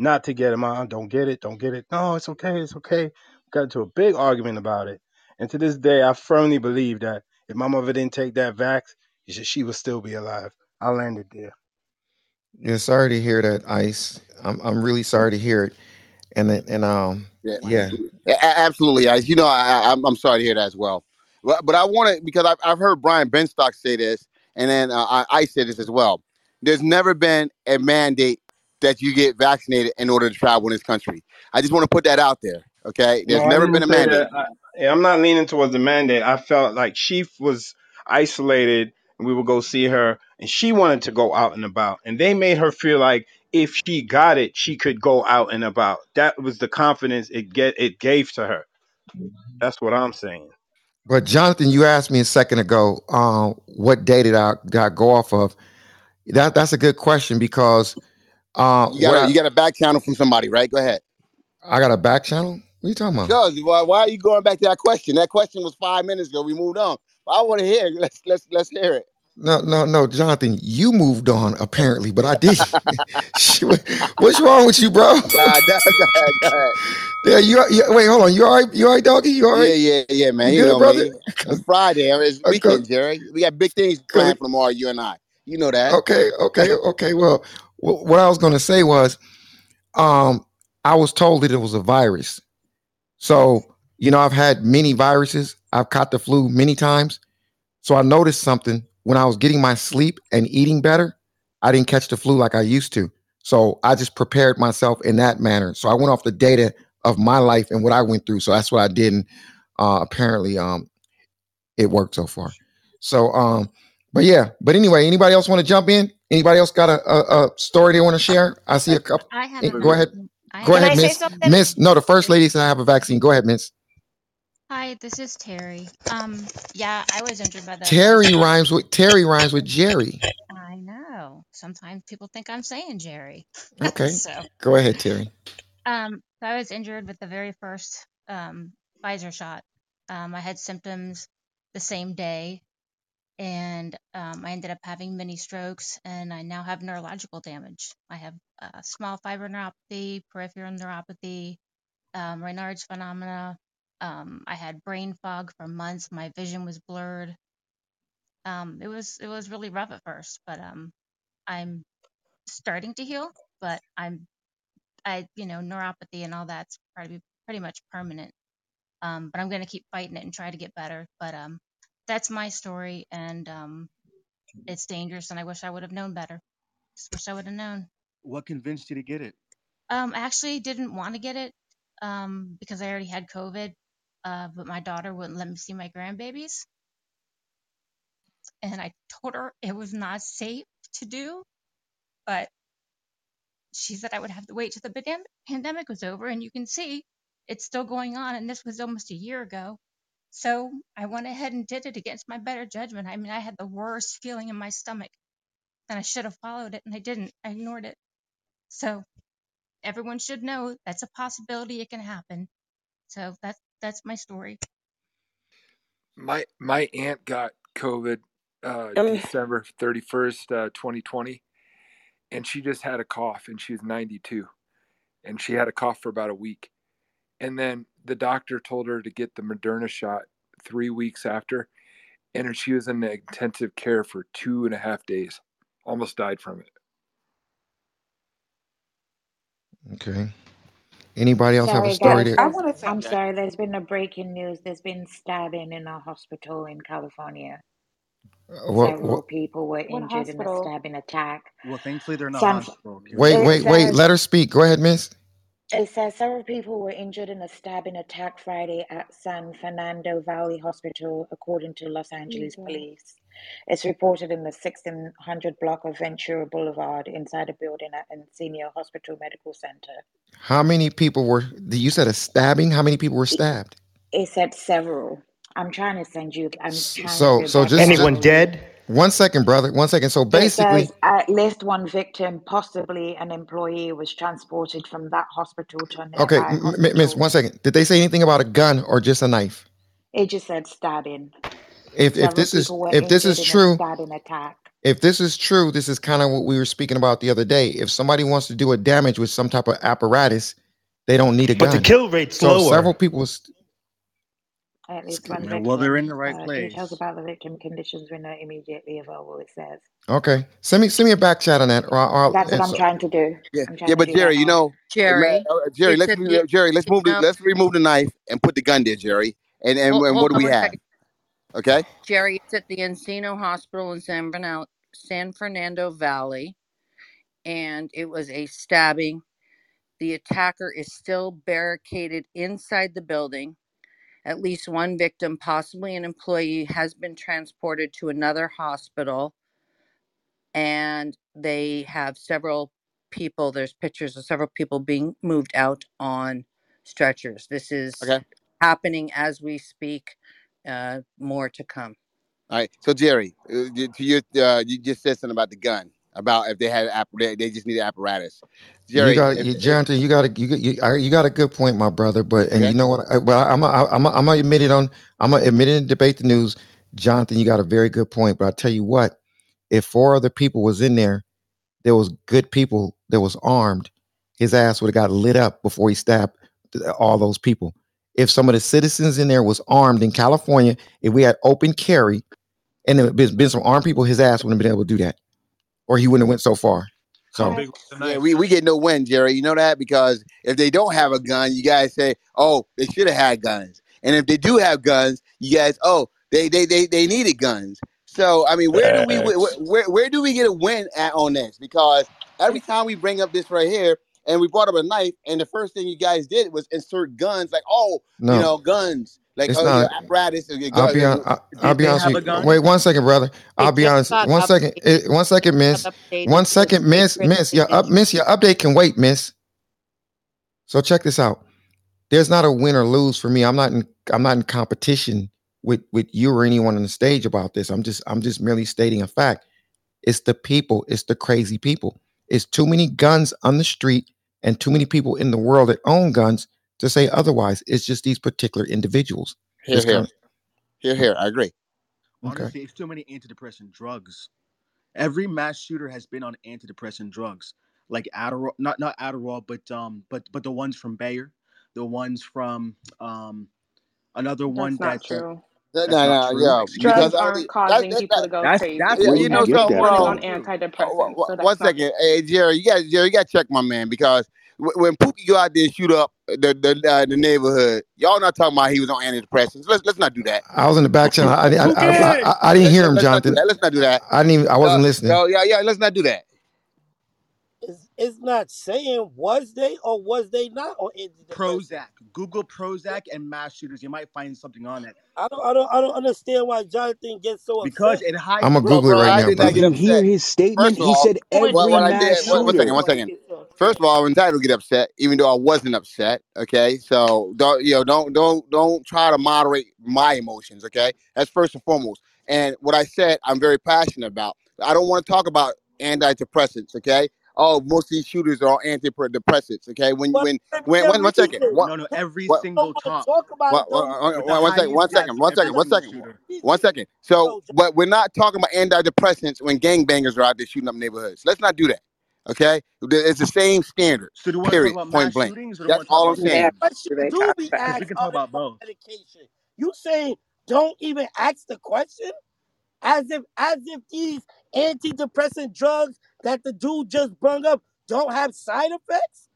not to get it. Mom, don't get it. Don't get it. No, it's okay. It's okay. Got into a big argument about it. And to this day, I firmly believe that if my mother didn't take that vax, she she would still be alive. I landed there.
Yeah, sorry to hear that, Ice. I'm I'm really sorry to hear it. And then- and um
Yeah,
yeah.
A- a- absolutely. I, you know, I, I- I'm, I'm sorry to hear that as well. But, but I want to because I've, I've heard Brian Benstock say this, and then uh, I, I said this as well. There's never been a mandate that you get vaccinated in order to travel in this country. I just want to put that out there. Okay, there's
No,
never been a mandate.
I, I'm not leaning towards the mandate. I felt like she was isolated, and we would go see her, and she wanted to go out and about, and they made her feel like if she got it, she could go out and about. That was the confidence it get it gave to her. That's what I'm saying.
But Jonathan, you asked me a second ago, uh, what day did I, did I go off of? That that's a good question because uh,
You got a, you got a back channel from somebody, right? Go ahead.
I, I got a back channel. What are you talking about?
Because why, why are you going back to that question? That question was five minutes ago. We moved on. I want to hear. it. Let's let's let's hear it.
No, no, no, Jonathan, you moved on apparently, but I did. What's wrong with you, bro?
Nah, ahead, go ahead.
Yeah, you, you wait, hold on. You all right? You all right, doggy? You all right?
Yeah, yeah, yeah, man.
You
You,
good,
know
brother?
me. It's Friday. It's weekend, Jerry. We got big things planned for tomorrow. You and I. You know that.
Okay, okay, okay. Well, what I was going to say was, um, I was told that it was a virus. So, you know, I've had many viruses. I've caught the flu many times. So I noticed something when I was getting my sleep and eating better. I didn't catch the flu like I used to. So I just prepared myself in that manner. So I went off the data of my life and what I went through. So that's what I did. And uh, apparently, um, it worked so far. So, um, but yeah. But anyway, anybody else want to jump in? Anybody else got a, a, a story they want to share? I see a couple.
I have
Eh,
a
Go ahead.
I
Go ahead, Miss. Miss. No, the first lady said I have a vaccine. Go ahead, Miss.
Hi, this is Terry. Um, yeah, I was injured by the
Terry rhymes with Terry rhymes with Jerry.
I know. Sometimes people think I'm saying Jerry.
Okay.
so,
Go ahead, Terry.
um, so I was injured with the very first um Pfizer shot. Um, I had symptoms the same day, and um, I ended up having many strokes, and I now have neurological damage. I have uh, small fiber neuropathy, peripheral neuropathy, um, Raynaud's phenomena. Um, I had brain fog for months. My vision was blurred. Um, it was it was really rough at first, but um, I'm starting to heal. But I'm I you know neuropathy and all that's pretty pretty much permanent. Um, but I'm gonna keep fighting it and try to get better. But that's my story, and um, it's dangerous, and I wish I would have known better. Just wish I would have known.
What convinced you to get it?
Um, I actually didn't want to get it um, because I already had COVID, uh, but my daughter wouldn't let me see my grandbabies. And I told her it was not safe to do, but she said I would have to wait till the pandemic was over. And you can see it's still going on. And this was almost a year ago. So I went ahead and did it against my better judgment. I mean, I had the worst feeling in my stomach and I should have followed it and I didn't. I ignored it. So everyone should know that's a possibility it can happen. So that's that's my story.
my my aunt got COVID uh,
Um,
December thirty first, uh, twenty twenty, and she just had a cough, and she was ninety two, and she had a cough for about a week, and then the doctor told her to get the Moderna shot three weeks after, and she was in intensive care for two and a half days, almost died from it.
Okay. Anybody else have a
Sorry,
story
guys.
that
I want to. I'm sorry. There's been a breaking news. There's been stabbing in a hospital in California.
uh, what,
Several
what
people were
what
injured in a
hospital?
stabbing attack.
Well, thankfully they're in a
San,
hospital.
Wait,
it
wait, wait,
says
let her speak. Go ahead, miss.
It says several people were injured in a stabbing attack Friday at San Fernando Valley Hospital, according to Los Angeles
Jesus.
police. It's reported in the 1600 block of Ventura Boulevard inside a building at Encino Hospital Medical Center.
How many people were you said a stabbing? How many people were stabbed?
it said several. I'm trying to send you. I'm trying
So
go
so just,
the
just
Anyone dead?
One second, brother. One second. So basically,
says at least one victim, possibly an employee, was transported from that hospital to another.
okay,
nearby
m- m- miss, one second. Did they say anything about a gun or just a knife?
It just said stabbing.
If if this is if this is true,
stabbing attack.
if this is true, this is kind of what we were speaking about the other day. If somebody wants to do a damage with some type of apparatus, they don't need a gun.
But the
gun.
kill rate's
So
lower.
several people was
At least one
Yeah, well, they're in the right
Uh,
place.
details about the victim conditions were not immediately available. It says.
okay. Send me send me a back chat on that. Or, or,
That's what I'm
so,
trying to do.
Yeah, yeah, but Jerry, you know,
Jerry,
uh, Jerry, let's
said
re-
the
Jerry, let's move the let's remove the knife and put the gun there, Jerry. And and,
Hold,
and what do we have?
second,
Okay.
Jerry. It's at the Encino Hospital in San Fernando, San Fernando Valley, and it was a stabbing. The attacker is still barricaded inside the building. At least one victim, possibly an employee, has been transported to another hospital, and they have several people. There's pictures of several people being moved out on stretchers. This is
Okay.
happening as we speak. Uh, more to come.
All right. So Jerry, uh, you- to uh, you just said something about the gun. About if they had app, they, they just need apparatus.
you
Jerry,
got
if,
you, Jonathan, you got a you got you, you got a good point, my brother. But and you know what? I, well, I'm a, I'm a, I'm gonna admit it on I'm gonna admit it in debate the news, Jonathan. You got a very good point. But I tell you what, if four other people was in there, there was good people that was armed, his ass would have got lit up before he stabbed all those people. If some of the citizens in there was armed in California, if we had open carry, and there had been, been some armed people, his ass wouldn't have been able to do that, or he wouldn't have went so far. So
big was the
Yeah, we, we get no win, Jerry. You know that because if they don't have a gun, you guys say, "Oh, they should have had guns," and if they do have guns, you guys, "Oh, they they they, they needed guns." So I mean, where do we where, where where do we get a win at on this? Because every time we bring up this right here, and we brought up a knife, and the first thing you guys did was insert guns, like, "Oh, you know, guns." Like
it's
oh, your
not.
apparatus, your
I'll be on. I, I'll be honest with you. Wait one second, brother. I'll
It
be honest. One second.
updated.
eh, One second, miss.
updated
One
to the
second, miss. Miss. Your up, miss. Your update can wait, miss. So check this out. There's not a win or lose for me. I'm not in. I'm not in competition with with you or anyone on the stage about this. I'm just. I'm just merely stating a fact. It's the people. It's the crazy people. It's too many guns on the street and too many people in the world that own guns to say otherwise. It's just these particular individuals.
Here,
It's
here,
kind
here, here. I agree.
of okay.
Honestly, it's too many antidepressant drugs. Every mass shooter has been on antidepressant drugs, like Adderall, not not Adderall, but um, but but the ones from Bayer, the ones from um, another one
That's not
that's
true.
No,
that's
no,
not
no,
true.
yo,
Excuse
because
Drugs aren't
mean, that,
causing
that,
people
that,
to go
That's
crazy.
that's
yeah, you know
get
something,
that
One is
bro.
on
from too.
Antidepressants,
wha-
so
One
that's not
second, hey Jerry, you got Jerry, you got to check my man because wh- when Pookie go out there and shoot up the the uh, the neighborhood, y'all not talking about he was on antidepressants. Let's let's not do that.
I was in the back channel. I, I, I, I,
did?
I, I didn't hear him,
let's
Jonathan.
that. Let's not do that.
I didn't even. I wasn't listening.
no, yeah, yeah. Let's not do that.
It's, it's not saying was they or was they not on antidepressants.
Prozac. Google Prozac and mass shooters. You might find something on it
I don't, I don't, I don't understand why Jonathan gets so
because
upset.
it hides.
I'm gonna
Bro,
Google it right
I
now,
did not
brother.
get
Did you hear his statement?
First of
He
all,
said every
what I
mass
did, one, one second,
shooter.
one second. First of all, I'm entitled to get upset, even though I wasn't upset. Okay, so don't you know? Don't don't don't try to moderate my emotions. Okay, that's first and foremost. And what I said, I'm very passionate about. I don't want to talk about antidepressants. Okay, oh, most of these shooters are all antidepressants. Okay, when
But
when
if
when
the
one one second,
reason
one
No, no, every
what
single
don't want
top
to talk about
one
it though,
one
with the
one- one second,
highest
one
deaths,
second, one second,
every
one second, one
single
second,
shooter.
one second. So,
so
but we're not talking about antidepressants when gangbangers are out there shooting up neighborhoods. Let's not do that. Okay, it's the same standard.
So do you want to talk
Period.
about
Point blank.
shootings or do you
That's
want to talk
all I'm saying.
shootings?
do be
Because we
asked
can talk about both.
medication. You saying don't even ask the question? As if as if these antidepressant drugs that the dude just brung up don't have side effects?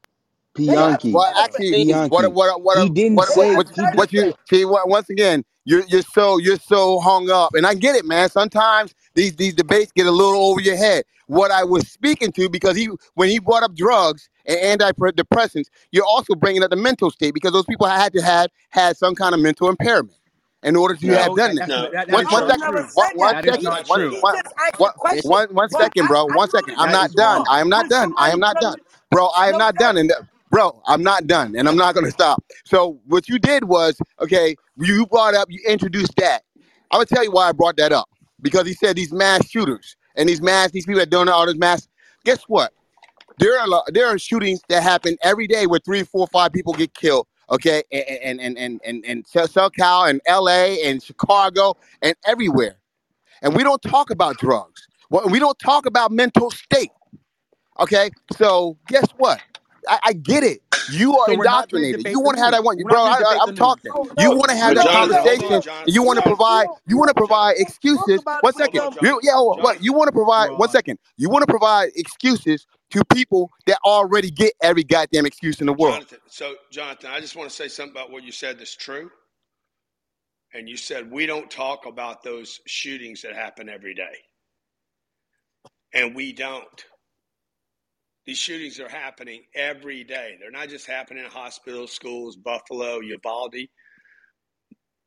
They have
Well,
Bianchi,
side
actually, what
Bianchi.
what what
He didn't
what
say
have
what
he
side
did.
what you
effects.
see? What, once again, you're you're so you're so hung up, and I get it, man. Sometimes these these debates get a little over your head. What I was speaking to, because he when he brought up drugs and antidepressants, you're also bringing up the mental state because those people had to have had some kind of mental impairment in order to have done
that,
that.
that's
No,
that, that
One
is
one
not
I
second, one, one
that.
That is
second,
You
not
one
true.
you
one
just asked
one
the question.
one one
But
second,
I,
bro. One second. I'm not done. I am not done. I am not done, bro. I am not done, and bro, I'm not done, and I'm not gonna stop. So what you did was, okay, you brought up, you introduced that. I would tell you why I brought that up because he said these mass shooters and these mass, these people that doing all this mass. Guess what? There are there are shootings that happen every day where three, four, five people get killed. Okay, and and and and and SoCal and L.A. and Chicago and everywhere, and we don't talk about drugs. Well, we don't talk about mental state. Okay, so guess what? I, I get it. You are
So we're not going to
indoctrinated. You want to have that one, bro. I, I, I'm
the news.
talking.
no
You want to have
but
that
no
conversation,
on,
you want to provide.
don't
You
you
want to provide excuses.
One second.
One
it with
Hold
second.
on,
them
You, yeah, what? what? You want to provide? One
Bro.
You want to provide excuses to people that already get every goddamn excuse in the world.
Jonathan. So, Jonathan, I just want to say something about what you said that's true. And you said we don't talk about those shootings that happen every day. And we don't. These shootings are happening every day. They're not just happening in hospitals, schools, Buffalo, Uvalde.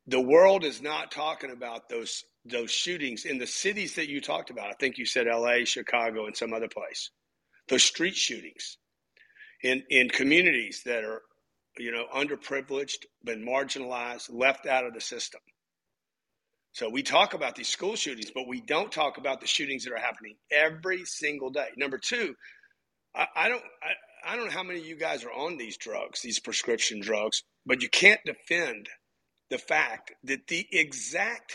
The world is not talking about those those shootings in the cities that you talked about. I think you said LA, Chicago, and some other place. Those street shootings in in communities that are, you know, underprivileged, been marginalized, left out of the system. So we talk about these school shootings, but we don't talk about the shootings that are happening every single day. Number two, I, I don't I, I don't know how many of you guys are on these drugs, these prescription drugs, but you can't defend the fact that the exact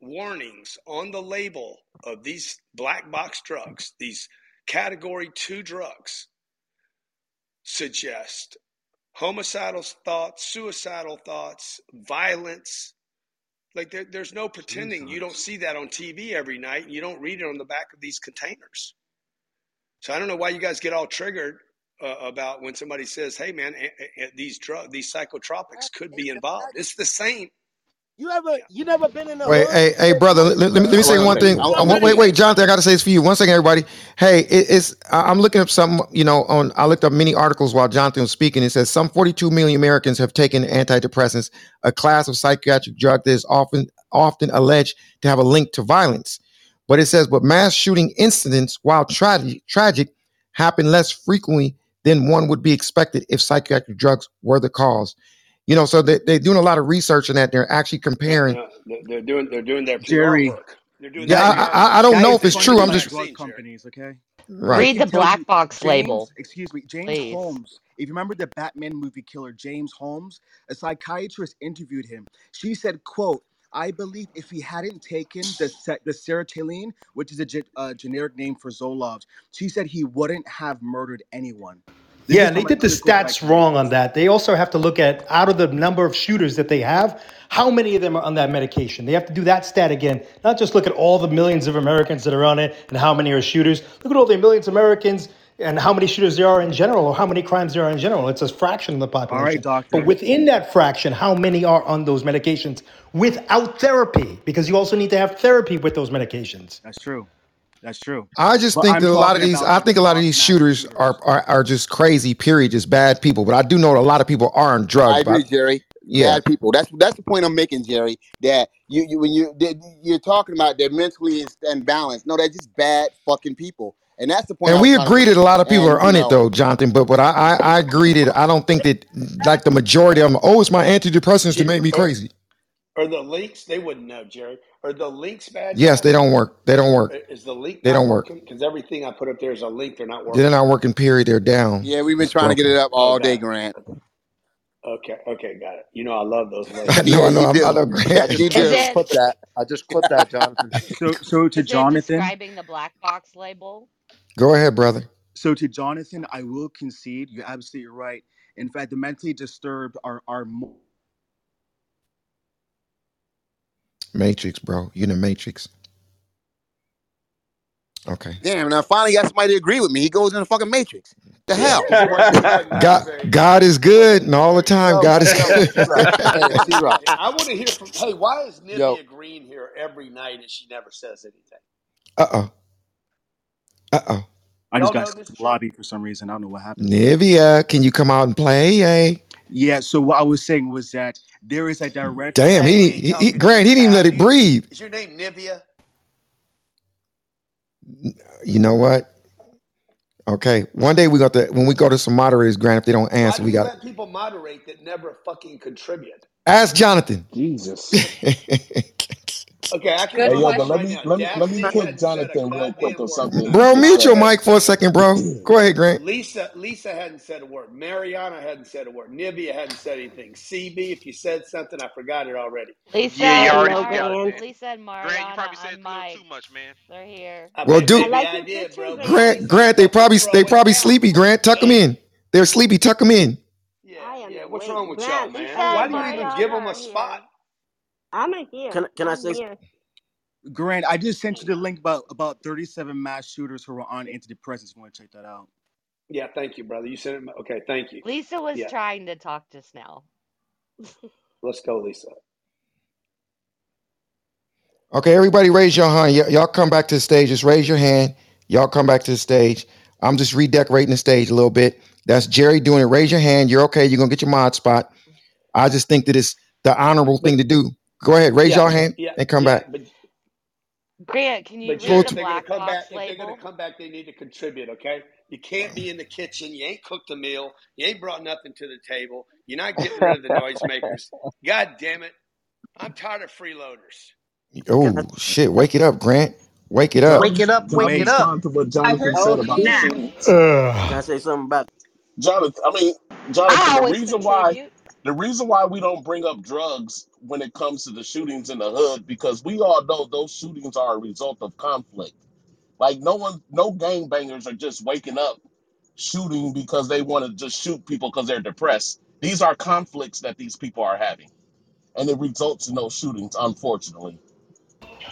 warnings on the label of these black box drugs, these category two drugs, suggest homicidal thoughts, suicidal thoughts, violence. Like there, there's no pretending you don't see that on TV every night and you don't read it on the back of these containers. So I don't know why you guys get all triggered uh, about when somebody says, "Hey, man, a- a- these drug, these psychotropics could be involved." It's the same.
You ever you never been in the
Wait,
hood
hey, hey, brother. Let, let me, let me say
One
one
second.
thing.
I, I
Wait, wait, Jonathan. I got to say this for you. One second, everybody. Hey, it, it's. I- I'm looking up some. You know, on I looked up many articles while Jonathan was speaking. It says some 42 million Americans have taken antidepressants, a class of psychiatric drug that is often often alleged to have a link to violence. But it says, but mass shooting incidents, while tragic, tragic, happen less frequently than one would be expected if psychiatric drugs were the cause. You know, so they, they're doing a lot of research on that. They're actually comparing.
No, they're they're doing they're doing their PR
Jerry,
work. They're doing
Yeah,
their
I, I. I don't
that
know if it's true. I'm
you
funded by
just
guys
drug companies. Okay.
right.
Read the black box
James,
label,
excuse me, James
please.
Holmes. If you remember the Batman movie killer, James Holmes, a psychiatrist interviewed him. She said, "quote I believe if he hadn't taken the se- the sertraline, which is a ge- uh, generic name for Zoloft, she said he wouldn't have murdered anyone." This
Yeah, and they did the stats wrong on that. They also have to look at out of the number of shooters that they have, how many of them are on that medication. They have to do that stat again, not just look at all the millions of Americans that are on it and how many are shooters. Look at all the millions of Americans and how many shooters there are in general or how many crimes there are in general. It's a fraction of the population.
All right,
population. But within that fraction, how many are on those medications without therapy? Because you also need to have therapy with those medications.
That's true. That's true.
I just
But
think
I'm
that a lot of these, I think a lot of these shooters are, are are just crazy. Period, just bad people. But I do know a lot of people are on
I
drugs. But
agree, Jerry.
yeah,
Bad people. That's that's the point I'm making, Jerry. That you, you when you you're talking about they're mentally imbalanced. No, they're just bad fucking people, and that's the point.
point and
I was
we agree that a lot of people
And
are
you
on it though, Jonathan. But but I I, I agree that I don't think that like the majority of them. Oh, it's my antidepressants to make me crazy.
Are the links? They wouldn't know, Jerry. Are the links bad?
Yes, they don't work. They don't work.
Is the link
They
not
don't work.
Because everything I put up there is a link. They're not working.
They're not working. Period. They're down.
Yeah, we've been
It's
trying to get it up all
got
day. Grant.
Okay, okay, got it. You know I love those
I
links.
know. I
Yeah,
know. I'm, I know.
do.
Yeah,
Grant.
DJ
Is
just
it
clip that. I just clipped that, Jonathan.
So, so to
is
Jonathan,
describing the black box label?
Go ahead, brother.
so to Jonathan, I will concede. You're absolutely right. In fact, the mentally disturbed are are more.
Matrix, bro. You in the Matrix. Okay.
Damn, and I finally got somebody to agree with me. He goes in the fucking matrix. The hell?
because he wasn't, he wasn't
God. God is good, and all the time,
Yo,
God is
yo,
good.
T-Rock. Hey, T-Rock.
I want to hear from. Hey, why is
Yo,
Nivea Green here every night and she never says anything?
Uh oh. Uh oh.
I
Y'all
just got
know this chick?
lobby for some reason. I don't know what happened.
Nivea, can you come out and play? Hey.
Yeah. So what I was saying was that there is a direct.
Damn, he, he, he
telling me the
Grant, he didn't even let it breathe.
Is your name Nivea?
You know what? Okay. One day we got to when we go to some moderators, Grant, if they don't
Why
answer,
do
we
you
got
let people moderate that never fucking contribute?
ask Jonathan.
Jesus.
Okay, I can
Good
Hey yo, but let me
now,
let me let me
Daphne
kick
hadn't said a
Jonathan real quick or something.
bro, mute your mic for a second, bro. Go ahead, Grant.
Lisa, Lisa hadn't said a word. Mariana hadn't said a word. Nivea hadn't said anything. CB, if you said something, I forgot it already.
Lisa
Yeah, you already
Hello,
forgot it,
Grant.
man.
Lisa and
Grant, you probably said
on
a little too much, man.
They're here.
I
Well,
may,
do
I like
I
your
did, bro.
Grant.
Grant,
Lisa, you
Grant, they probably
throw
they probably sleepy, Grant. Tuck them in. They're sleepy, tuck them in.
Yeah, yeah. What's wrong with y'all, man? Why do you even give them a spot?
Here.
I'm here.
Can can I
I'm
say?
here.
Grant, I just sent you the link about about 37 mass shooters who were on antidepressants. If you want to check that out.
Yeah, thank you, brother. You sent it. Okay, thank you.
Lisa was
Yeah,
trying to talk just now.
let's go, Lisa.
Okay, everybody raise your hand. Y- y'all come back to the stage. Just raise your hand. Y'all come back to the stage. I'm just redecorating the stage a little bit. That's Jerry doing it. Raise your hand. You're okay. You're gonna get your mod spot. I just think that it's the honorable thing to do. Go ahead, raise
Yeah,
your hand
yeah,
and come
yeah.
back.
But
Grant, can you
but
read the
they're gonna
black
come back,
box
if they're gonna come back, they need to contribute. Okay, you can't be in the kitchen. You ain't cooked a meal. You ain't brought nothing to the table. You're not getting rid of the noisemakers. God damn it! I'm tired of freeloaders.
Oh shit! Wake it up, Grant. Wake it up.
Wake it up.
I
Wake it up.
to what
I
Jonathan
heard
said about the
snap.
shootings?
Can I say something about?
Jonathan, I mean Jonathan,
I
the
always
reason why
contribute.
The reason why we don't bring up drugs when it comes to the shootings in the hood because we all know those shootings are a result of conflict. Like no one, no gangbangers are just waking up shooting because they want to just shoot people because they're depressed. These are conflicts that these people are having, and it results in those shootings, unfortunately.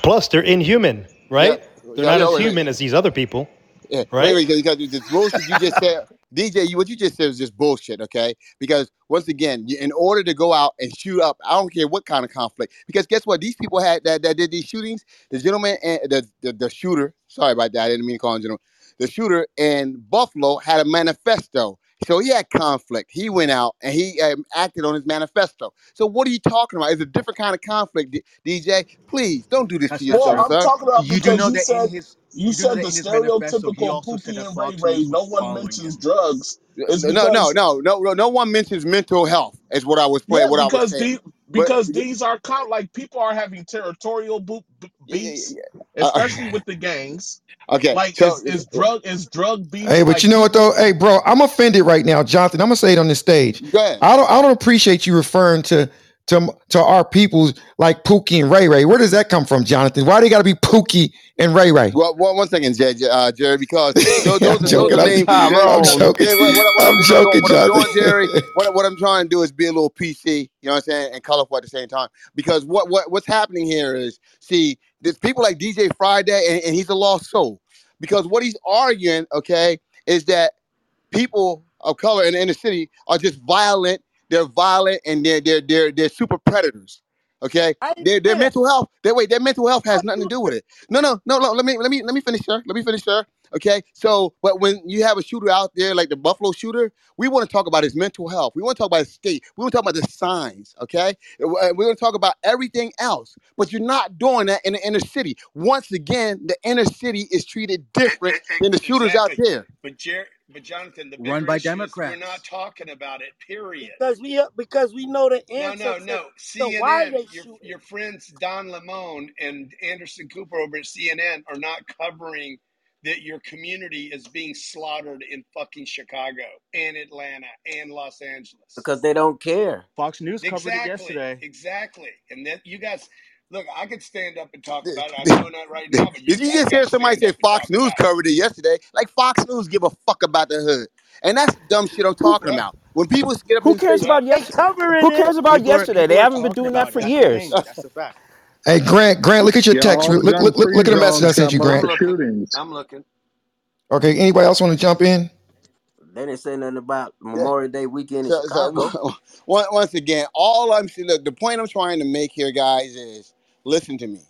Plus, they're inhuman,
Yo,
right? They're
yo,
not as
yo, wait,
human as these other people,
Yeah, wait,
right?
wait, because this bullshit you just said, DJ, you what you just said was just bullshit, okay? Because once again, you, in order to go out and shoot up, I don't care what kind of conflict, because guess what? These people had that that did these shootings. The gentleman and the the, the shooter, sorry about that, I didn't mean to call him gentleman. The shooter in Buffalo had a manifesto. So he had conflict. He went out and he um, acted on his manifesto. So what are you talking about? It's a different kind of conflict, D- DJ. Please don't do this to
that's not
Well,
yourself,
true.
I'm
sir.
talking about
You do
because
know
you
that in
said
his
you
you
said the
in his manifesto he
stereotypical
also said
Pookie and Ray
Sawtooth
Ray. No one mentions
him.
drugs. It's
No, no, no, no, no. No one mentions mental health. Is what I was playing.
Yeah,
What I was
because
saying.
the
But
because these are con like people are having territorial bo- b-
yeah, yeah,
beefs,
yeah. Uh,
especially with the gangs.
okay,
Like
so
is is drug is drug beef
Hey, but
like
you know what though? Hey, bro, I'm offended right now, Jonathan. I'm gonna say it on this stage.
go ahead.
I don't I don't appreciate you referring to to to our peoples like Pookie and Ray Ray. Where does that come from, Jonathan? Why do they gotta be Pookie and Ray Ray?
Well, one, one second, Jay, uh, Jerry, because those,
I'm
those are those
joking.
are
I'm,
names.
I'm joking.
Jerry, what, what, what,
I'm
I'm, what I'm
joking,
what I'm doing,
Jonathan.
Jerry, what, what I'm trying to do is be a little PC. You know what I'm saying, and colorful at the same time. Because what what what's happening here is, see, there's people like DJ Friday, and, and he's a lost soul. Because what he's arguing, okay, is that people of color in the inner city are just violent. They're violent and they're they're they're they're super predators. Okay,
I
their their mental health. Their wait, their mental health has nothing to do with it. No, no, no, no. Let me let me let me finish, sir. Let me finish, sir. Okay, so but when you have a shooter out there like the Buffalo shooter, we want to talk about his mental health. We want to talk about his state. We want to talk about the signs. Okay, we're going to talk about everything else. But you're not doing that in the inner city. Once again, the inner city is treated different than the shooters
exactly.
out there.
But but Jonathan, the
run by
Democrats. We're not talking about it. Period.
Because we because we know the answer.
No, no,
no. So
CNN, why
they
your, your friends Don Lemon and Anderson Cooper over at CNN are not covering that your community is being slaughtered in fucking Chicago and Atlanta and Los Angeles
because they don't care.
Fox News covered it yesterday.
Exactly, and then you guys. Look, I could stand up and talk about it. I'm doing that right now. You
Did you just hear somebody say Fox News covered it yesterday? Like Fox News give a fuck about the hood, and that's dumb shit I'm talking about. When people get up,
who cares about yesterday? Who cares about yesterday? They haven't been doing that for years.
That's a fact.
Hey Grant, Grant, look at your text. Look, look, look, look at the message I sent you, Grant.
I'm looking.
Okay, anybody else want to jump in?
They didn't say nothing about Memorial Day weekend in
So,
Chicago.
so once again, all I'm look. The point I'm trying to make here, guys, is listen to me.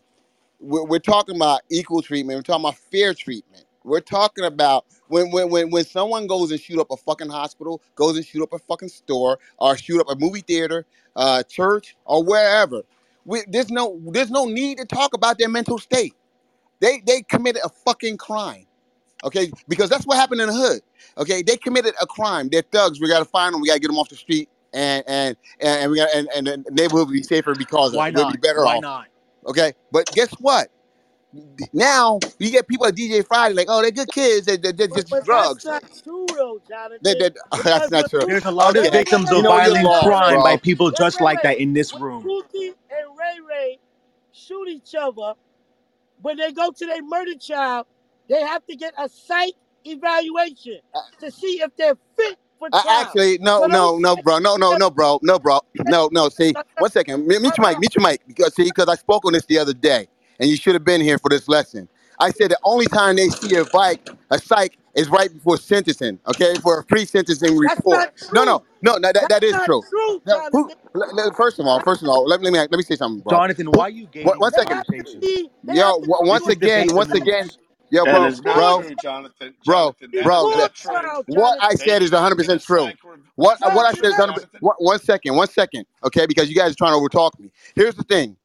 We're, we're talking about equal treatment. We're talking about fair treatment. We're talking about when when when when someone goes and shoot up a fucking hospital, goes and shoot up a fucking store, or shoot up a movie theater, uh, church, or wherever. We, there's no there's no need to talk about their mental state. They they committed a fucking crime. Okay, because that's what happened in the hood. Okay, they committed a crime. They're thugs. We gotta find them. We gotta get them off the street, and and and we got and, and the neighborhood will be safer because
Why
of. We'll be not? better
Why
off.
not?
Okay, but guess what? Now you get people at DJ Friday like, oh, they're good kids. They, they, they're just
But
drugs.
that's not true, though,
They, they, that's not true.
There's a lot of victims of violent crime
bro.
by
people
just like that in this room.
Ray Ray shoot each other, when they go to their murder child, they have to get a psych evaluation to see if they're fit for trial.
I actually, no, no, no, bro, no, no, no, bro, no, bro, no, no. See, one second, meet your mic, meet your mic, because see, because I spoke on this the other day, and you should have been here for this lesson. I said the only time they see a bike, a psych, is right before sentencing. Okay, for a pre-sentencing report. No, no, no, no, that,
That's not
true.
true,
Now, who, first of all, first of all, let, let me let me say something, bro.
Jonathan, why Who, are you gay?
One second.
be.
Yo. w- Once again, once again, yo, bro, bro,
Jonathan.
bro,
Jonathan,
bro.
true.
what I said is 100% true. What what I said is 100%. One second, one second, okay? Because you guys are trying to overtalk me. Here's the thing.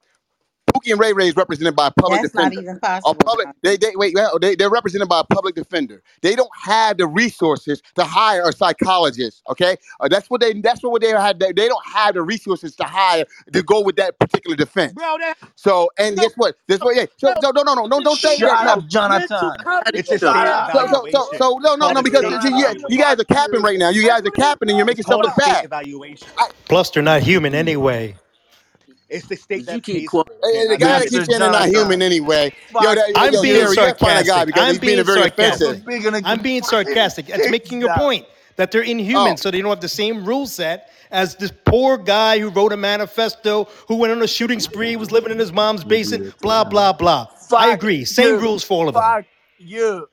Pookie and Ray Ray is represented by a public
That's not even possible.
A
public
they they wait well, they they're represented by a public defender. They don't have the resources to hire a psychologist. Okay, Uh, that's what they that's what they had. They, they don't have the resources to hire to go with that particular defense.
Bro, that.
So and guess what? This what yeah. So,
no
no no no don't say that
Shut
no.
up,
mental
Jonathan.
It's
just
Shut
stated
up.
So so so no no no because you, you you guys are capping right now. You guys are capping and you're making stuff
total
look bad.
Plus, they're not human anyway.
It's the state that
you
pays
quote.
for it.
Hey, the guy that keeps saying they're not human anyway. Yo, that,
I'm
yo,
being
sarcastic. Guy because
I'm
being,
being
very
sarcastic.
Offensive.
I'm being sarcastic. That's making your point that they're inhuman,
oh.
so they don't have the same rule set as this poor guy who wrote a manifesto, who went on a shooting spree, was living in his mom's basement, blah blah blah.
Fuck I
agree. Same
you.
rules for all of them.
Fuck you.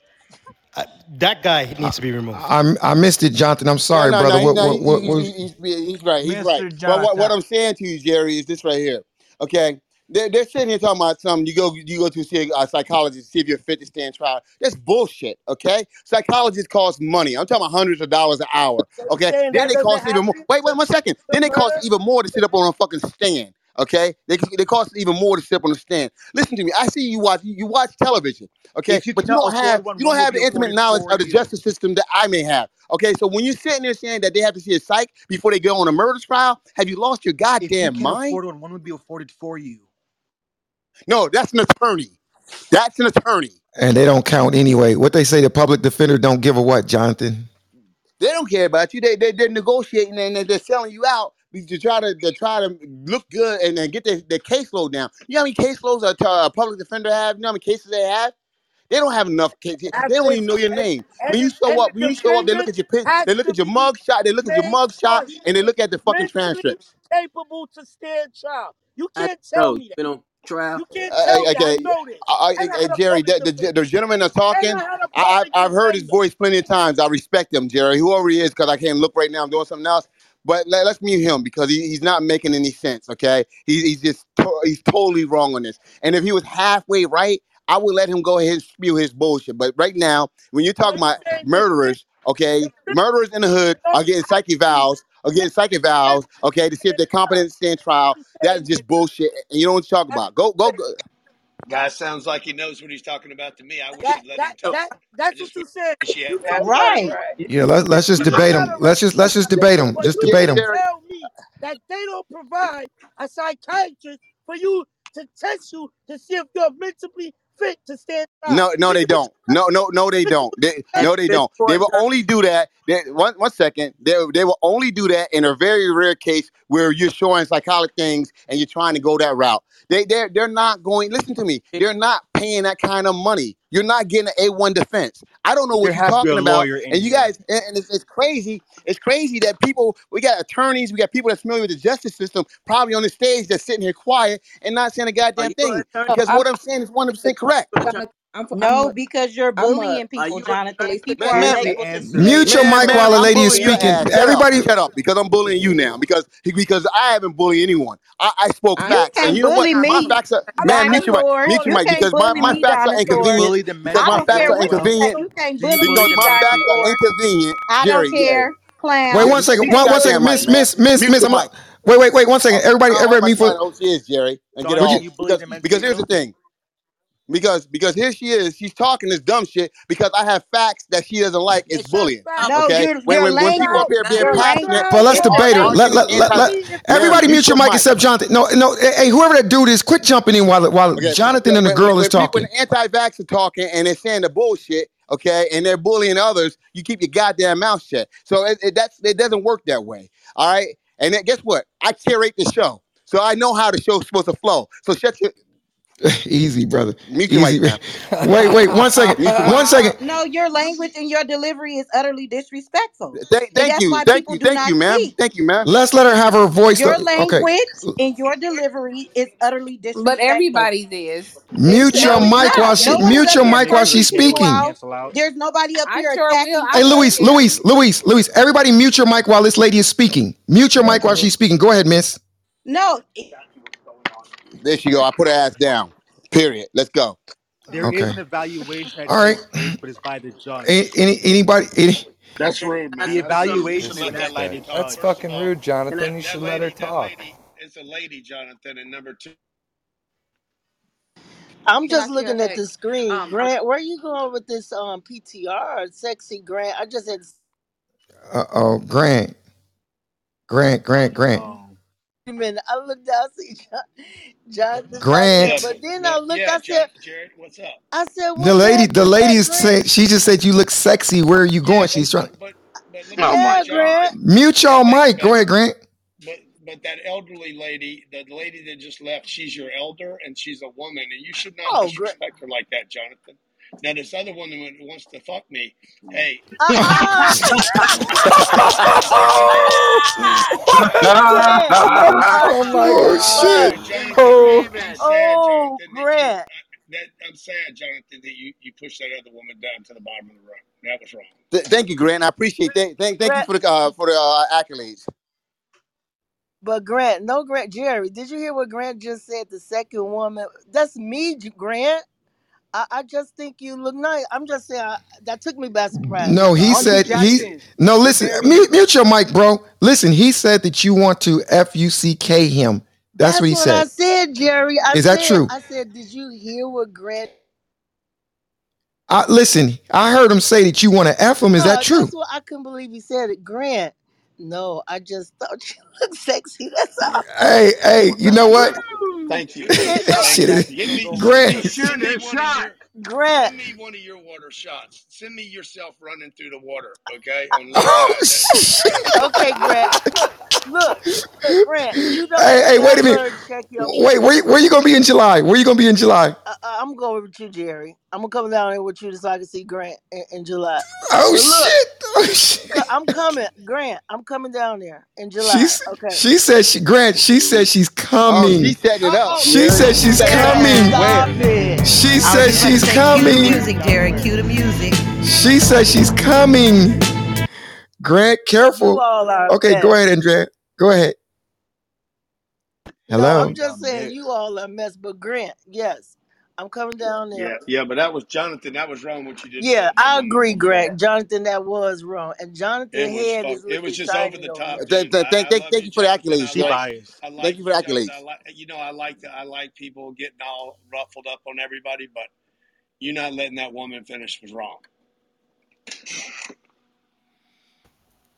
I, that guy needs to be removed.
I, I missed it, Jonathan. I'm sorry,
No, no,
brother.
no,
What, what, what,
what, he's, he's right. He's right. But what, what I'm saying to you, Jerry, is this right here. Okay, they're, they're sitting here talking about something. You go, you go to see a psychologist to see if you're fit to stand trial. That's bullshit. Okay, psychologists cost money. I'm talking about hundreds of dollars an hour. Okay, then they cost even more. Wait, wait one second. Then they cost even more to sit up on a fucking stand. Okay, they, they cost even more to sit on the stand. Listen to me. I see you watch you watch television. Okay,
you
but you don't have you don't have the intimate knowledge of the justice system that I may have. Okay, so when you're sitting there saying that they have to see a psych before they go on a murder trial, have you lost your goddamn
if you
mind?
Afford one, one would be afforded for you.
No, that's an attorney. That's an attorney.
And they don't count anyway. What they say, the public defender don't give a what, Jonathan.
They don't care about you. They, they, they're negotiating and they're selling you out to try to, to try to look good and, then get their, their caseload down. You know how many caseloads a, a public defender have? You know how many cases they have? They don't have enough cases. They don't even know your name. When you show up, when you show up, they look at your pin, they look at your mug shot, they look at your mug shot, and they look at the fucking transcripts.
capable to stand trial. You can't tell.
You've
me that.
you know trial.
You can't
Uh, uh
tell me. I
okay,
know this.
I,
I,
I Jerry, the, the, the gentleman that's talking, I've heard his voice plenty of times. I respect him, Jerry, whoever he is, because I can't look right now. I'm doing something else. But let, us mute him because he, he's not making any sense. Okay, he, he's just to- he's totally wrong on this. And if he was halfway right, I would let him go ahead and spew his bullshit. But right now, when you're talking about murderers, okay, murderers in the hood are getting psych evals, are getting psych evals, okay, to see if they're competent to stand trial. That's just bullshit, and you don't want talk about. Go, go, go.
Guy sounds like he knows what he's talking about to me. I wish
that,
let
that,
him talk.
That, that's what you said. You right.
Yeah, let, us just debate
him.
Let's just let's just debate
him.
Just debate him.
Tell me that they don't provide a psychiatrist for you to test you to see if you're mentally fit to stand.
No, no, they don't. No, no, no, they don't. They, no, they don't. They will only do that. They, one, one second. They, they will only do that in a very rare case where you're showing psychotic things and you're trying to go that route. They, they're, they're not going. Listen to me. They're not paying that kind of money. You're not getting an A1 defense. I don't know what you're talking about. And you guys, and, and it's, it's, crazy. It's crazy that people, we got attorneys, we got people that's familiar with the justice system, probably on the stage that's sitting here quiet and not saying a goddamn thing. Because what I'm saying is 100% correct.
I'm from,
no,
I'm,
because you're bullying
a,
people,
you
Jonathan. People
man,
are
man,
mute your mic while the lady is speaking. Everybody,
shut up because I'm bullying you now because because I haven't bullied anyone. I, I spoke
I,
facts, you
and
you know what?
Me.
My facts are man, mute your mic, mute your mic because my, my facts are inconvenient. Because my facts are inconvenient. Because my facts are inconvenient.
I don't care, clown.
Wait one second. One second, Miss Miss Miss Miss. Wait wait wait one second. Everybody, everybody, mute for.
Oh, she is Jerry. And get
on
because here's the thing because because here she is. She's talking this dumb shit because I have facts that she doesn't like. It's bullying.
No,
okay,
you're,
when,
you're
when, when people up here being passionate,
but let's debate her. Let, let, let, let, everybody mute your mic except Jonathan. No, no. Hey, whoever that dude is, quit jumping in while while
okay.
Jonathan and the girl
when, is
talking.
When anti-vax are talking and they're saying the bullshit, okay, and they're bullying others, you keep your goddamn mouth shut. So it, it that's it doesn't work that way. All right, and then, guess what? I curate the show. So I know how the show's supposed to flow. So shut your
Easy, brother. Easy. Wait, wait, one second, one second.
No, your language and your delivery is utterly disrespectful.
Thank, you. Thank you. Thank you, ma'am.
Speak.
Thank you, ma'am.
Let's let her have her voice.
Your language okay. and your delivery is utterly disrespectful.
But everybody's is.
Mute your
no,
mic while she
no
mute your mic while she's speaking.
There's nobody up here
sure
attacking.
Hey, Luis, Luis, Luis, Luis. Everybody, mute your mic while this lady is speaking. Mute your mic while she's speaking. Go ahead, miss.
No,
there she go. I put her ass down. Period. Let's go.
There
okay.
is an evaluation.
All right.
But it's by the judge.
Any, any anybody? Any,
that's rude, man. The
evaluation that's,
that lady.
That's, fucking rude, Jonathan. You should lady, let her talk.
Lady, it's a lady, Jonathan, and number two.
I'm just looking at the screen.
Um,
Grant, where are you going with this um, PTR? Sexy Grant. I just said.
Uh oh, Grant. Grant, Grant, Grant.
Oh.
I looked down, see John.
Grant.
But then I looked,
yeah,
I said,
Jared, what's up?
I said,
the lady, the lady
said,
she just said, you look sexy. Where are you going?
Yeah,
She's trying.
But, but, but oh
yeah, Grant.
Mute your mic. Go ahead, Grant
but that elderly lady, the lady that just left, she's your elder and she's a woman, and you should not
oh,
disrespect great. her like that, Jonathan. Now this other woman who wants to fuck me. Hey.
oh, my
oh, shit!
Jonathan,
oh,
oh
I'm sad, Jonathan, that you, you pushed that other woman down to the bottom of the rung. That was wrong.
Th- thank you, Grant. I appreciate that. Thank, thank
Grant.
you for the uh, for the uh, accolades.
But Grant, no Grant, Jerry, did you hear what Grant just said? The second woman, that's me, Grant. I, I just think you look nice. I'm just saying I, that took me by surprise.
No, he said he. No, listen, mute, mute, your mic, bro. Listen, he said that you want to f u c k him. That's,
That's
what he
what said. I
said,
Jerry. I
Is
said, that
true?
I said, did you hear what Grant?
I, listen, I heard him say that you want to f him. Is that true?
I couldn't believe he said it. Grant, no, I just thought you looked sexy. That's all.
Hey, hey, you know what?
Thank you.
shit
Give me,
Grant.
Send me one of your, water shots. Send me yourself running through the water, okay?
Oh.
Okay, Grant. Look, Grant. You don't
Hey, hey, wait a minute. Wait, where, are you gonna be in July? Where are you gonna be in July?
I, I- I'm going to Jerry. I'm gonna come down here with you so I can see Grant in, in July.
Oh
look,
shit! Oh shit!
I'm coming, Grant. I'm coming down there in July.
She's,
okay.
She said she Grant. She said she's coming.
Oh, she set
it
up.
She
yeah.
said
she's
coming.
Stop it.
She said she's
coming. Cue the music, Derek. Cue the music.
She said she's coming. Grant, careful. Okay, go ahead, Andrea. Go ahead. Hello.
No, I'm just saying you all are a mess, but Grant, yes. I'm coming down there.
Yeah, yeah, but that was Jonathan. That was wrong what you did
Yeah,
that, that
I agree,
before.
Grant. Jonathan, that was wrong. And Jonathan
It was
head
fuck,
is
it was just over the top.
Thank, thank, thank, thank, thank
you,
you for the accolades,
She
like,
biased.
Like
Thank you for the
Jonathan. I
accolades.
like, you know, I like, I like people getting all ruffled up on everybody, but you not letting that woman finish was wrong.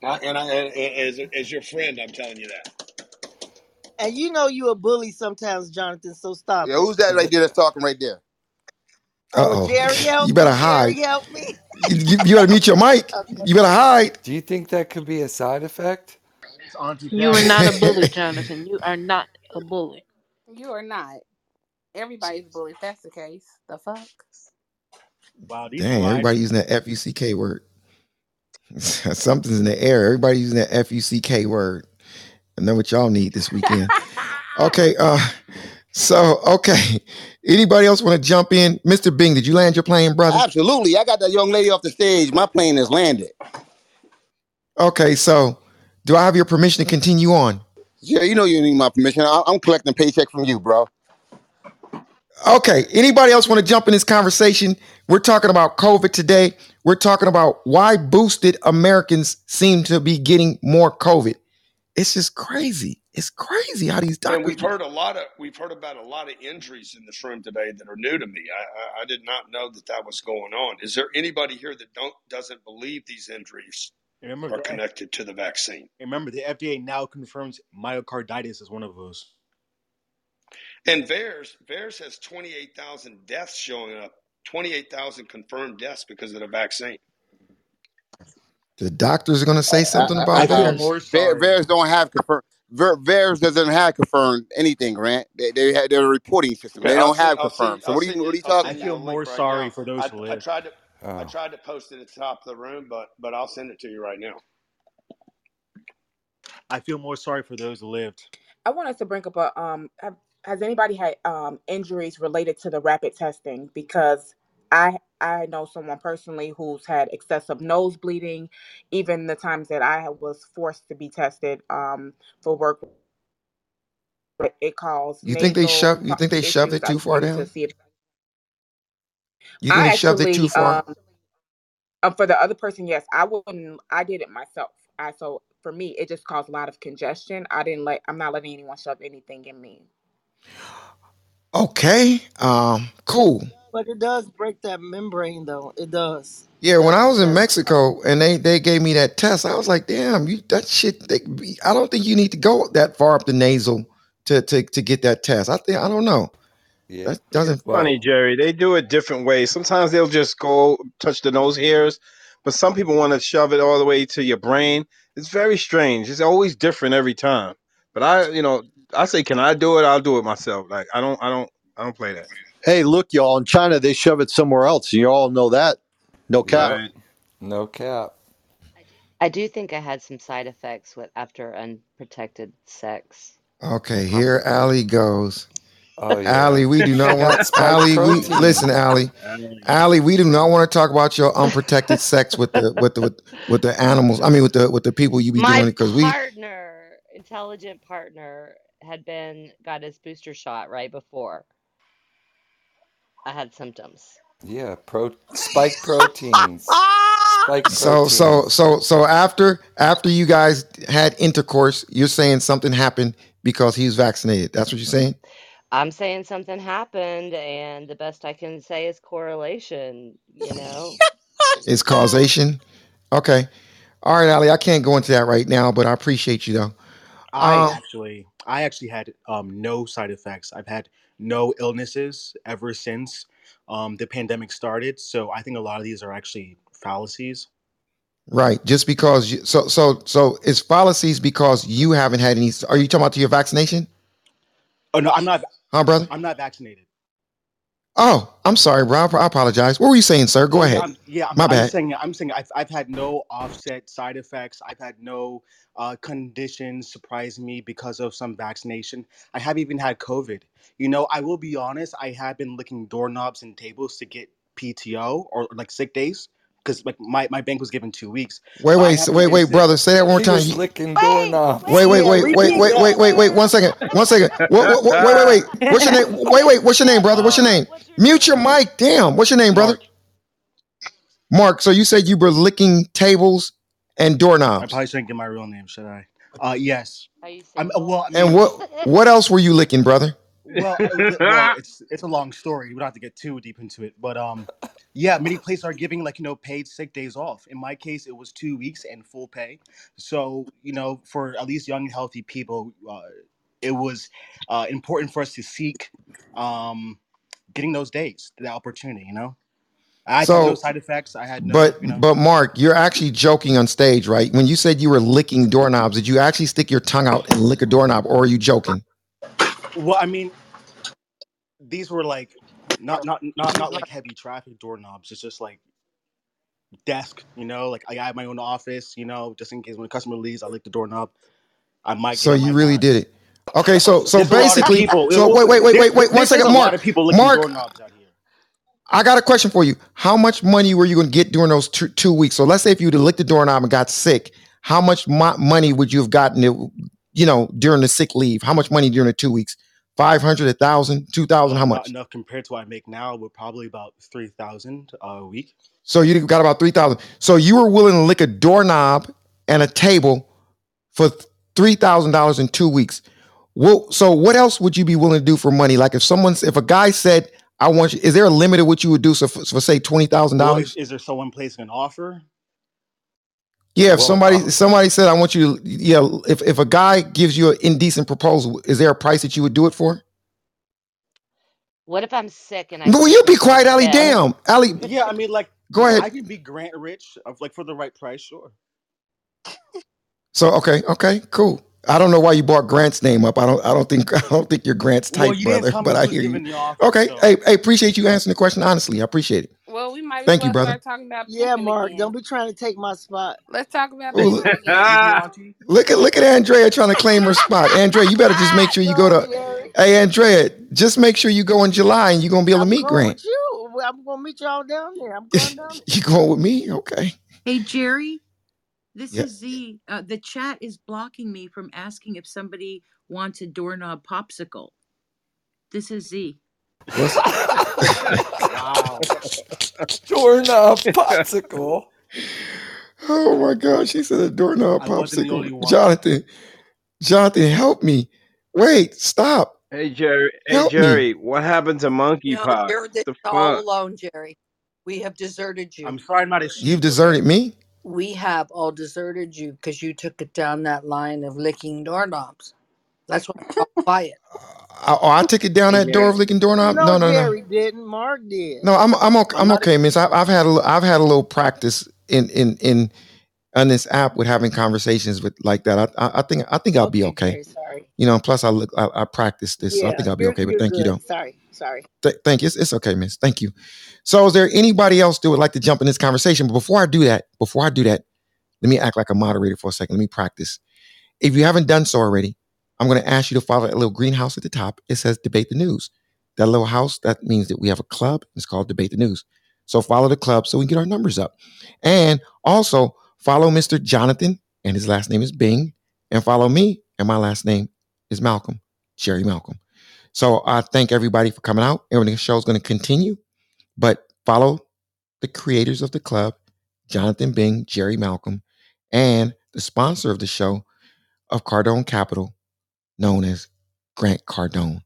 I, and I, and- and as, as your friend, I'm telling you that.
And you know you a bully sometimes, Jonathan, so stop
Yeah,
it.
who's that right there that's talking right there?
Oh,
Uh-oh.
Jerry, help
You
me.
better
Jerry,
hide.
help me.
You, you, you better mute your mic. You better hide.
Do you think that could be a side effect?
It's Auntie
You are
Pam.
not a bully, Jonathan. You are not a bully.
You are not. Everybody's bully. If that's the case, the fuck.
Wow, these
Dang,
lives.
everybody using that F-U-C-K word. Something's in the air. Everybody using that F-U-C-K word. I know what y'all need this weekend. Okay, uh, so okay. Anybody else want to jump in? Mr. Bing, did you land your plane, brother?
Absolutely. I got that young lady off the stage. My plane has landed.
Okay, so do I have your permission to continue on?
Yeah, you know you need my permission. I- I'm collecting a paycheck from you, bro.
Okay. Anybody else want to jump in this conversation? We're talking about COVID today. We're talking about why boosted Americans seem to be getting more COVID. It's just crazy. It's crazy how these
And we've heard a lot of we've heard about a lot of injuries in this room today that are new to me. I, I, I did not know that that was going on. Is there anybody here that don't doesn't believe these injuries
Remember,
are connected to the vaccine?
remember, the FDA now confirms myocarditis is one of those.
And VAERS VAERS has twenty eight thousand deaths showing up, twenty eight thousand confirmed deaths because of the vaccine.
The doctors are going to say something
I, I,
about
I
I feel
theirs.
feel
more
Ver-
sorry.
Don't have confirmed. Ver- VAERS doesn't have confirmed anything, Grant. They they have their reporting system.
Okay,
They don't have confirmed. So what are you
send
what are you
I'll
talking
I feel
the
more
link right
sorry
now.
for those
I,
who
I tried to I
Oh.
tried to post it at the top of the room, but but I'll send it to you right now.
I feel more sorry for those who lived.
I wanted to bring up a um. Have, has anybody had um injuries related to the rapid testing? Because I I know someone personally who's had excessive nose bleeding, even the times that I was forced to be tested um for work. It caused
You think they
nasal
shoved? You think they shoved
issues.
it
I
too far
wanted to
down?
see if
You think
I
they shoved it too
actually
far?
um uh, for the other person, yes, I wouldn't. I did it myself. I so for me, it just caused a lot of congestion. I didn't let. I'm not letting anyone shove anything in me.
Okay. Um. Cool.
But it does break that membrane, though. It does.
Yeah. When I was in Mexico and they they gave me that test, I was like, damn, you that shit. They, I don't think you need to go that far up the nasal to to to get that test. I think I don't know.
Yeah.
That doesn't.
Well,
Funny, Jerry. They do it different ways. Sometimes they'll just go touch the nose hairs, but some people want to shove it all the way to your brain. It's very strange. It's always different every time. But I, you know, I say, can I do it? I'll do it myself. Like I don't, I don't, I don't play that.
Hey, look, y'all. In China, they shove it somewhere else. You all know that. No cap.
Right.
no cap.
I do think I had some side effects with after unprotected sex.
Okay. Here, Allie goes.
Oh yeah.
Allie, we do not want
spike
Allie. We
protein.
listen, Allie. Allie, we do not want to talk about your unprotected sex with the with the with, with the animals. I mean, with the with the people you be doing
My
it because we.
partner, intelligent partner, had been got his booster shot right before I had symptoms.
Yeah. Pro spike proteins. Spike
So so so so after after you guys had intercourse, you're saying something happened because he was vaccinated. That's what you're saying.
I'm saying something happened, and the best I can say is correlation. You know,
It's causation. Okay. All right, Ali. I can't go into that right now, but I appreciate you though.
I
Um,
actually, I actually had um, no side effects. I've had no illnesses ever since um, the pandemic started. So I think a lot of these are actually fallacies.
right. Just because you so so so it's fallacies because you haven't had any. Are you talking about your vaccination?
Oh no, I'm not.
Huh, brother?
I'm not vaccinated.
Oh, I'm sorry, bro. I apologize. What were you saying, sir? Go ahead.
I'm, yeah. I'm,
My
I'm
bad.
saying. I'm saying. I've, I've had no offset side effects. I've had no uh, conditions surprise me because of some vaccination. I have even had COVID. You know, I will be honest. I have been licking doorknobs and tables to get PTO or like sick days because like my, my bank was given two weeks.
Wait, wait, so- wait, wait,
sick.
brother. Say that one more
He
time.
was licking doorknobs.
Wait, wait,
Yeah,
wait, wait, wait, wait, wait, wait. One second. One second. What, what, what, wait, wait, wait. What's your name? Wait, wait. What's your name, brother? What's your name? Mute your mic. Damn. What's your name, brother? Mark. So you said you were licking tables and
I
doorknobs.
probably shouldn't get my real name, should I? Uh, yes.
Are you
I'm
single?
well. I
And
mean,
what what else were you licking, brother?
well, uh, li- well, it's it's a long story. We don't have to get too deep into it, but um, yeah, many places are giving like you know paid sick days off. In my case, it was two weeks and full pay. So you know, for at least young and healthy people, uh, it was uh, important for us to seek um, getting those days, the opportunity. You know, I had no
So,
side effects. I had no,
but
you know.
but Mark, you're actually joking on stage, right? When you said you were licking doorknobs, did you actually stick your tongue out and lick a doorknob, or are you joking?
Well, I mean, these were like not not not not like heavy traffic doorknobs. It's just like desk, you know. Like I have my own office, you know, just in case when a customer leaves, I lick the doorknob. I might.
So you really did it. Okay, so so
There's a lot of
basically, so wait, wait, wait, wait, wait, one second, Mark.
people
Mark,
doorknobs out here.
I got a question for you. How much money were you going to get during those two, two weeks? So let's say if you'd licked the doorknob and got sick, how much mo- money would you have gotten? You know, during the sick leave, how much money during the two weeks? Five hundred, a thousand, two thousand,
Uh,
how
not
much?
enough compared to what I make now. We're probably about three thousand a week.
So you got about three thousand. So you were willing to lick a doorknob and a table for three thousand dollars in two weeks. Well, so what else would you be willing to do for money? Like if someone's, if a guy said, "I want you," is there a limit of what you would do? So for, for say twenty thousand dollars,
is, is there someone placing an offer?
Yeah, if
Well,
somebody
uh,
somebody said I want you to yeah, if if a guy gives you an indecent proposal, is there a price that you would do it for?
What if I'm sick and I
No,
can't
you be quiet, Ali.
bed?
Damn, Ali,
yeah, I mean, like,
go ahead.
I can be Grant rich, of like for the right price, sure.
So okay, okay, cool. I don't know why you brought Grant's name up. I don't I don't think I don't think you're Grant's
Well,
type,
you
brother. But I hear you.
the offer,
Okay,
so
hey, hey, appreciate you answering the question honestly. I appreciate it.
Well, we might as
Thank you, brother.
start talking about
Yeah, Mark,
again.
don't be trying to take my spot.
Let's talk about
Ooh, look, look at look at Andrea trying to claim her spot. Andrea, you better just make sure you go
Go,
to. Hey, Andrea, just make sure you go in July and you're gonna be able to
I'm
meet Grant.
with you. I'm gonna meet y'all down there. I'm going down there.
you going with me? Okay.
Hey, Jerry, this
Yeah.
is Z. Uh, the chat is blocking me from asking if somebody wants a doorknob popsicle. This is Z.
What's
Wow.
Doorknob popsicle.
Oh my God, she said a doorknob
I wasn't the only
popsicle. Jonathan, Jonathan, help me. Wait, stop.
Hey Jerry, hey
Help me.
What happened to
No,
monkeypox?
you're
The
all
fuck?
alone, Jerry. We have deserted you.
I'm sorry, I'm not a.
You've deserted me?
We have all deserted you because you took it down that line of licking doorknobs. That's why we're all quiet.
I, uh, oh, I took it down that door of licking doorknob.
No,
No, no, no.
Jerry didn't. Mark did.
No, I'm I'm okay.
I'm
I'm
not.
okay, Miss. I, I've had a li- I've had a little practice in in in on this app with having conversations with like that. I I, I think I think I'll be
Okay,
okay.
Sorry.
You know, plus I look I, I practice this, so I think I'll be okay. But thank you,
good.
though.
Sorry. Sorry.
Th- thank you. It's, it's okay, Miss. Thank you. So, is there anybody else that would like to jump in this conversation? But before I do that, before I do that, let me act like a moderator for a second. Let me practice. If you haven't done so already, I'm going to ask you to follow that little greenhouse at the top. It says debate the news. That little house, that means that we have a club. It's called debate the news. So follow the club so we can get our numbers up. And also follow Mr. Jonathan, and his last name is Bing. And follow me, and my last name is Malcolm, Jerry Malcolm. So I thank everybody for coming out. And the show is going to continue, but follow the creators of the club, Jonathan Bing, Jerry Malcolm, and the sponsor of the show of Cardone Capital, known as Grant Cardone.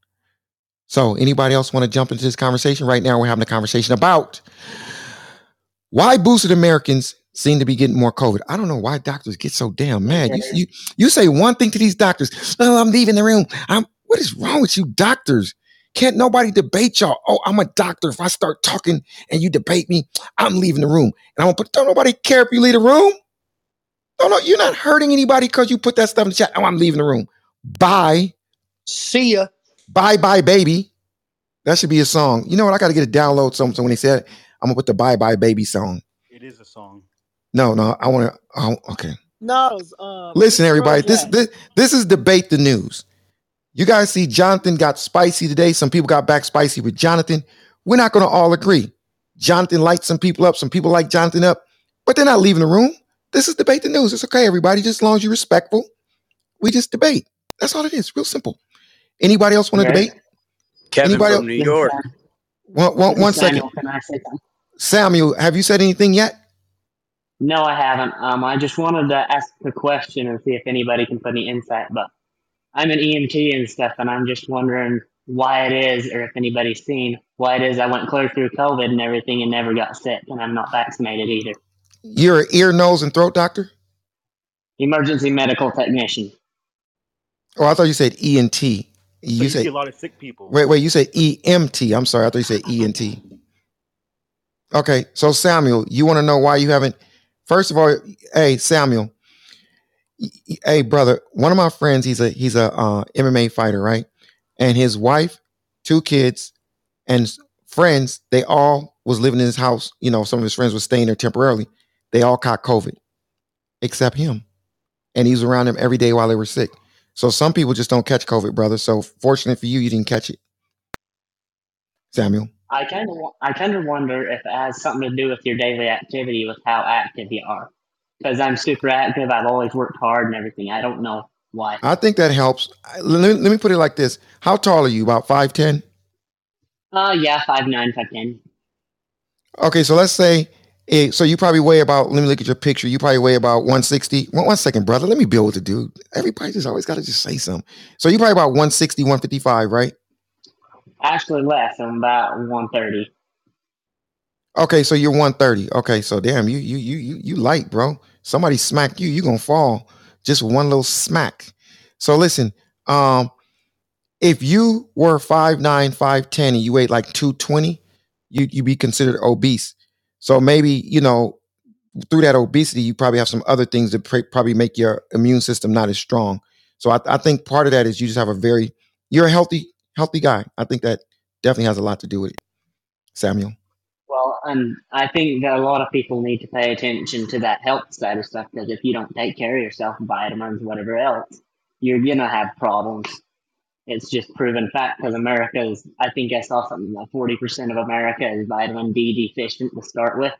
So, anybody else want to jump into this conversation? Right now, we're having a conversation about why boosted Americans seem to be getting more COVID. I don't know why doctors get so damn mad. You you, you say one thing to these doctors, oh, I'm leaving the room. I'm what is wrong with you, doctors? Can't nobody debate y'all? Oh, I'm a doctor. If I start talking and you debate me, I'm leaving the room. And I'm gonna put don't nobody care if you leave the room. No, no, you're not hurting anybody because you put that stuff in the chat. Oh, I'm leaving the room. Bye.
See ya.
Bye bye, baby. That should be a song. You know what? I got to get a download something. So when they said, I'm gonna put the bye bye baby song.
It is a song.
No, no, I want to. Oh, okay.
No, it's, um,
Listen, everybody. This this this is debate the news. You guys see, Jonathan got spicy today. Some people got back spicy with Jonathan. We're not going to all agree. Jonathan lights some people up. Some people like Jonathan up. but they're not leaving the room. This is debate the news. It's okay, everybody. Just as long as you're respectful, we just debate. That's all it is. Real simple. Anybody else want to
Okay.
debate?
Kevin
Anybody
from
else?
New
Yes,
York.
sir.
One, one,
This
one
is
second.
Samuel. Can I say something?
Samuel, have you said anything yet?
No, I haven't. Um, I just wanted to ask a question and see if anybody can put any insight. But I'm an EMT and stuff, and I'm just wondering why it is, or if anybody's seen why it is I went clear through COVID and everything and never got sick, and I'm not vaccinated either.
You're an ear, nose, and throat doctor?
Emergency medical technician.
Oh, I thought you said ENT.
So
You
you see
said
a lot of sick people.
wait, wait. You said EMT. I'm sorry. I thought you said ENT. Okay, so Samuel, you want to know why you haven't? First of all, hey Samuel, hey brother, one of my friends, he's a he's a uh, MMA fighter, right? And his wife, two kids, and friends, they all was living in his house. You know, some of his friends were staying there temporarily. They all caught COVID, except him, and he was around them every day while they were sick. So some people just don't catch COVID, brother. So fortunate for you, you didn't catch it, Samuel.
I kind of, I kind of wonder if it has something to do with your daily activity, with how active you are. Because I'm super active. I've always worked hard and everything. I don't know why.
I think that helps. Let, let me put it like this: How tall are you? About five ten?
Uh, yeah, five nine, five ten.
Okay, so let's say. eh, so you probably weigh about. Let me look at your picture. You probably weigh about one sixty. One, one second, brother. Let me build with the dude. Everybody just always got to just say something. So you probably about 160, 155, right?
Actually, less. I'm about one thirty.
Okay, so you're 130. Okay, so damn, you you you you you light, bro. Somebody smack you, you gonna fall. Just one little smack. So listen, um, if you were 5'9, 5'10, and you weighed like 220, you you'd be considered obese. So maybe, you know, through that obesity, you probably have some other things that pr- probably make your immune system not as strong. So I, I think part of that is you just have a very you're a healthy, healthy guy. I think that definitely has a lot to do with it, Samuel.
Well, and I think that a lot of people need to pay attention to that health side of stuff because if you don't take care of yourself, vitamins, whatever else, you're gonna have problems. It's just proven fact because America is. I think I saw something like forty percent of America is vitamin D deficient to start with.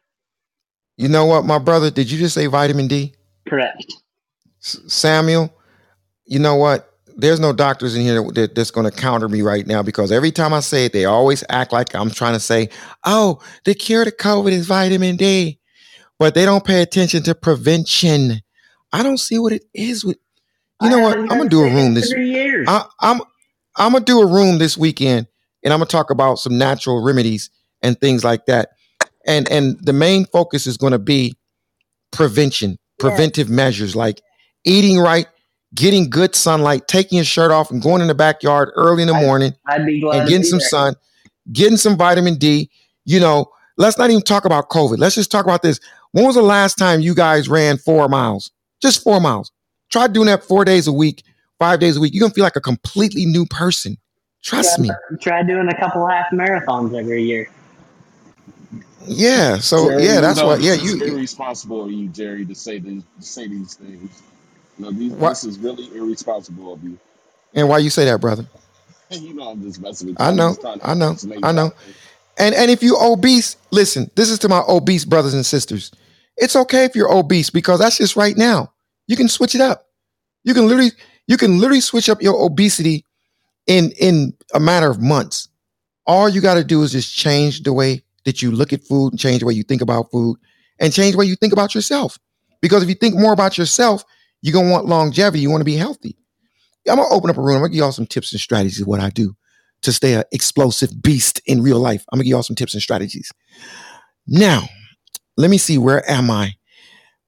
You know what, my brother? Did you just say vitamin D?
Correct.
S- Samuel, you know what? There's no doctors in here that, that- that's going to counter me right now because every time I say it, they always act like I'm trying to say, oh, the cure to COVID is vitamin D. But they don't pay attention to prevention. I don't see what it is with. You know what? I'm gonna do a room this.
Years.
I, I'm I'm gonna do a room this weekend, and I'm gonna talk about some natural remedies and things like that. And and the main focus is gonna be prevention, preventive measures like eating right, getting good sunlight, taking your shirt off, and going in the backyard early in the morning
I'd be glad
and getting
be
some
there.
sun, getting some vitamin D. You know, let's not even talk about COVID. Let's just talk about this. When was the last time you guys ran four miles? Just four miles. Try doing that four days a week, five days a week. You're gonna feel like a completely new person. Trust me.
Try doing a couple half marathons every year.
Yeah. So
Jerry,
yeah, that's
know
what. Yeah, you. you-
irresponsible of you, Jerry, to say these to say these things. Know, these,
What?
this is really irresponsible of you.
And why you say that, brother?
You know, I'm just messing with you.
I
I'm
know.
just trying to
I know. I know. And and if you're obese, listen, this is to my obese brothers and sisters. It's okay if you're obese because that's just right now. You can switch it up. You can literally you can literally switch up your obesity in in a matter of months. All you got to do is just change the way that you look at food, and change the way you think about food, and change the way you think about yourself. Because if you think more about yourself, you're gonna want longevity. You want to be healthy. I'm gonna open up a room. I'm gonna give y'all some tips and strategies of what I do to stay an explosive beast in real life. I'm gonna give y'all some tips and strategies. Now, let me see. Where am I?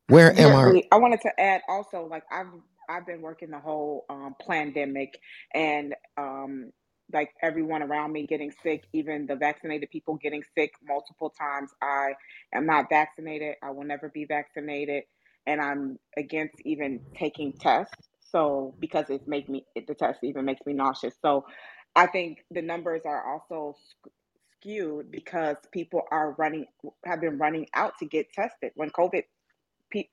Where am I?
I wanted to add also, like I've I've been working the whole um, pandemic, and um, like everyone around me getting sick, even the vaccinated people getting sick multiple times. I am not vaccinated. I will never be vaccinated, and I'm against even taking tests. So because it make me the test even makes me nauseous. So I think the numbers are also skewed because people are running have been running out to get tested when COVID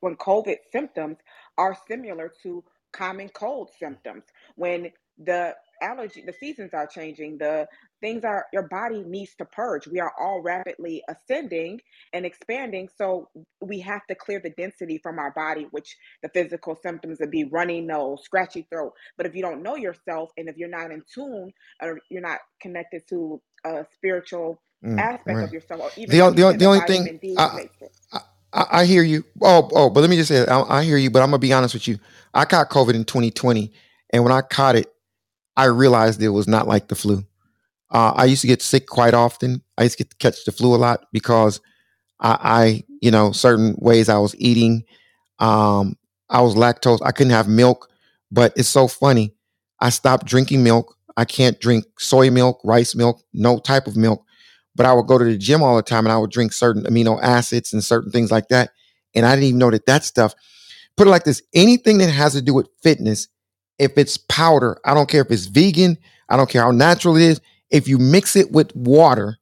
when COVID symptoms are similar to common cold symptoms. When the allergy, the seasons are changing. The things are your body needs to purge. We are all rapidly ascending and expanding, so we have to clear the density from our body, which the physical symptoms would be runny nose, scratchy throat. But if you don't know yourself, and if you're not in tune, or you're not connected to a spiritual
Mm,
aspect
right.
of yourself, or even
The, on-
like you
the, the only thing
D
I,
makes it.
I, I hear you. Oh, oh, but let me just say, I, I hear you, but I'm gonna be honest with you. I caught COVID in 2020, and when I caught it, I realized it was not like the flu. Uh, I used to get sick quite often. I used to get to catch the flu a lot because I, I, you know, certain ways I was eating. Um, I was lactose. I couldn't have milk, but it's so funny. I stopped drinking milk. I can't drink soy milk, rice milk, no type of milk. But I would go to the gym all the time and I would drink certain amino acids and certain things like that. And I didn't even know that that stuff, put it like this anything that has to do with fitness, if it's powder, I don't care if it's vegan, I don't care how natural it is. If you mix it with water,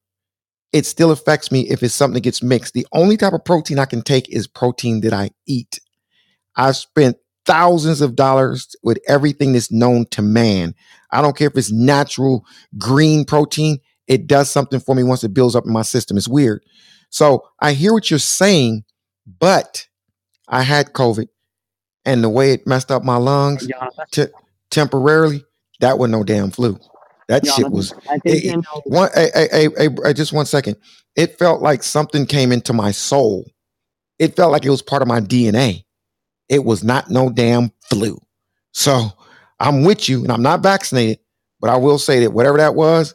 it still affects me if it's something that gets mixed. The only type of protein I can take is protein that I eat. I've spent thousands of dollars with everything that's known to man. I don't care if it's natural green protein, it does something for me once it builds up in my system. It's weird. So I hear what you're saying, but I had COVID and the way it messed up my lungs
Jonathan,
te- temporarily, that was no damn flu. That shit was
I
it,
you know.
one. A, a, a, a, just one second. It felt like something came into my soul. It felt like it was part of my DNA. It was not no damn flu. So I'm with you, and I'm not vaccinated, but I will say that whatever that was,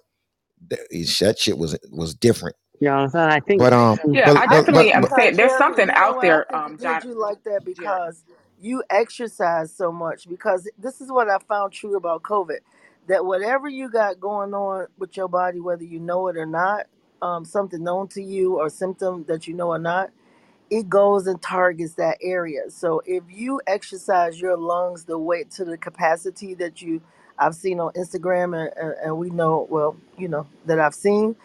that that shit was was different.
Jonathan, I think
But um,
Yeah,
but
I
but
definitely
but,
am saying there's something out
what? I
there, um, John,
did you like that
Jerry.
because you exercise so much. Because this is what I found true about COVID that whatever you got going on with your body, whether you know it or not, um, something known to you or symptom that you know or not, it goes and targets that area. So if you exercise your lungs the way to the capacity that you I've seen on Instagram and, and, and we know well, you know, that I've seen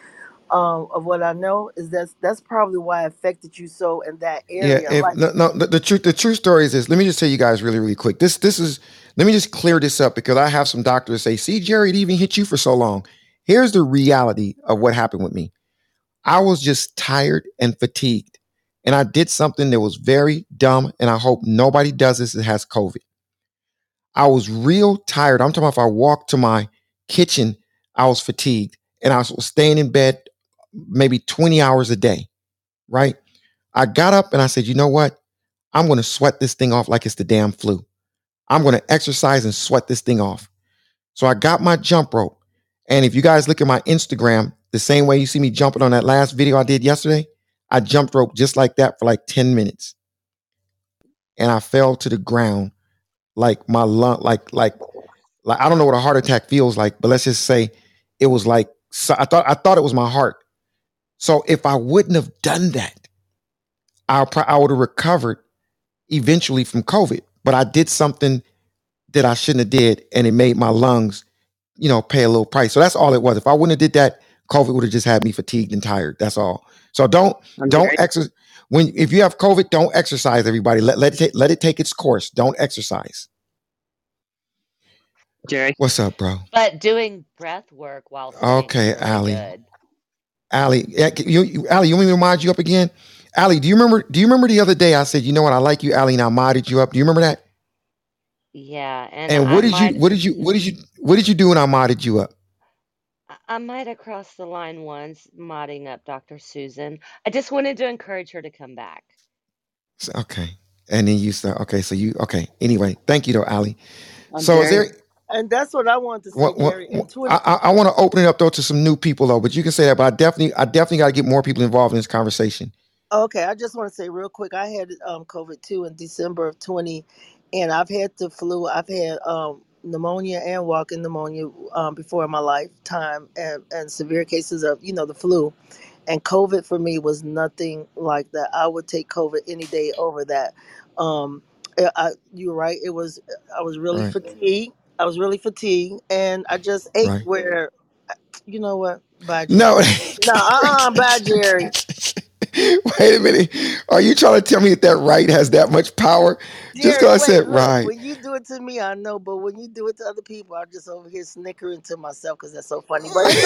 um of what I know is that's that's probably why it affected you so in that
yeah,
area.
if
Like
no, no the, the truth the true story is this. Let me just tell you guys really really quick. This this is let me just clear this up because I have some doctors say, "See, Jerry, it even hit you for so long." Here's the reality of what happened with me. I was just tired and fatigued. And I did something that was very dumb. And I hope nobody does this that has COVID. I was real tired. I'm talking about if I walked to my kitchen, I was fatigued. And I was staying in bed maybe 20 hours a day, right? I got up and I said, you know what? I'm going to sweat this thing off like it's the damn flu. I'm going to exercise and sweat this thing off. So I got my jump rope. And if you guys look at my Instagram, the same way you see me jumping on that last video I did yesterday, I jumped rope just like that for like 10 minutes. And I fell to the ground like my lung, like, like, like, I don't know what a heart attack feels like, but let's just say it was like, so I thought, I thought it was my heart. So if I wouldn't have done that, I, pro- I would have recovered eventually from COVID. But I did something that I shouldn't have did, and it made my lungs, you know, pay a little price. So that's all it was. If I wouldn't have did that, COVID would have just had me fatigued and tired. That's all. So don't
I'm
don't exercise when if you have COVID, don't exercise. Everybody, let let it take, let it take its course. Don't exercise.
Jerry.
What's up, bro?
But doing breath work while
Okay,
is really
Allie.
good.
Allie, yeah, you, you Allie, you want me to mod you up again? Allie, do you remember? Do you remember the other day I said, you know what, I like you, Allie, and I modded you up. Do you remember that?
Yeah, and
And
I
what did you? What did you? What did you? What did you do when I modded you up?
I I might have crossed the line once modding up Dr. Susan. I just wanted to encourage her to come back.
So- okay, and then you said, okay, so you okay. Anyway, thank you, though, Allie.
I'm
So is there?
And that's what I wanted to say,
What, what,
Jerry. In
what-
twenty
I, I, want to open it up though to some new people though, but you can say that. But I definitely, I definitely got to get more people involved in this conversation.
Okay, I just want to say real quick. I had um COVID too in December of twenty, and I've had the flu. I've had um pneumonia and walking pneumonia um before in my lifetime, and and severe cases of you know the flu, and COVID for me was nothing like that. I would take COVID any day over that. Um, I, I- you're right. It was I was really
Right,
fatigued. I was really fatigued, and I just ate
right.
where you know what? Bye, Jerry.
No,
No, uh, uh bye, Jerry.
Wait a minute. Are you trying to tell me that that right has that much power? Just
Jerry,
because I
wait,
said
look,
right.
when you do it to me, I know, but when you do it to other people, I'm just over here snickering to myself because that's so funny. But it's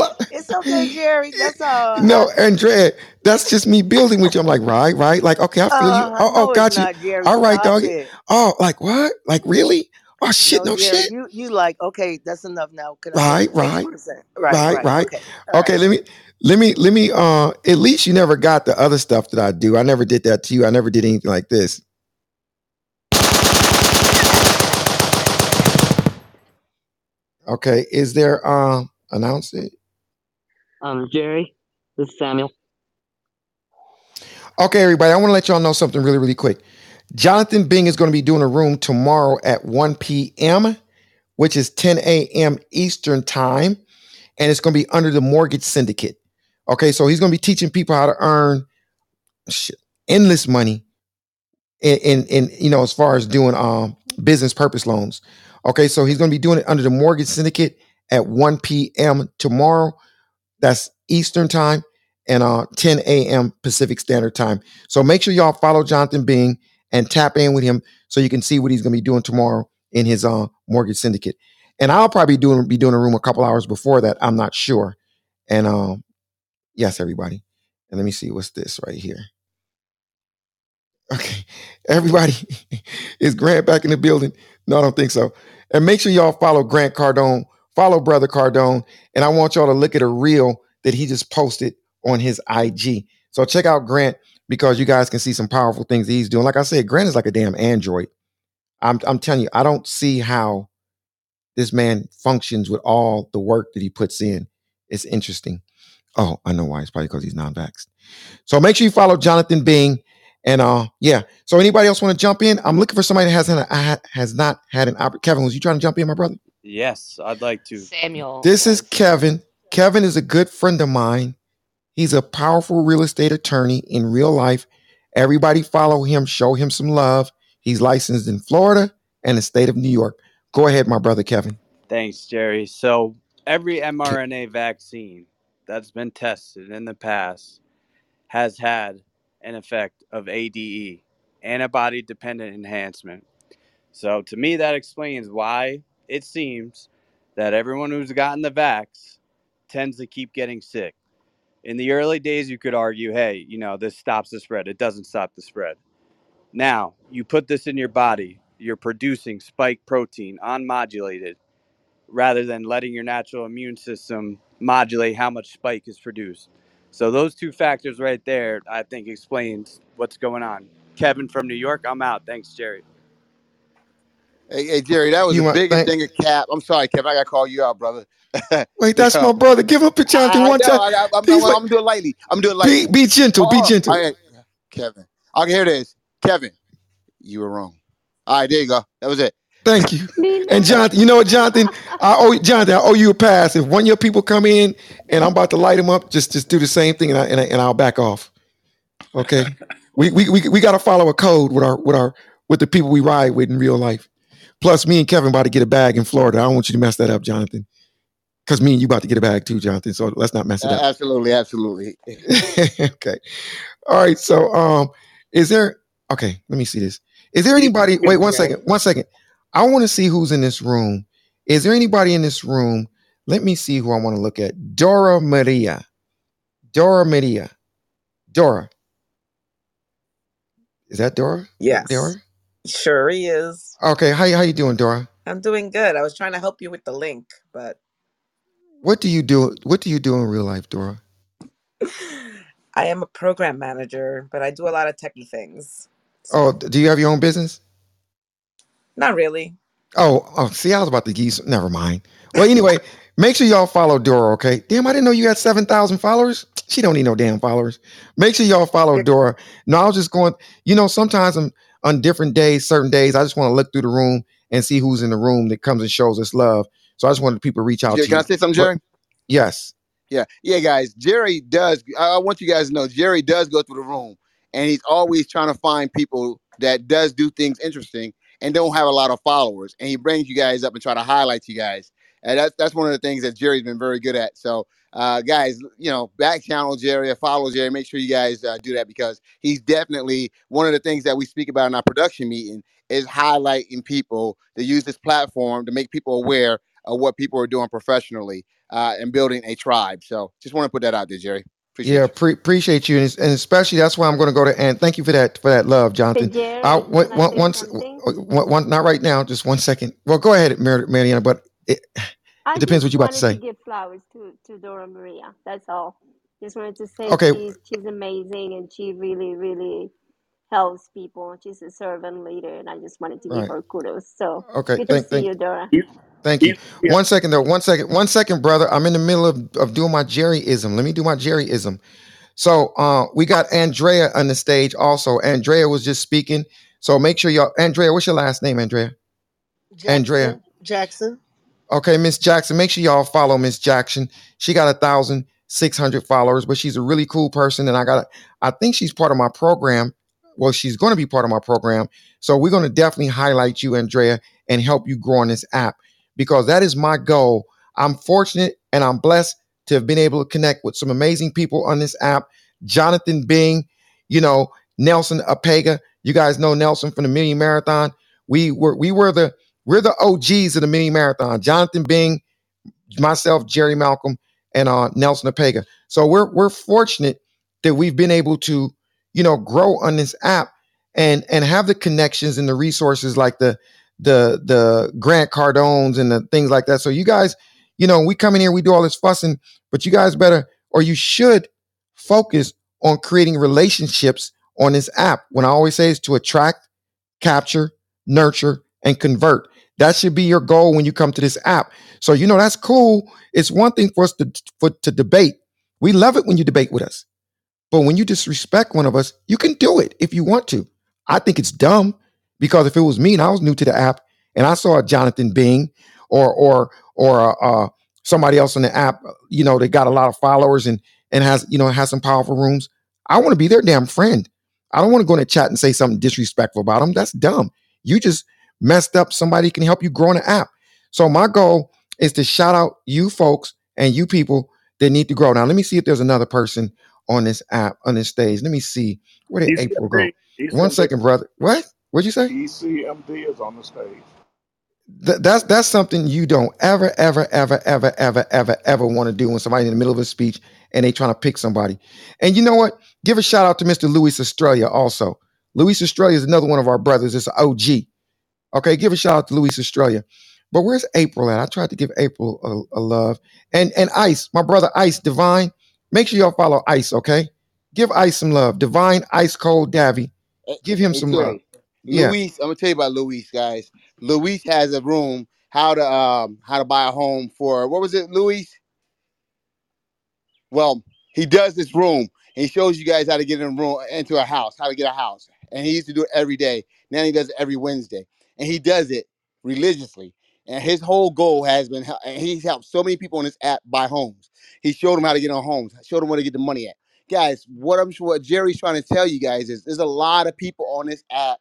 okay. It's okay, Jerry. That's all.
no, Andrea, that's just me building with you. I'm like, right, right. Like, okay, I feel you.
Uh,
Oh, oh,
it's
got you.
not, Jerry.
All right,
Stop
doggy.
it.
Oh, like what? Like really? Oh shit,
No,
no
Jerry,
shit.
you you like okay, that's enough now. Can I
Right,
take take
right,
what I'm? Right,
right,
right.
right.
Okay, all
Okay,
right.
let me let me let me uh at least you never got the other stuff that I do. I never did that to you. I never did anything like this. Okay, is there um announce it?
Um, Jerry, this is Samuel.
Okay, everybody, I want to let y'all know something really, really quick. Jonathan Bing is going to be doing a room tomorrow at 1 p.m., which is 10 a.m. Eastern time, and it's going to be under the mortgage syndicate. Okay, so he's going to be teaching people how to earn endless money in, in, in you know as far as doing um business purpose loans. Okay, so he's going to be doing it under the mortgage syndicate at 1 p.m. tomorrow. That's Eastern time and uh 10 a.m. Pacific Standard Time. So make sure y'all follow Jonathan Bing and tap in with him so you can see what he's going to be doing tomorrow in his uh mortgage syndicate. And I'll probably doing be doing a room a couple hours before that. I'm not sure. And um yes, everybody. And let me see what's this right here. Okay, everybody, is Grant back in the building? No, I don't think so. And make sure y'all follow Grant Cardone, follow Brother Cardone, and I want y'all to look at a reel that he just posted on his IG. So check out Grant because you guys can see some powerful things that he's doing. Like I said, Grant is like a damn android. I'm I'm telling you, I don't see how this man functions with all the work that he puts in. It's interesting. Oh, I know why. It's probably because he's non-vaxxed. So make sure you follow Jonathan Bing. And uh, yeah. So anybody else want to jump in? I'm looking for somebody that hasn't has not had an opportunity. Kevin, was you trying to jump in, my brother?
Yes, I'd like to.
Samuel.
This is Kevin. Kevin is a good friend of mine. He's a powerful real estate attorney in real life. Everybody follow him, show him some love. He's licensed in Florida and the state of New York. Go ahead, my brother Kevin.
Thanks, Jerry. So, every mRNA vaccine that's been tested in the past has had an effect of ADE, antibody dependent enhancement. So, to me, that explains why it seems that everyone who's gotten the vax tends to keep getting sick. In the early days, you could argue, hey, you know, this stops the spread. It doesn't stop the spread. Now, you put this in your body, you're producing spike protein unmodulated rather than letting your natural immune system modulate how much spike is produced. So those two factors right there, I think explains what's going on. Kevin from New York, I'm out. Thanks, Jerry.
Hey, hey, Jerry, that was
You
the biggest
thank
thing of cap. I'm sorry, Kevin. I got to call you out, brother.
Wait, that's my brother. Give up a chance
I, I
one
know.
time.
I, I, I'm,
Please
I'm. I'm doing lightly. I'm doing
Be
lightly.
be gentle. Be
Oh,
gentle.
I, Kevin. Okay, here it is. Kevin, you were wrong. All right, there you go. That was it.
Thank you. And Jonathan, you know what, Jonathan? I owe Jonathan, I owe you a pass. If one of your people come in and I'm about to light them up, just just do the same thing and I and, I, and I'll back off. Okay. We we we, we got to follow a code with our with our with the people we ride with in real life. Plus, me and Kevin about to get a bag in Florida. I don't want you to mess that up, Jonathan. Because me and you about to get a bag too, Jonathan. So let's not mess it
Uh,
up.
absolutely, absolutely.
okay. All right. So um, is there okay, let me see this. Is there anybody wait one second, one second. I want to see who's in this room. Is there anybody in this room? Let me see who I want to look at. Dora Maria. Dora Maria. Dora. Is that Dora?
Yes.
Dora?
Sure he is.
Okay. How, you- how you doing, Dora?
I'm doing good. I was trying to help you with the link, but
What do you do? What do you do in real life, Dora?
I am a program manager, but I do a lot of techie things.
Oh, do you have your own business?
Not really.
Oh, oh, see, I was about to geese. Never mind. Well, anyway, make sure y'all follow Dora, okay? Damn, I didn't know you had 7,000 followers. She don't need no damn followers. Make sure y'all follow Dora. No, I was just going, you know, sometimes I'm on different days, certain days, I just want to look through the room and see who's in the room that comes and shows us love. So I just wanted people to reach out to
can
you.
I say something,
But-
Jerry?
yes.
Yeah, yeah, guys. Jerry does. I, I want you guys to know Jerry does go through the room, and he's always trying to find people that does do things interesting and don't have a lot of followers, and he brings you guys up and try to highlight you guys. And that's that's one of the things that Jerry's been very good at. So
uh, guys, you know, back channel Jerry or follow Jerry. Make sure you guys uh, do that because he's definitely one of the things that we speak about in our production meeting is highlighting people to use this platform to make people aware of what people are doing professionally uh, and building a tribe. So just want to put that out there, Jerry. Appreciate
Yeah,
you.
pre- appreciate you, and, and especially that's why I'm going to go to and thank you for that for that love,
Hey
Jonathan.
Jerry,
I
can
one,
I
one,
say
one, s-
something?
one, one- not right now, just one second. Well, go ahead, Mar- Mariana, but it,
I
it depends what you about to
wanted to
say.
give flowers to to Dora Maria. That's all. Just wanted to say
Okay,
she's she's amazing and she really really helps people. She's a servant leader, and I just wanted to give
right.
her kudos. So
Okay,
good to
thank
see
thank
you, Dora.
thank you. One second though, one second, one second, brother. I'm in the middle of, of doing my Jerryism. Let me do my Jerryism. So uh, we got Andrea on the stage also. Andrea was just speaking. So make sure y'all, Andrea, what's your last name, Andrea? Andrea.
Jackson.
Okay, Miss Jackson, make sure y'all follow Miss Jackson. She got a thousand six hundred followers, but she's a really cool person, and I got. I think she's part of my program. Well, she's going to be part of my program, so we're going to definitely highlight you, Andrea, and help you grow on this app because that is my goal. I'm fortunate and I'm blessed to have been able to connect with some amazing people on this app. Jonathan Bing, you know Nelson Apega. You guys know Nelson from the Million Marathon. We were we were the we're the OGs of the Mini Marathon. Jonathan Bing, myself, Jerry Malcolm, and uh, Nelson Apega. So we're we're fortunate that we've been able to, you know, grow on this app and and have the connections and the resources like the the the Grant Cardones and the things like that. So you guys, you know, we come in here, we do all this fussing, but you guys better or you should focus on creating relationships on this app. When I always say is to attract, capture, nurture, and convert. That should be your goal when you come to this app. So you know that's cool. It's one thing for us to for to debate. We love it when you debate with us. But when you disrespect one of us, you can do it if you want to. I think it's dumb because if it was me and I was new to the app and I saw a Jonathan Bing or or or uh, somebody else on the app, you know, they got a lot of followers and and has you know has some powerful rooms, I want to be their damn friend. I don't want to go in a chat and say something disrespectful about them. That's dumb. You just messed up somebody can help you grow in the app. So my goal is to shout out you folks and you people that need to grow. Now let me see if there's another person on this app on this stage. Let me see where did April go.
ECMD,
One brother. What? What'd you say?
ECMD is on the stage.
Th- that's that's something you don't ever, ever, ever, ever, ever, ever, ever want to do when somebody in the middle of a speech and they trying to pick somebody. And you know what? Give a shout out to Mr. Luis Australia also. Luis Australia is another one of our brothers. It's an OG. Okay, give a shout out to Luis Australia. But where's April at? I tried to give April a, a love. And and Ice, my brother Ice Divine. Make sure y'all follow Ice, okay? Give Ice some love. Divine Ice Cold Davy. Give him
Hey,
some love. Yeah.
Luis, I'm gonna tell you about Luis, guys. Luis has a room how to um how to buy a home for what was it, Luis? Well, he does this room and he shows you guys how to get in a room into a house, how to get a house. And he used to do it every day. Now he does it every Wednesday. And he does it religiously. And his whole goal has been hel- and he's helped so many people on this app buy homes. He showed them how to get on homes, showed them where to get the money at. Guys, what I'm what Jerry's trying to tell you guys is there's a lot of people on this app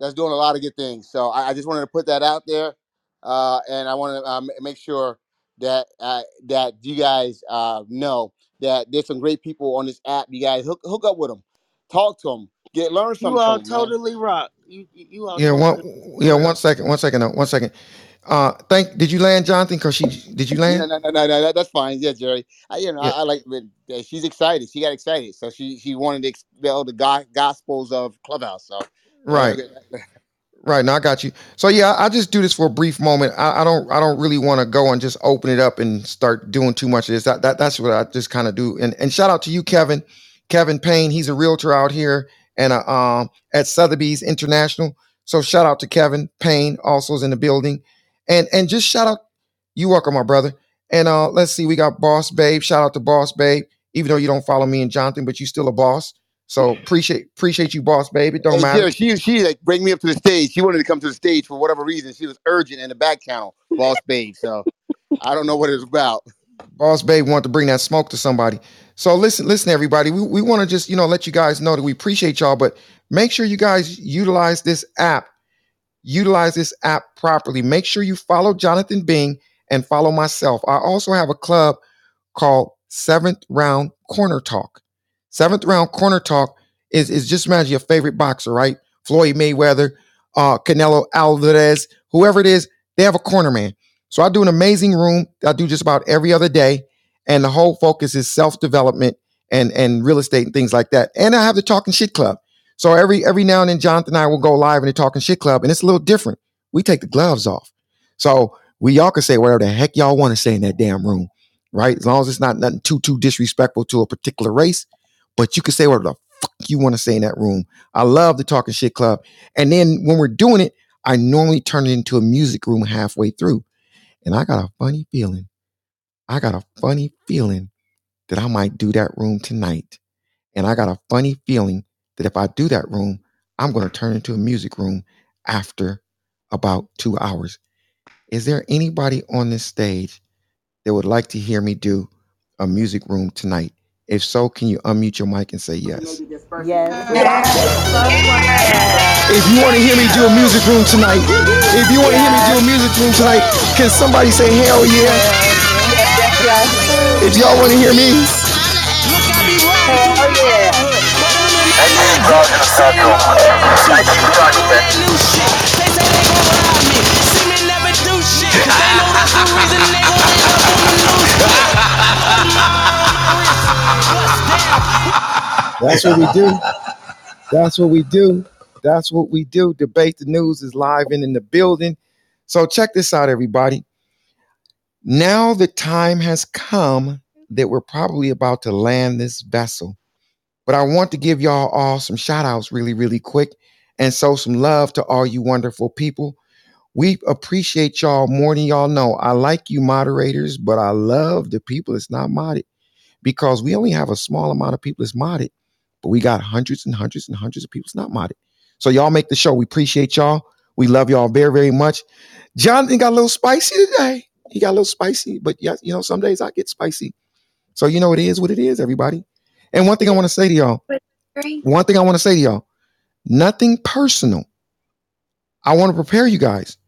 that's doing a lot of good things. So I, I just wanted to put that out there, uh, and I want to um, make sure that uh, that you guys uh, know that there's some great people on this app. You guys hook hook up with them, talk to them, get learn something.
You
something
all
from them, man.
totally rock. You you you all
Yeah, one yeah, one second, one second, one second. Uh thank did you land, Jonathan? Cause she did you land?
no, no, no, no, that- that's fine. Yeah, Jerry. I, you know, I,
Yeah,
I like when uh, she's excited. She got excited, so she she wanted to expel the go- gospels of Clubhouse. So
right. Right. Now I got you. So yeah, I I just do this for a brief moment. I, I don't I don't really want to go and just open it up and start doing too much of this. That, that that's what I just kind of do. And and shout out to you, Kevin. Kevin Payne. He's a realtor out here and uh, um at Sotheby's International. So shout out to Kevin Payne, also is in the building. And and just shout out, you welcome, my brother. And uh let's see, we got Boss Babe. Shout out to Boss Babe, even though you don't follow me and Jonathan, but you still a boss. So appreciate appreciate you, Boss Babe. It don't matter.
She she like bring me up to the stage. She wanted to come to the stage for whatever reason. She was urgent in the back channel, boss babe. So I don't know what it's about.
Boss Babe want to bring that smoke to somebody. So listen, listen, everybody. We, we want to just, you know, let you guys know that we appreciate y'all, but make sure you guys utilize this app. Utilize this app properly. Make sure you follow Jonathan Bing and follow myself. I also have a club called seventh round corner talk. Seventh round corner talk is, is just imagine your favorite boxer, right? Floyd Mayweather, uh, Canelo Alvarez, whoever it is, they have a corner man. So I do an amazing room. I do just about every other day, and the whole focus is self development and and real estate and things like that. And I have the Talking Shit Club. So every every now and then, Jonathan and I will go live in the Talking Shit Club, and it's a little different. We take the gloves off, so we y'all can say whatever the heck y'all want to say in that damn room, right? As long as it's not nothing too too disrespectful to a particular race, but you can say whatever the fuck you want to say in that room. I love the Talking Shit Club, and then when we're doing it, I normally turn it into a music room halfway through, and I got a funny feeling. I got a funny feeling that I might do that room tonight. And I got a funny feeling that if I do that room, I'm going to turn into a music room after about two hours. Is there anybody on this stage that would like to hear me do a music room tonight? If so, can you unmute your mic and say yes? If you want to hear me do a music room tonight, if you want to hear me do a music room tonight, can somebody say hell yeah? If y'all want to hear me, that's what we do. That's what we do. That's what we do. Debate the news is live and in the building. So check this out, everybody. Now the time has come that we're probably about to land this vessel. But I want to give y'all all some shout outs really, really quick and show some love to all you wonderful people. We appreciate y'all more than y'all know. I like you moderators, but I love the people that's not modded because we only have a small amount of people that's modded, but we got hundreds and hundreds and hundreds of people that's not modded. So y'all make the show. We appreciate y'all. We love y'all very, very much. Jonathan got a little spicy today. He got a little spicy, but yes, you know, some days I get spicy. So you know it is what it is, everybody. And one thing I want to say to y'all, one thing I want to say to y'all, nothing personal. I want to prepare you guys.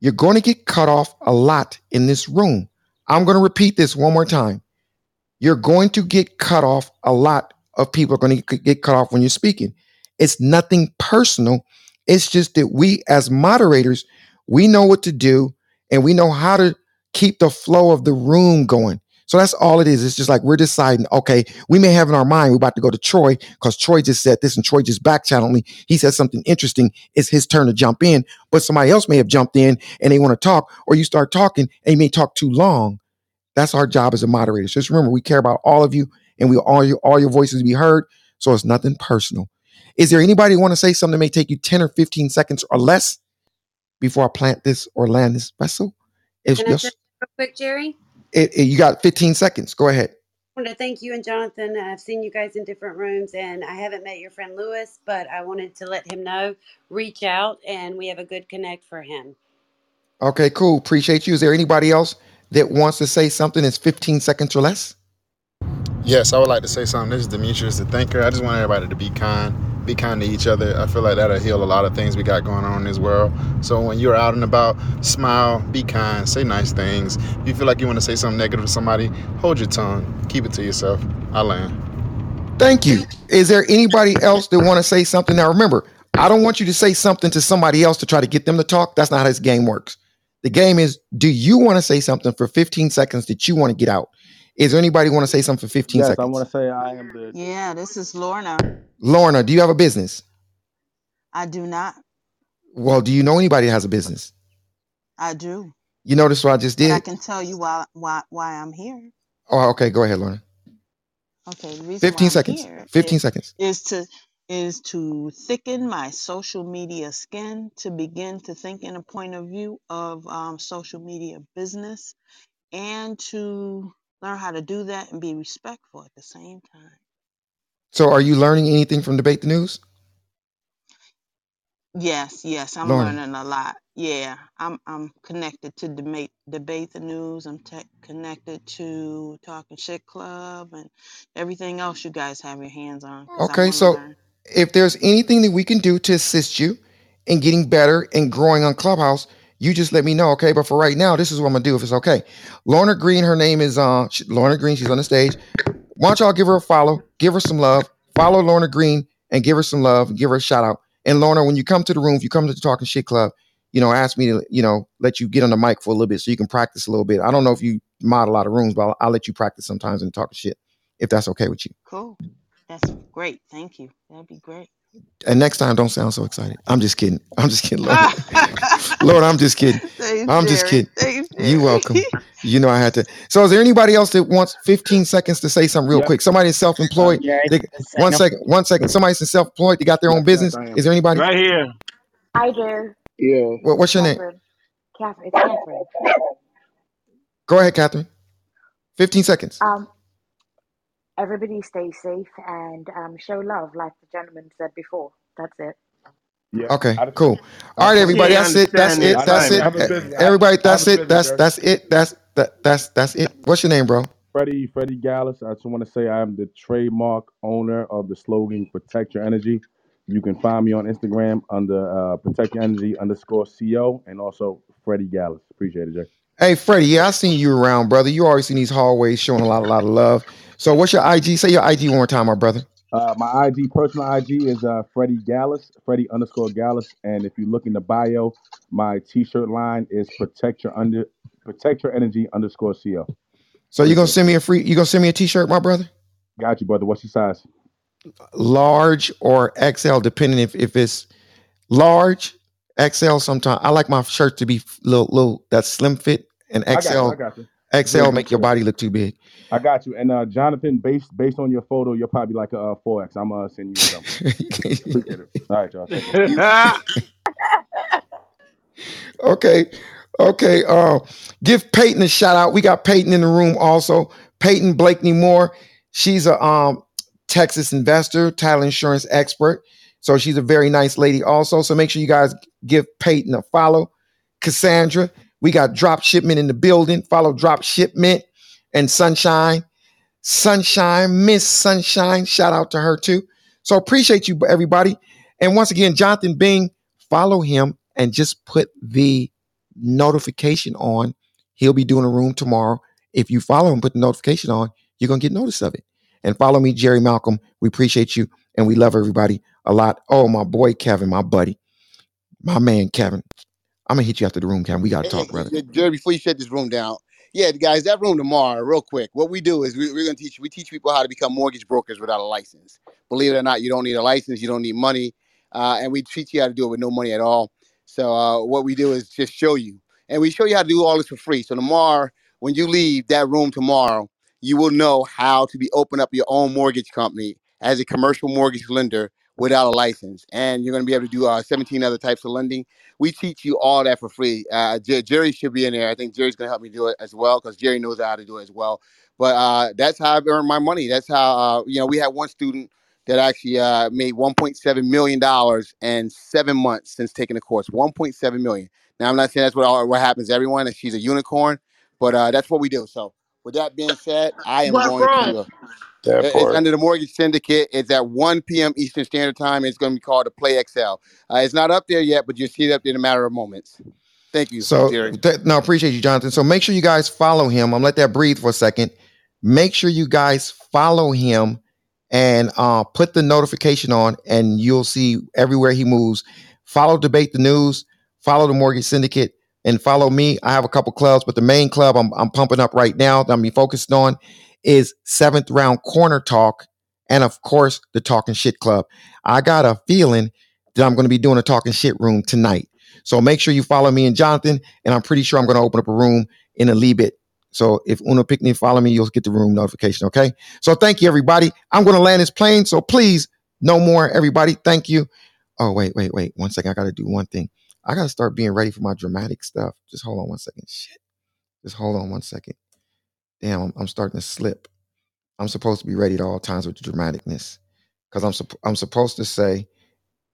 You're going to get cut off a lot in this room. I'm going to repeat this one more time. You're going to get cut off. A lot of people are going to get cut off when you're speaking. It's nothing personal. It's just that we, as moderators, we know what to do and we know how to keep the flow of the room going. So that's all it is. It's just like we're deciding, okay, we may have in our mind, we're about to go to Troy because Troy just said this and Troy just back channeled me. He said something interesting. It's his turn to jump in, but somebody else may have jumped in and they want to talk, or you start talking and you may talk too long. That's our job as a moderator. Just remember, we care about all of you and we all your all your voices be heard. So it's nothing personal. Is there anybody want to say something that may take you 10 or 15 seconds or less before I plant this or land this vessel? If
Can I
yes,
real quick, Jerry?
it- it- you got 15 seconds. Go ahead.
I want to thank you and Jonathan. I've seen you guys in different rooms, and I haven't met your friend Lewis, but I wanted to let him know. Reach out, and we have a good connect for him.
Okay, cool. Appreciate you. Is there anybody else that wants to say something that's 15 seconds or less?
Yes, I would like to say something. This is Demetrius, the thinker. I just want everybody to be kind, be kind to each other. I feel like that'll heal a lot of things we got going on in this world. So when you're out and about, smile, be kind, say nice things. If you feel like you want to say something negative to somebody, hold your tongue, keep it to yourself. I land.
Thank you. Is there anybody else that want to say something? Now remember, I don't want you to say something to somebody else to try to get them to talk. That's not how this game works. The game is do you want to say something for 15 seconds that you want to get out? Is there anybody want to say something for 15
Yes, I want to say I am the.
Yeah, this is Lorna.
Lorna, do you have a business?
I do not.
Well, do you know anybody that has a business?
I do.
You notice what I just
But I can tell you why why why I'm here.
Oh, okay. Go ahead, Lorna.
Okay, the reason why
15
I'm
seconds.
here
15
is
seconds.
is to is to thicken my social media skin to begin to think in a point of view of um, social media business and to learn how to do that and be respectful at the same time.
So are you learning anything from Debate the News?
Yes, yes, I'm learning a lot. Yeah, I'm I'm connected to debate debate the news. I'm tech connected to Talking Shit Club and everything else you guys have your hands on
Okay, so
learn.
If there's anything that we can do to assist you in getting better and growing on Clubhouse, you just let me know, okay? But for right now, this is what I'm gonna do if it's okay. Lorna Green, her name is uh she- Lorna Green. She's on the stage. Why don't y'all give her a follow? Give her some love. Follow Lorna Green and give her some love. Give her a shout out. And Lorna, when you come to the room, if you come to the Talking Shit Club, you know, ask me to, you know, let you get on the mic for a little bit so you can practice a little bit. I don't know if you mod a lot of rooms, but I'll, I'll let you practice sometimes and talk shit if that's okay with you.
Cool. That's great. Thank you. That'd be great.
And next time, don't sound so excited. I'm just kidding. I'm just kidding, Lord. Lord, I'm just kidding.
Thanks,
I'm just kidding.
Thanks,
You
Jerry.
welcome. You know I had to. So, is there anybody else that wants 15 seconds to say something real
Yep.
quick? Somebody is self-employed.
Yeah,
They, one second. One second. Somebody's self-employed. They got their own business. Is there anybody?
Right here.
Hi, Jer.
Yeah.
What, what's your name?
Catherine. Catherine. It's Catherine.
Go ahead, Catherine. 15 seconds.
Um, everybody stay safe and um, show love, like the gentleman said before. That's it.
Yeah.
Okay, cool. All right, everybody. That's it. That's it. That's it. Everybody, that's it. That's that's it. That's that that's that's it. What's your name, bro?
Freddie Freddie Gallus. I just want to say I am the trademark owner of the slogan "Protect Your Energy." You can find me on Instagram under uh, Protect Your Energy underscore co and also Freddie Gallus. Appreciate it, Jay.
Hey, Freddie. Yeah, I seen you around, brother. You always in these hallways showing a lot, a lot of love. So, what's your IG? Say your IG one more time, my brother.
Uh, my IG, personal IG, is uh, Freddie Gallus, Freddie underscore Gallus. And if you look in the bio, my T-shirt line is Protect Your Under Protect Your Energy underscore co.
So you gonna send me a free? You gonna send me a T-shirt, my brother?
Got you, brother. What's your size?
Large or XL, depending if if it's large, XL. Sometimes I like my shirt to be little, little that slim fit, and
I got
XL.
you. I got you.
XL make your body look too big.
I got you. And uh, Jonathan, based based on your photo, you're probably like a uh, 4X. I'm gonna send you something. All right, y'all.
Okay. Okay. Uh, give Peyton a shout out. We got Peyton in the room also. Peyton Blakeney Moore. She's a um Texas investor, title insurance expert. So she's a very nice lady also. So make sure you guys give Peyton a follow. Cassandra, we got drop shipment in the building. Follow drop shipment and sunshine. Sunshine, Miss Sunshine. Shout out to her too. So appreciate you, everybody. And once again, Jonathan Bing, follow him and just put the notification on. He'll be doing a room tomorrow. If you follow him, put the notification on, you're gonna get notice of it. And follow me, Jerry Malcolm. We appreciate you and we love everybody a lot. Oh, my boy Kevin, my buddy, my man Kevin. I'm gonna hit you after the room, Kevin. We gotta talk, brother.
Jerry, before you shut this room down, yeah, guys, that room tomorrow, real quick. What we do is we, we're going to teach we teach people how to become mortgage brokers without a license. Believe it or not, you don't need a license, you don't need money, uh, and we teach you how to do it with no money at all. So uh, what we do is just show you, and we show you how to do all this for free. So tomorrow, when you leave that room tomorrow, you will know how to be open up your own mortgage company as a commercial mortgage lender without a license, and you're going to be able to do uh, 17 other types of lending. We teach you all that for free. Uh, Jer- Jerry should be in there. I think Jerry's going to help me do it as well because Jerry knows how to do it as well. But uh, that's how I've earned my money. That's how uh, you know we had one student that actually uh, made 1.7 million dollars in seven months since taking the course. 1.7 million. Now I'm not saying that's what all, what happens to everyone. That she's a unicorn, but uh, that's what we do. So with that being said, I am
What
going to.
That
it's
part.
under the mortgage syndicate. It's at 1 p.m. Eastern Standard Time. It's going to be called the Play XL. Uh, it's not up there yet, but you'll see it up there in a matter of moments. Thank you,
So
Jerry.
th- no, appreciate you, Jonathan. So make sure you guys follow him. I'm let that breathe for a second. Make sure you guys follow him and uh, put the notification on, and you'll see everywhere he moves. Follow Debate the News, follow the Mortgage Syndicate, and follow me. I have a couple clubs, but the main club I'm, I'm pumping up right now that I'm be focused on is Seventh Round Corner Talk, and of course the Talking Shit Club. I got a feeling that I'm going to be doing a Talking Shit room tonight. So make sure you follow me and Jonathan, and I'm pretty sure I'm going to open up a room in a little bit. So if Uno Picnic follow me, you'll get the room notification. Okay. So thank you, everybody. I'm going to land this plane. So please, no more, everybody. Thank you. Oh, wait, wait, wait. One second. I got to do one thing. I got to start being ready for my dramatic stuff. Just hold on one second. Shit. Just hold on one second. Damn, I'm, I'm starting to slip. I'm supposed to be ready at all times with the dramaticness because I'm supp- I'm supposed to say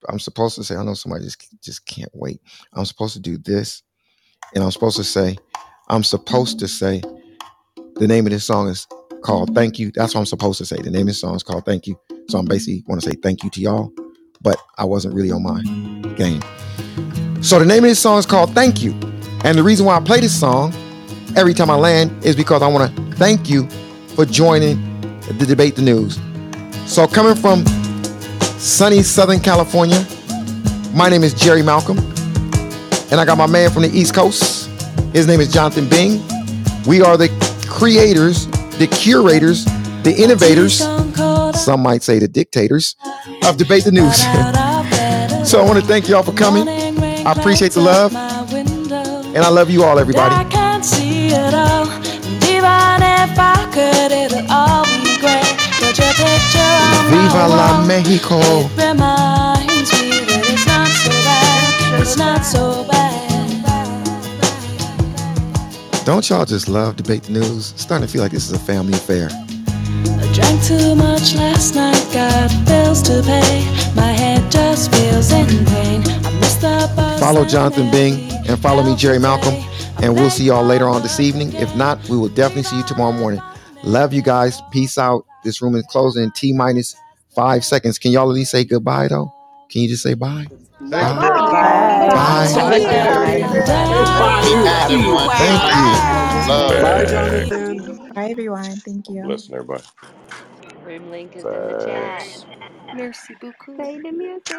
I'm supposed to say I know somebody just just can't wait. I'm supposed to do this, and I'm supposed to say I'm supposed to say the name of this song is called Thank You. That's what I'm supposed to say. The name of this song is called Thank You. So I'm basically want to say thank you to y'all, but I wasn't really on my game. So the name of this song is called Thank You. And the reason why I play this song every time I land is because I want to thank you for joining the debate the news. So coming from sunny Southern California, my name is Jerry Malcolm, and I got my man from the East Coast. His name is Jonathan Bing. We are the creators, the curators, the innovators, some might say the dictators of Debate the News. so I want to thank y'all for coming. I appreciate the love, and I love you all, everybody.
I can't see it all. And even if I could, it'll all be great. Your picture on
Viva la. Mexico.
It reminds me that it's not so bad. It's not so bad.
Don't y'all just love Debate the News? It's starting to feel like this is a family affair.
I drank too much last night, got bills to pay. My head just feels in pain. I missed the bus.
Follow Jonathan Bing and follow me, Jerry Malcolm. And we'll see y'all later on this evening. If not, we will definitely see you tomorrow morning. Love you guys. Peace out. This room is closing in T minus five seconds. Can y'all at least say goodbye though? Can you just say bye?
Thank
Bye.
you.
Bye.
Bye, everyone.
Thank you.
Love.
Bye, Jonathan.
Bye, everyone. Thank you.
Blessing everybody.
Room link is in the chat.
Thanks.
Merci beaucoup.
Play the music.